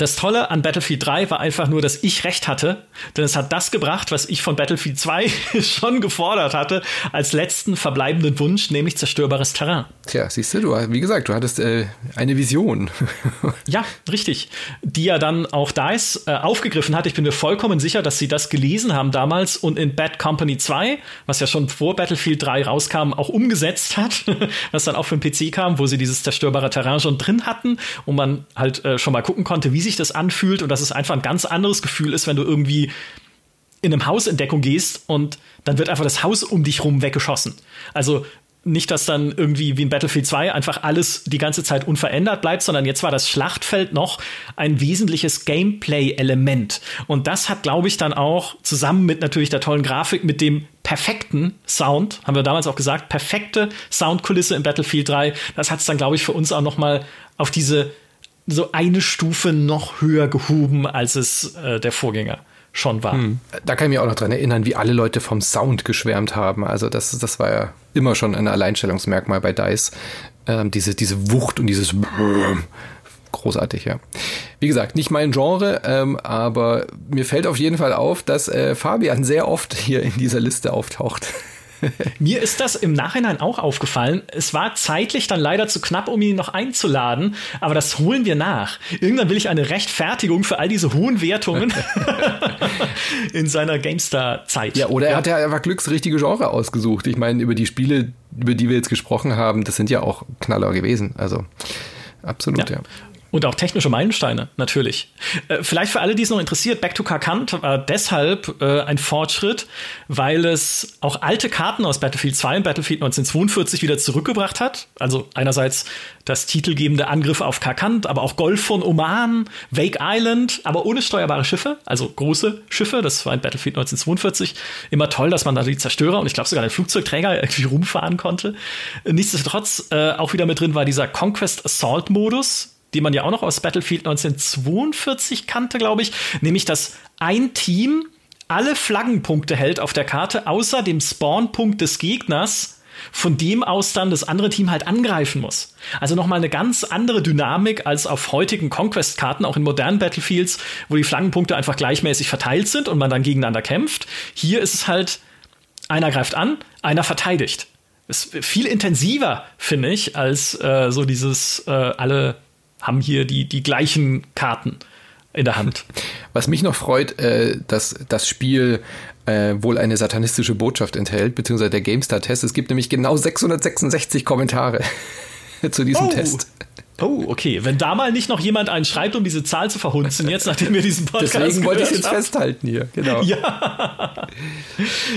Das Tolle an Battlefield 3 war einfach nur, dass ich recht hatte, denn es hat das gebracht, was ich von Battlefield 2 schon gefordert hatte, als letzten verbleibenden Wunsch, nämlich zerstörbares Terrain. Tja, siehst du, du wie gesagt, du hattest äh, eine Vision. ja, richtig. Die ja dann auch DICE äh, aufgegriffen hat. Ich bin mir vollkommen sicher, dass sie das gelesen haben damals und in Bad Company 2, was ja schon vor Battlefield 3 rauskam, auch umgesetzt hat, was dann auch für den PC kam, wo sie dieses zerstörbare Terrain schon drin hatten und man halt äh, schon mal gucken konnte, wie sie sich das anfühlt und dass es einfach ein ganz anderes Gefühl ist, wenn du irgendwie in einem Haus in Deckung gehst und dann wird einfach das Haus um dich rum weggeschossen. Also nicht, dass dann irgendwie wie in Battlefield 2 einfach alles die ganze Zeit unverändert bleibt, sondern jetzt war das Schlachtfeld noch ein wesentliches Gameplay-Element. Und das hat, glaube ich, dann auch zusammen mit natürlich der tollen Grafik, mit dem perfekten Sound, haben wir damals auch gesagt, perfekte Soundkulisse in Battlefield 3, das hat es dann, glaube ich, für uns auch noch mal auf diese so eine Stufe noch höher gehoben, als es äh, der Vorgänger schon war. Hm. Da kann ich mich auch noch dran erinnern, wie alle Leute vom Sound geschwärmt haben. Also das, das war ja immer schon ein Alleinstellungsmerkmal bei DICE. Ähm, diese, diese Wucht und dieses großartig, ja. Wie gesagt, nicht mein Genre, ähm, aber mir fällt auf jeden Fall auf, dass äh, Fabian sehr oft hier in dieser Liste auftaucht. Mir ist das im Nachhinein auch aufgefallen. Es war zeitlich dann leider zu knapp, um ihn noch einzuladen, aber das holen wir nach. Irgendwann will ich eine Rechtfertigung für all diese hohen Wertungen in seiner GameStar-Zeit. Ja, oder er ja. hat ja einfach glücksrichtige Genre ausgesucht. Ich meine, über die Spiele, über die wir jetzt gesprochen haben, das sind ja auch Knaller gewesen. Also absolut, ja. ja. Und auch technische Meilensteine, natürlich. Äh, vielleicht für alle, die es noch interessiert, Back to Karkant war deshalb äh, ein Fortschritt, weil es auch alte Karten aus Battlefield 2 und Battlefield 1942 wieder zurückgebracht hat. Also einerseits das titelgebende Angriff auf Karkant, aber auch Golf von Oman, Wake Island, aber ohne steuerbare Schiffe, also große Schiffe. Das war in Battlefield 1942 immer toll, dass man da die Zerstörer und ich glaube sogar den Flugzeugträger irgendwie rumfahren konnte. Nichtsdestotrotz äh, auch wieder mit drin war dieser Conquest Assault Modus die man ja auch noch aus Battlefield 1942 kannte, glaube ich, nämlich dass ein Team alle Flaggenpunkte hält auf der Karte, außer dem Spawnpunkt des Gegners, von dem aus dann das andere Team halt angreifen muss. Also nochmal eine ganz andere Dynamik als auf heutigen Conquest-Karten, auch in modernen Battlefields, wo die Flaggenpunkte einfach gleichmäßig verteilt sind und man dann gegeneinander kämpft. Hier ist es halt, einer greift an, einer verteidigt. Ist viel intensiver, finde ich, als äh, so dieses äh, alle haben hier die, die gleichen Karten in der Hand. Was mich noch freut, äh, dass das Spiel äh, wohl eine satanistische Botschaft enthält, beziehungsweise der GameStar-Test. Es gibt nämlich genau 666 Kommentare zu diesem Oh. Test. Oh, okay. Wenn da mal nicht noch jemand einen schreibt, um diese Zahl zu verhunzen, jetzt nachdem wir diesen Podcast Deswegen wollte ich jetzt haben. festhalten hier. Genau. Ja,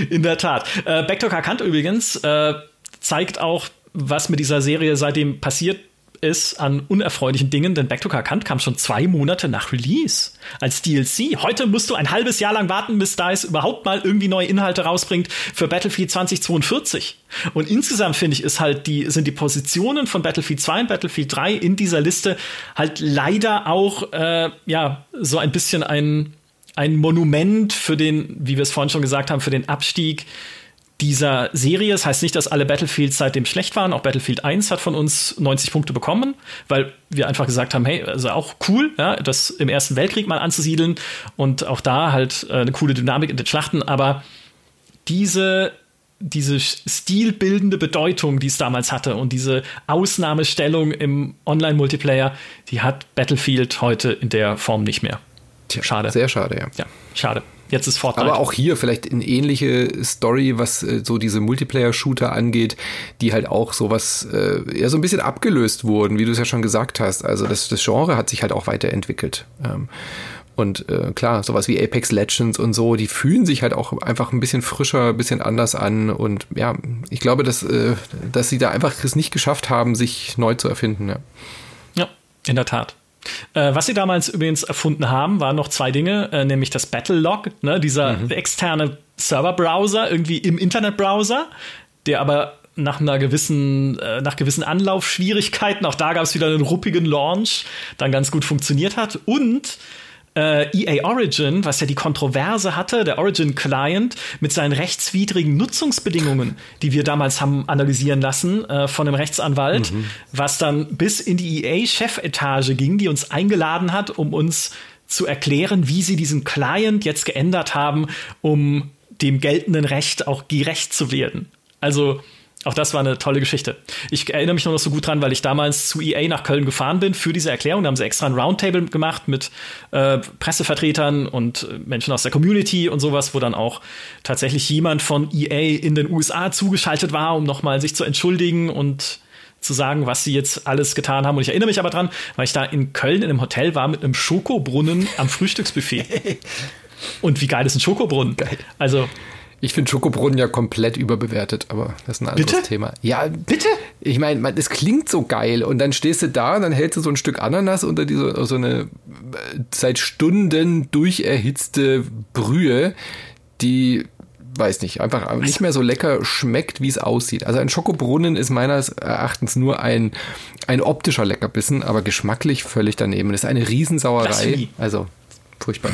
in der Tat. Äh, Back to Kakant übrigens äh, zeigt auch, was mit dieser Serie seitdem passiert ist an unerfreulichen Dingen, denn Back to Kakant kam schon zwei Monate nach Release als DLC. Heute musst du ein halbes Jahr lang warten, bis DICE überhaupt mal irgendwie neue Inhalte rausbringt für Battlefield 2042. Und insgesamt finde ich, ist halt die, sind die Positionen von Battlefield 2 und Battlefield 3 in dieser Liste halt leider auch, äh, ja, so ein bisschen ein, ein Monument für den, wie wir es vorhin schon gesagt haben, für den Abstieg dieser Serie. Das heißt nicht, dass alle Battlefields seitdem schlecht waren. Auch Battlefield 1 hat von uns 90 Punkte bekommen, weil wir einfach gesagt haben, hey, also auch cool, ja, das im Ersten Weltkrieg mal anzusiedeln und auch da halt äh, eine coole Dynamik in den Schlachten. Aber diese diese stilbildende Bedeutung, die es damals hatte und diese Ausnahmestellung im Online-Multiplayer, die hat Battlefield heute in der Form nicht mehr. Tja, Schade. Sehr schade, ja. Ja, schade. Jetzt ist Fortnite. Aber auch hier vielleicht eine ähnliche Story, was äh, so diese Multiplayer-Shooter angeht, die halt auch sowas äh, ja so ein bisschen abgelöst wurden, wie du es ja schon gesagt hast. Also das, das Genre hat sich halt auch weiterentwickelt. Ähm, und äh, klar, sowas wie Apex Legends und so, die fühlen sich halt auch einfach ein bisschen frischer, ein bisschen anders an. Und ja, ich glaube, dass, äh, dass sie da einfach es nicht geschafft haben, sich neu zu erfinden. Ja. Ja, in der Tat. Äh, was sie damals übrigens erfunden haben, waren noch zwei Dinge, äh, nämlich das Battlelog, ne, dieser externe Serverbrowser irgendwie im Internetbrowser, der aber nach einer gewissen, äh, nach gewissen Anlaufschwierigkeiten, auch da gab es wieder einen ruppigen Launch, dann ganz gut funktioniert hat. Und äh, EA Origin, was ja die Kontroverse hatte, der Origin Client mit seinen rechtswidrigen Nutzungsbedingungen, die wir damals haben analysieren lassen äh, von einem Rechtsanwalt, was dann bis in die EA-Chefetage ging, die uns eingeladen hat, um uns zu erklären, wie sie diesen Client jetzt geändert haben, um dem geltenden Recht auch gerecht zu werden. Also auch das war eine tolle Geschichte. Ich erinnere mich nur noch so gut dran, weil ich damals zu EA nach Köln gefahren bin für diese Erklärung. Da haben sie extra ein Roundtable gemacht mit äh, Pressevertretern und äh, Menschen aus der Community und sowas, wo dann auch tatsächlich jemand von EA in den USA zugeschaltet war, um nochmal sich zu entschuldigen und zu sagen, was sie jetzt alles getan haben. Und ich erinnere mich aber dran, weil ich da in Köln in einem Hotel war mit einem Schokobrunnen am Frühstücksbuffet. Und wie geil ist ein Schokobrunnen? Geil. Also, Ich finde Schokobrunnen ja komplett überbewertet, aber das ist ein anderes Bitte? Thema. Ja, bitte? Ich meine, es klingt so geil und dann stehst du da und dann hältst du so ein Stück Ananas unter diese so eine äh, seit Stunden durcherhitzte Brühe, die weiß nicht, einfach nicht mehr so lecker schmeckt, wie es aussieht. Also ein Schokobrunnen ist meines Erachtens nur ein, ein optischer Leckerbissen, aber geschmacklich völlig daneben. Das ist eine Riesensauerei. Also furchtbar.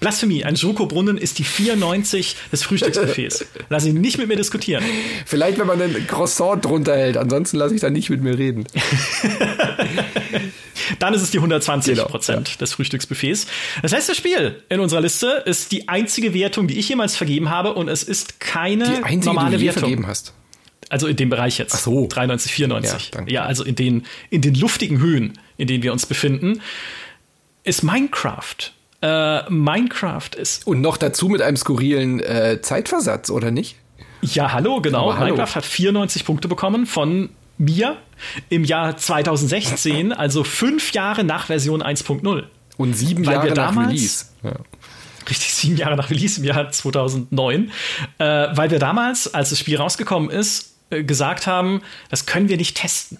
Blasphemie, ein Schokobrunnen ist die 94 des Frühstücksbuffets. Lass ihn nicht mit mir diskutieren. Vielleicht, wenn man ein Croissant drunter hält, ansonsten lasse ich da nicht mit mir reden. Dann ist es die 120 Genau, Prozent des Frühstücksbuffets. Das letzte Spiel in unserer Liste ist die einzige Wertung, die ich jemals vergeben habe und es ist keine Die einzige, normale die du je Wertung. vergeben hast. Also in dem Bereich jetzt. Ach so. 93, 94. Ja, Ja, also in den, in den luftigen Höhen, in denen wir uns befinden, ist Minecraft. Äh, Minecraft ist Und noch dazu mit einem skurrilen äh, Zeitversatz, oder nicht? Ja, hallo, genau. Hallo. Minecraft hat 94 Punkte bekommen von mir im Jahr 2016, also fünf Jahre nach Version 1.0. Und sieben Weil Jahre wir nach damals- Release. Ja. Richtig, sieben Jahre nach Release im Jahr 2009. Äh, weil wir damals, als das Spiel rausgekommen ist, äh, gesagt haben, das können wir nicht testen.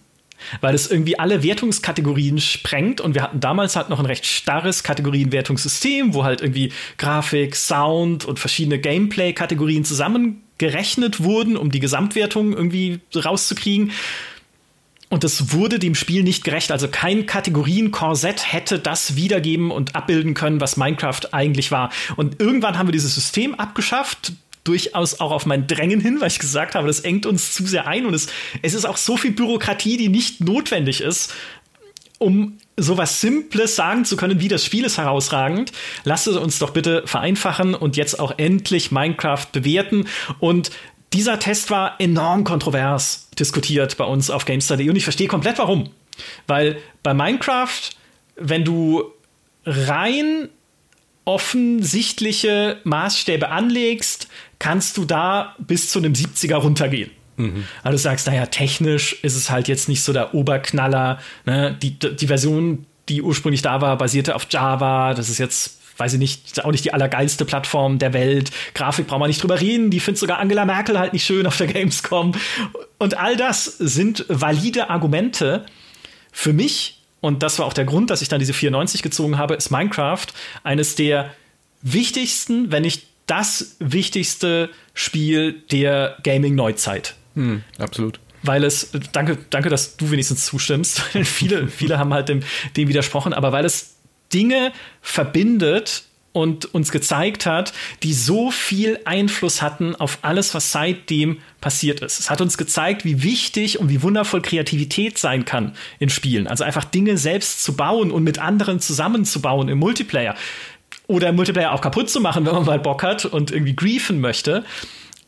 Weil es irgendwie alle Wertungskategorien sprengt und wir hatten damals halt noch ein recht starres Kategorienwertungssystem, wo halt irgendwie Grafik, Sound und verschiedene Gameplay-Kategorien zusammengerechnet wurden, um die Gesamtwertung irgendwie rauszukriegen. Und das wurde dem Spiel nicht gerecht. Also kein Kategorienkorsett hätte das wiedergeben und abbilden können, was Minecraft eigentlich war. Und irgendwann haben wir dieses System abgeschafft. Durchaus auch auf mein Drängen hin, weil ich gesagt habe, das engt uns zu sehr ein und es, es ist auch so viel Bürokratie, die nicht notwendig ist, um sowas Simples sagen zu können, wie das Spiel ist herausragend. Lasst es uns doch bitte vereinfachen und jetzt auch endlich Minecraft bewerten. Und dieser Test war enorm kontrovers diskutiert bei uns auf GameStar.de und ich verstehe komplett warum. Weil bei Minecraft, wenn du rein offensichtliche Maßstäbe anlegst, kannst du da bis zu einem 70er runtergehen. Mhm. Also du sagst, naja, technisch ist es halt jetzt nicht so der Oberknaller. Ne? Die, die Version, die ursprünglich da war, basierte auf Java. Das ist jetzt weiß ich nicht, auch nicht die allergeilste Plattform der Welt. Grafik braucht man nicht drüber reden. Die findet sogar Angela Merkel halt nicht schön auf der Gamescom. Und all das sind valide Argumente. Für mich, und das war auch der Grund, dass ich dann diese 94 gezogen habe, ist Minecraft eines der wichtigsten, wenn nicht das wichtigste Spiel der Gaming-Neuzeit. Hm, absolut weil es, danke, danke, dass du wenigstens zustimmst. viele, viele haben halt dem, dem widersprochen, aber weil es Dinge verbindet und uns gezeigt hat, die so viel Einfluss hatten auf alles, was seitdem passiert ist. Es hat uns gezeigt, wie wichtig und wie wundervoll Kreativität sein kann in Spielen. Also einfach Dinge selbst zu bauen und mit anderen zusammenzubauen im Multiplayer. Oder im Multiplayer auch kaputt zu machen, wenn man mal Bock hat und irgendwie griefen möchte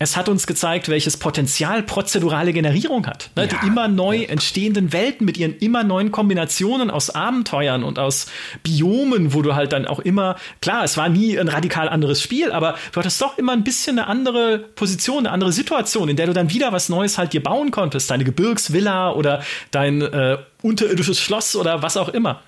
es hat uns gezeigt, welches Potenzial prozedurale Generierung hat. Ne? Ja, die immer neu entstehenden Welten mit ihren immer neuen Kombinationen aus Abenteuern und aus Biomen, wo du halt dann auch immer, klar, es war nie ein radikal anderes Spiel, aber du hattest doch immer ein bisschen eine andere Position, eine andere Situation, in der du dann wieder was Neues halt dir bauen konntest. Deine Gebirgsvilla oder dein äh, unterirdisches Schloss oder was auch immer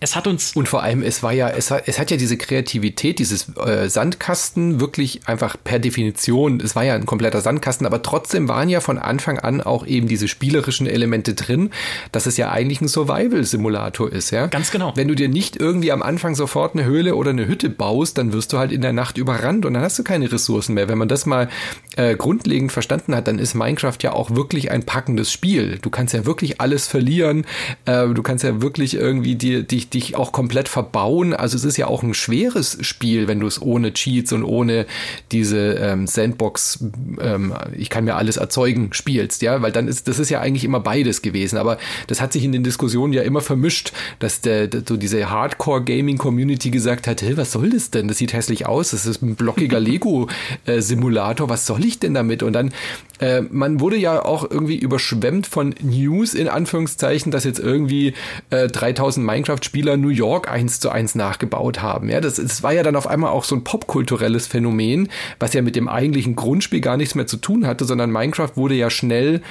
es hat uns. Und vor allem, es war ja, es hat, es hat ja diese Kreativität, dieses äh, Sandkasten wirklich einfach per Definition, es war ja ein kompletter Sandkasten, aber trotzdem waren ja von Anfang an auch eben diese spielerischen Elemente drin, dass es ja eigentlich ein Survival-Simulator ist, ja. Ganz genau. Wenn du dir nicht irgendwie am Anfang sofort eine Höhle oder eine Hütte baust, dann wirst du halt in der Nacht überrannt und dann hast du keine Ressourcen mehr. Wenn man das mal äh, grundlegend verstanden hat, dann ist Minecraft ja auch wirklich ein packendes Spiel. Du kannst ja wirklich alles verlieren, äh, du kannst ja wirklich irgendwie dir, dich dich, auch komplett verbauen. Also es ist ja auch ein schweres Spiel, wenn du es ohne Cheats und ohne diese ähm, Sandbox, ähm, ich kann mir alles erzeugen, spielst, ja, weil dann ist, das ist ja eigentlich immer beides gewesen. Aber das hat sich in den Diskussionen ja immer vermischt, dass der, so diese Hardcore-Gaming-Community gesagt hat, hey, was soll das denn? Das sieht hässlich aus, das ist ein blockiger Lego-Simulator, was soll ich denn damit? Und dann äh, man wurde ja auch irgendwie überschwemmt von News in Anführungszeichen, dass jetzt irgendwie äh, 3000 Minecraft-Spieler New York eins zu eins nachgebaut haben. Ja, das, das war ja dann auf einmal auch so ein popkulturelles Phänomen, was ja mit dem eigentlichen Grundspiel gar nichts mehr zu tun hatte, sondern Minecraft wurde ja schnell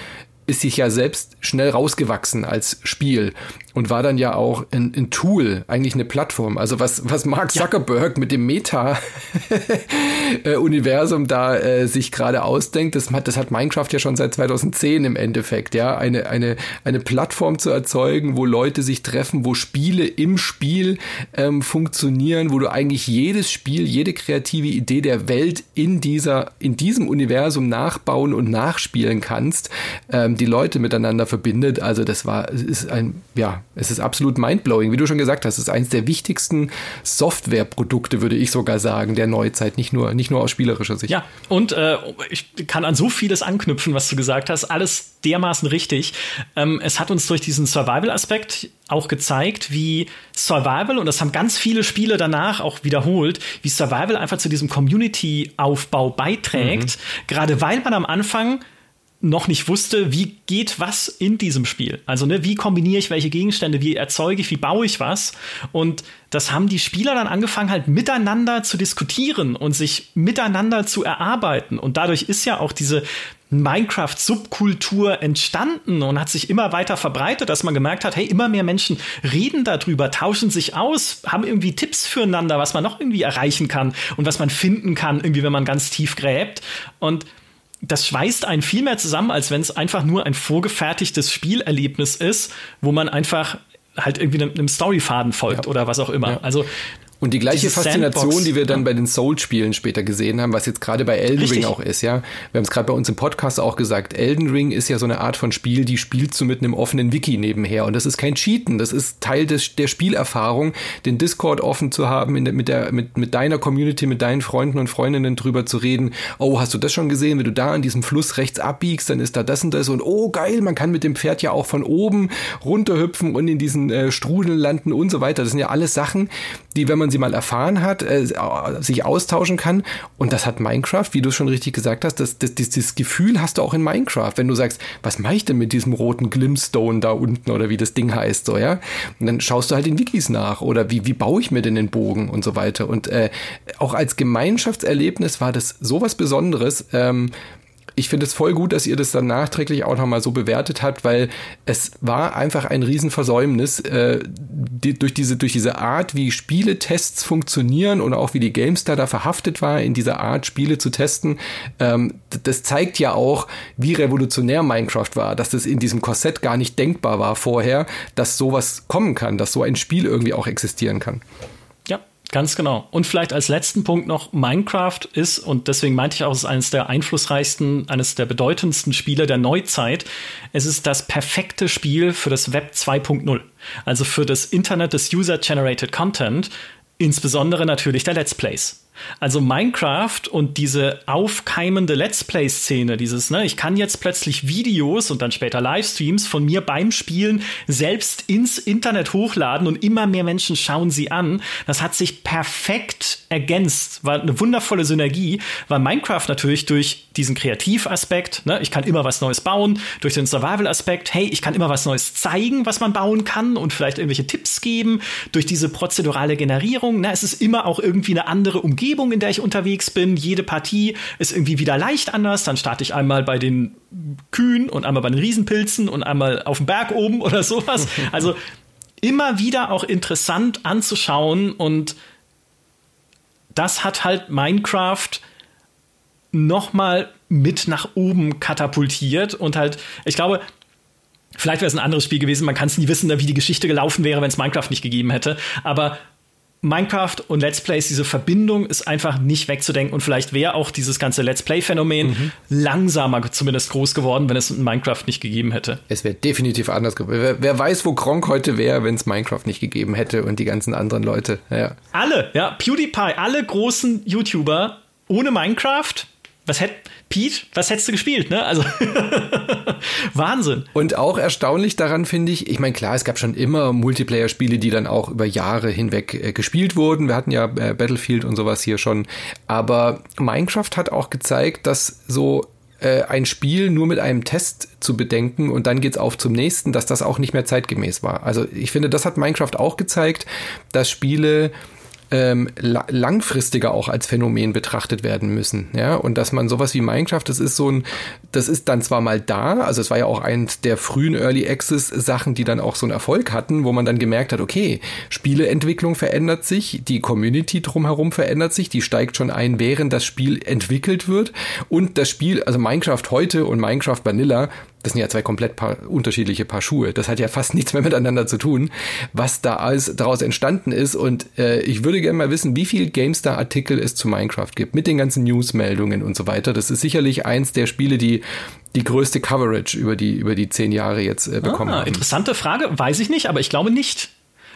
ist sich ja selbst schnell rausgewachsen als Spiel und war dann ja auch ein, ein Tool, eigentlich eine Plattform. Also was, was Mark Zuckerberg ja. mit dem Meta-Universum da äh, sich gerade ausdenkt, das hat, das hat Minecraft ja schon seit 2010 im Endeffekt, ja, eine, eine, eine Plattform zu erzeugen, wo Leute sich treffen, wo Spiele im Spiel ähm, funktionieren, wo du eigentlich jedes Spiel, jede kreative Idee der Welt in dieser, in diesem Universum nachbauen und nachspielen kannst, ähm, die Leute miteinander verbindet. Also das war, ist ein, ja, es ist absolut mindblowing. Wie du schon gesagt hast, es ist eines der wichtigsten Softwareprodukte, würde ich sogar sagen, der Neuzeit, nicht nur, nicht nur aus spielerischer Sicht. Ja, und äh, ich kann an so vieles anknüpfen, was du gesagt hast. Alles dermaßen richtig. Ähm, es hat uns durch diesen Survival-Aspekt auch gezeigt, wie Survival, und das haben ganz viele Spiele danach auch wiederholt, wie Survival einfach zu diesem Community-Aufbau beiträgt, mhm. gerade weil man am Anfang noch nicht wusste, wie geht was in diesem Spiel. Also, ne, wie kombiniere ich welche Gegenstände, wie erzeuge ich, wie baue ich was. Und das haben die Spieler dann angefangen, halt miteinander zu diskutieren und sich miteinander zu erarbeiten. Und dadurch ist ja auch diese Minecraft-Subkultur entstanden und hat sich immer weiter verbreitet, dass man gemerkt hat, hey, immer mehr Menschen reden darüber, tauschen sich aus, haben irgendwie Tipps füreinander, was man noch irgendwie erreichen kann und was man finden kann, irgendwie, wenn man ganz tief gräbt. Und das schweißt einen viel mehr zusammen, als wenn es einfach nur ein vorgefertigtes Spielerlebnis ist, wo man einfach halt irgendwie einem, Storyfaden folgt ja. oder was auch immer. Ja. Also und die gleiche Faszination, Sandbox, die wir dann bei den Soul-Spielen später gesehen haben, was jetzt gerade bei Elden Richtig. Ring auch ist, ja. Wir haben es gerade bei uns im Podcast auch gesagt, Elden Ring ist ja so eine Art von Spiel, die spielst du mit einem offenen Wiki nebenher. Und das ist kein Cheaten, das ist Teil des, der Spielerfahrung, den Discord offen zu haben, der, mit, der, mit, mit deiner Community, mit deinen Freunden und Freundinnen drüber zu reden. Oh, hast du das schon gesehen? Wenn du da an diesem Fluss rechts abbiegst, dann ist da das und das. Und oh, geil, man kann mit dem Pferd ja auch von oben runterhüpfen und in diesen äh, Strudeln landen und so weiter. Das sind ja alles Sachen, die, wenn man sie mal erfahren hat, äh, sich austauschen kann. Und das hat Minecraft, wie du schon richtig gesagt hast, das, das, das, das Gefühl hast du auch in Minecraft, wenn du sagst, was mache ich denn mit diesem roten Glimstone da unten oder wie das Ding heißt, so, ja? Und dann schaust du halt in Wikis nach oder wie, wie baue ich mir denn den Bogen und so weiter. Und äh, auch als Gemeinschaftserlebnis war das sowas Besonderes. Ähm, ich finde es voll gut, dass ihr das dann nachträglich auch nochmal so bewertet habt, weil es war einfach ein Riesenversäumnis, äh, die, durch, diese, durch diese Art, wie Spieletests funktionieren und auch wie die GameStar da verhaftet war, in dieser Art Spiele zu testen. Ähm, das zeigt ja auch, wie revolutionär Minecraft war, dass das in diesem Korsett gar nicht denkbar war vorher, dass sowas kommen kann, dass so ein Spiel irgendwie auch existieren kann. Ganz genau. Und vielleicht als letzten Punkt noch, Minecraft ist, und deswegen meinte ich auch, es ist eines der einflussreichsten, eines der bedeutendsten Spiele der Neuzeit. Es ist das perfekte Spiel für das Web 2.0. Also für das Internet des User-Generated Content, insbesondere natürlich der Let's Plays. Also Minecraft und diese aufkeimende Let's Play-Szene, dieses, ne, ich kann jetzt plötzlich Videos und dann später Livestreams von mir beim Spielen selbst ins Internet hochladen und immer mehr Menschen schauen sie an. Das hat sich perfekt ergänzt, war eine wundervolle Synergie, weil Minecraft natürlich durch diesen Kreativaspekt, ne, ich kann immer was Neues bauen, durch den Survival-Aspekt, hey, ich kann immer was Neues zeigen, was man bauen kann und vielleicht irgendwelche Tipps geben, durch diese prozedurale Generierung, ne, es ist immer auch irgendwie eine andere Umgebung Umgebung, in der ich unterwegs bin. Jede Partie ist irgendwie wieder leicht anders. Dann starte ich einmal bei den Kühen und einmal bei den Riesenpilzen und einmal auf dem Berg oben oder sowas. Also immer wieder auch interessant anzuschauen und das hat halt Minecraft noch mal mit nach oben katapultiert und halt, ich glaube, vielleicht wäre es ein anderes Spiel gewesen, man kann es nie wissen, wie die Geschichte gelaufen wäre, wenn es Minecraft nicht gegeben hätte, aber Minecraft und Let's Plays, diese Verbindung ist einfach nicht wegzudenken und vielleicht wäre auch dieses ganze Let's Play-Phänomen mhm. langsamer zumindest groß geworden, wenn es Minecraft nicht gegeben hätte. Es wäre definitiv anders geworden. Wer, wer, weiß, wo Gronk heute wäre, wenn es Minecraft nicht gegeben hätte und die ganzen anderen Leute. Ja. Alle, ja, PewDiePie, alle großen YouTuber ohne Minecraft was hätt, Pete, was hättest du gespielt, ne? Also Wahnsinn. Und auch erstaunlich daran finde ich, ich meine, klar, es gab schon immer Multiplayer-Spiele, die dann auch über Jahre hinweg äh, gespielt wurden. Wir hatten ja äh, Battlefield und sowas hier schon. Aber Minecraft hat auch gezeigt, dass so äh, ein Spiel nur mit einem Test zu bedenken und dann geht's auf zum nächsten, dass das auch nicht mehr zeitgemäß war. Also ich finde, das hat Minecraft auch gezeigt, dass Spiele ähm, la langfristiger auch als Phänomen betrachtet werden müssen. Ja, und dass man sowas wie Minecraft, das ist so ein, das ist dann zwar mal da, also es war ja auch eins der frühen Early Access Sachen, die dann auch so einen Erfolg hatten, wo man dann gemerkt hat, okay, Spieleentwicklung verändert sich, die Community drumherum verändert sich, die steigt schon ein, während das Spiel entwickelt wird und das Spiel, also Minecraft heute und Minecraft Vanilla, das sind ja zwei komplett paar, unterschiedliche Paar Schuhe. Das hat ja fast nichts mehr miteinander zu tun, was da alles daraus entstanden ist. Und äh, ich würde gerne mal wissen, wie viel GameStar-Artikel es zu Minecraft gibt, mit den ganzen News-Meldungen und so weiter. Das ist sicherlich eins der Spiele, die die größte Coverage über die, über die zehn Jahre jetzt äh, bekommen ah, haben. Interessante Frage, weiß ich nicht, aber ich glaube nicht.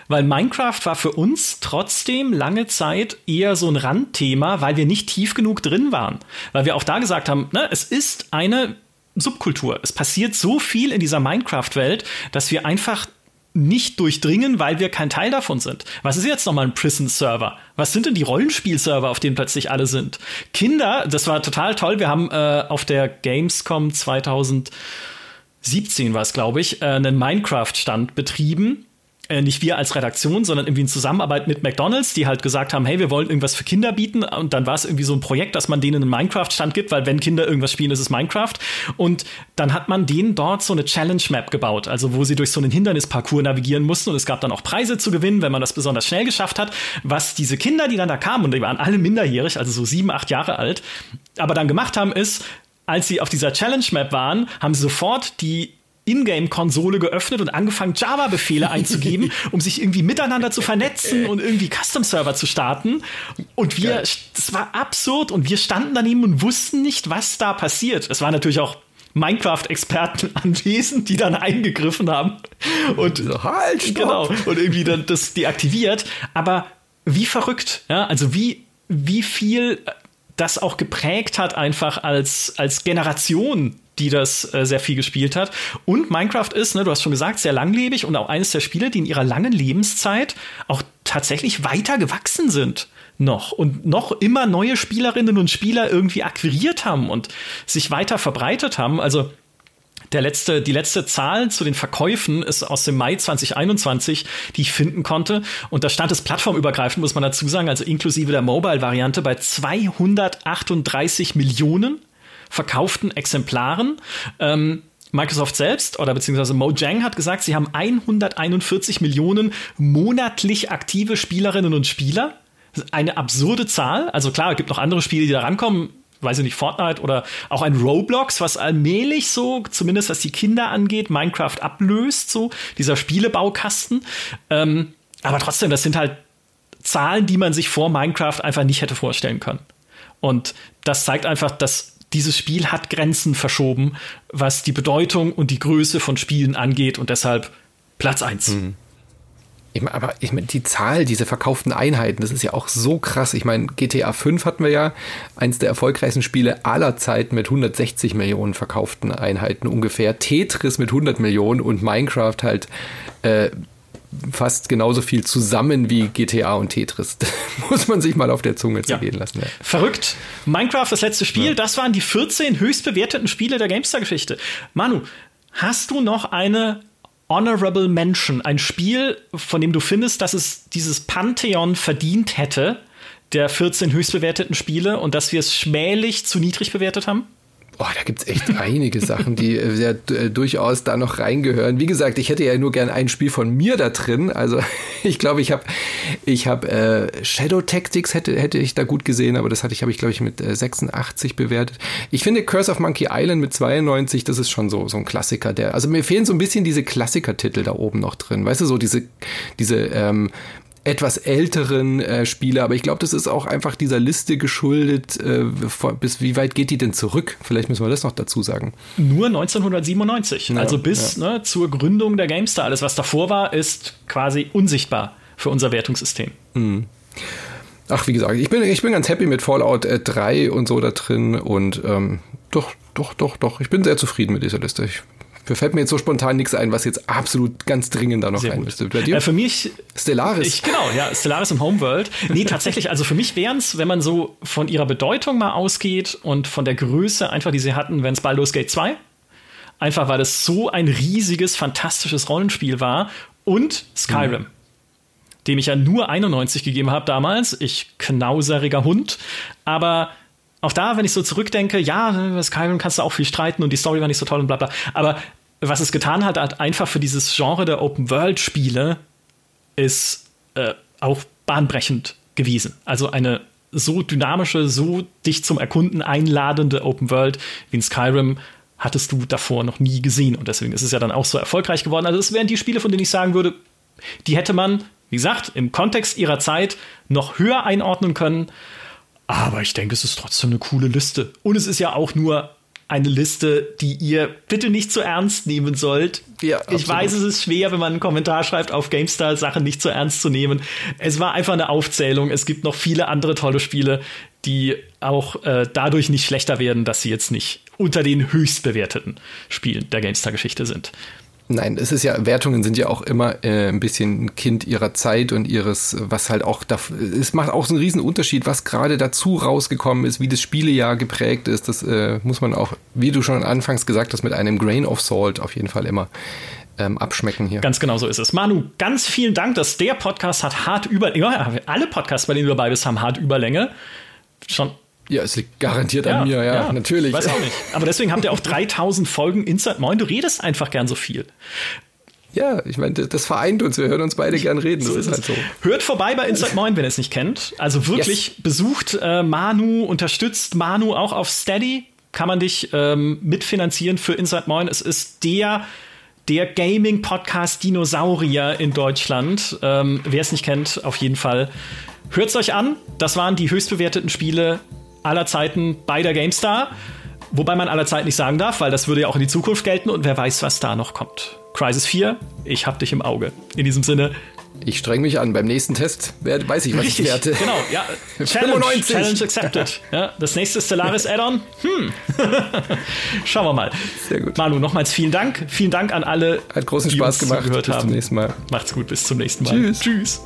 Weil Minecraft war für uns trotzdem lange Zeit eher so ein Randthema, weil wir nicht tief genug drin waren. Weil wir auch da gesagt haben, ne, es ist eine Subkultur. Es passiert so viel in dieser Minecraft-Welt, dass wir einfach nicht durchdringen, weil wir kein Teil davon sind. Was ist jetzt nochmal ein Prison-Server? Was sind denn die Rollenspiel-Server, auf denen plötzlich alle sind? Kinder, das war total toll. Wir haben äh, auf der Gamescom 2017 war es, glaube ich, äh, einen Minecraft-Stand betrieben äh, nicht wir als Redaktion, sondern irgendwie in Zusammenarbeit mit McDonalds, die halt gesagt haben, hey, wir wollen irgendwas für Kinder bieten. Und dann war es irgendwie so ein Projekt, dass man denen einen Minecraft-Stand gibt, weil wenn Kinder irgendwas spielen, ist es Minecraft. Und dann hat man denen dort so eine Challenge-Map gebaut, also wo sie durch so einen Hindernisparcours navigieren mussten. Und es gab dann auch Preise zu gewinnen, wenn man das besonders schnell geschafft hat. Was diese Kinder, die dann da kamen, und die waren alle minderjährig, also so sieben, acht Jahre alt, aber dann gemacht haben, ist, als sie auf dieser Challenge-Map waren, haben sie sofort die Ingame-Konsole geöffnet und angefangen, Java-Befehle einzugeben, um sich irgendwie miteinander zu vernetzen und irgendwie Custom-Server zu starten. Und wir, Geil. das war absurd und wir standen daneben und wussten nicht, was da passiert. Es war natürlich auch Minecraft-Experten anwesend, die dann eingegriffen haben und so, halt, stopp. genau und irgendwie dann das deaktiviert. Aber wie verrückt, ja, also wie wie viel das auch geprägt hat einfach als als Generation die das äh, sehr viel gespielt hat. Und Minecraft ist, ne, du hast schon gesagt, sehr langlebig und auch eines der Spiele, die in ihrer langen Lebenszeit auch tatsächlich weiter gewachsen sind noch und noch immer neue Spielerinnen und Spieler irgendwie akquiriert haben und sich weiter verbreitet haben. Also der letzte, die letzte Zahl zu den Verkäufen ist aus dem Mai 2021, die ich finden konnte. Und da stand es plattformübergreifend, muss man dazu sagen, also inklusive der Mobile-Variante, bei 238 Millionen verkauften Exemplaren. Ähm, Microsoft selbst oder beziehungsweise Mojang hat gesagt, sie haben 141 Millionen monatlich aktive Spielerinnen und Spieler. Eine absurde Zahl. Also klar, es gibt noch andere Spiele, die da rankommen weiß ich nicht, Fortnite oder auch ein Roblox, was allmählich so, zumindest was die Kinder angeht, Minecraft ablöst, so dieser Spielebaukasten. Ähm, aber trotzdem, das sind halt Zahlen, die man sich vor Minecraft einfach nicht hätte vorstellen können. Und das zeigt einfach, dass dieses Spiel hat Grenzen verschoben, was die Bedeutung und die Größe von Spielen angeht und deshalb Platz 1. Mhm. Ich mein, aber ich meine, die Zahl, diese verkauften Einheiten, das ist ja auch so krass. Ich meine, GTA 5 hatten wir ja, eins der erfolgreichsten Spiele aller Zeiten mit 160 Millionen verkauften Einheiten ungefähr. Tetris mit 100 Millionen und Minecraft halt äh, fast genauso viel zusammen wie GTA und Tetris. Muss man sich mal auf der Zunge zergehen ja. lassen. Ja. Verrückt. Minecraft, das letzte Spiel, ja. das waren die 14 höchst bewerteten Spiele der GameStar-Geschichte. Manu, hast du noch eine Honorable Mention, ein Spiel, von dem du findest, dass es dieses Pantheon verdient hätte, der 14 höchstbewerteten Spiele und dass wir es schmählich zu niedrig bewertet haben? Oh, da gibt's echt einige Sachen, die äh, sehr, äh, durchaus da noch reingehören. Wie gesagt, ich hätte ja nur gern ein Spiel von mir da drin. Also ich glaube, ich habe ich hab, äh, Shadow Tactics hätte, hätte ich da gut gesehen, aber das hatte ich, habe ich, glaube ich, mit äh, 86 bewertet. Ich finde Curse of Monkey Island mit 92, das ist schon so, so ein Klassiker. Der, also mir fehlen so ein bisschen diese Klassiker-Titel da oben noch drin. Weißt du, so diese, diese ähm, etwas älteren äh, Spiele, aber ich glaube, das ist auch einfach dieser Liste geschuldet. Äh, bis wie weit geht die denn zurück? Vielleicht müssen wir das noch dazu sagen. Nur 1997, ja, also bis ja. ne, zur Gründung der GameStar. Alles, was davor war, ist quasi unsichtbar für unser Wertungssystem. Mhm. Ach, wie gesagt, ich bin, ich bin ganz happy mit Fallout äh, 3 und so da drin und ähm, doch, doch, doch, doch. Ich bin sehr zufrieden mit dieser Liste. Ich mir fällt mir jetzt so spontan nichts ein, was jetzt absolut ganz dringend da noch Sehr rein müsste. Bei dir? Äh, für mich Stellaris. Ich, genau, ja, Stellaris im Homeworld. Nee, tatsächlich, also für mich wären es, wenn man so von ihrer Bedeutung mal ausgeht und von der Größe einfach, die sie hatten, wenn es Baldur's Gate 2. Einfach weil es so ein riesiges, fantastisches Rollenspiel war und Skyrim. Mhm. Dem ich ja nur 91 gegeben habe damals. Ich knauseriger Hund. Aber auch da, wenn ich so zurückdenke, ja, über Skyrim kannst du auch viel streiten und die Story war nicht so toll und bla bla. Aber was es getan hat, hat einfach für dieses Genre der Open-World-Spiele ist äh, auch bahnbrechend gewesen. Also eine so dynamische, so dich zum Erkunden einladende Open World wie in Skyrim hattest du davor noch nie gesehen. Und deswegen ist es ja dann auch so erfolgreich geworden. Also es wären die Spiele, von denen ich sagen würde, die hätte man, wie gesagt, im Kontext ihrer Zeit noch höher einordnen können. Aber ich denke, es ist trotzdem eine coole Liste. Und es ist ja auch nur eine Liste, die ihr bitte nicht zu ernst nehmen sollt. Ja, ich weiß, es ist schwer, wenn man einen Kommentar schreibt auf GameStar, Sachen nicht zu ernst zu nehmen. Es war einfach eine Aufzählung. Es gibt noch viele andere tolle Spiele, die auch äh, dadurch nicht schlechter werden, dass sie jetzt nicht unter den höchst bewerteten Spielen der GameStar-Geschichte sind. Nein, es ist ja, Wertungen sind ja auch immer äh, ein bisschen Kind ihrer Zeit und ihres, was halt auch, da, es macht auch so einen riesen Unterschied, was gerade dazu rausgekommen ist, wie das Spielejahr geprägt ist. Das äh, muss man auch, wie du schon anfangs gesagt hast, mit einem Grain of Salt auf jeden Fall immer ähm, abschmecken hier. Ganz genau so ist es. Manu, ganz vielen Dank, dass der Podcast hat hart über, ja, alle Podcasts, bei denen du dabei bist, haben hart Überlänge. Schon ja, es liegt garantiert ja, an mir, ja, ja, natürlich. Weiß auch nicht. Aber deswegen habt ihr auch 3000 Folgen Inside Moin. Du redest einfach gern so viel. Ja, ich meine, das vereint uns. Wir hören uns beide gern reden. So das ist, halt so. Hört vorbei bei Inside Moin, wenn ihr es nicht kennt. Also wirklich yes. besucht äh, Manu, unterstützt Manu auch auf Steady. Kann man dich ähm, mitfinanzieren für Inside Moin. Es ist der der Gaming-Podcast Dinosaurier in Deutschland. Ähm, Wer es nicht kennt, auf jeden Fall hört es euch an. Das waren die höchstbewerteten Spiele aller Zeiten bei der GameStar. Wobei man aller Zeit nicht sagen darf, weil das würde ja auch in die Zukunft gelten und wer weiß, was da noch kommt. Crisis 4, ich hab dich im Auge. In diesem Sinne, Ich streng mich an. Beim nächsten Test weiß ich, was Richtig, ich werte. Genau, ja. Challenge, Challenge accepted. Ja, das nächste Stellaris Add-on. Hm. Schauen wir mal. Sehr gut. Manu, nochmals vielen Dank. Vielen Dank an alle, Hat großen Spaß gemacht. Bis zum nächsten Mal. Macht's gut, bis zum nächsten Mal. Tschüss. Tschüss.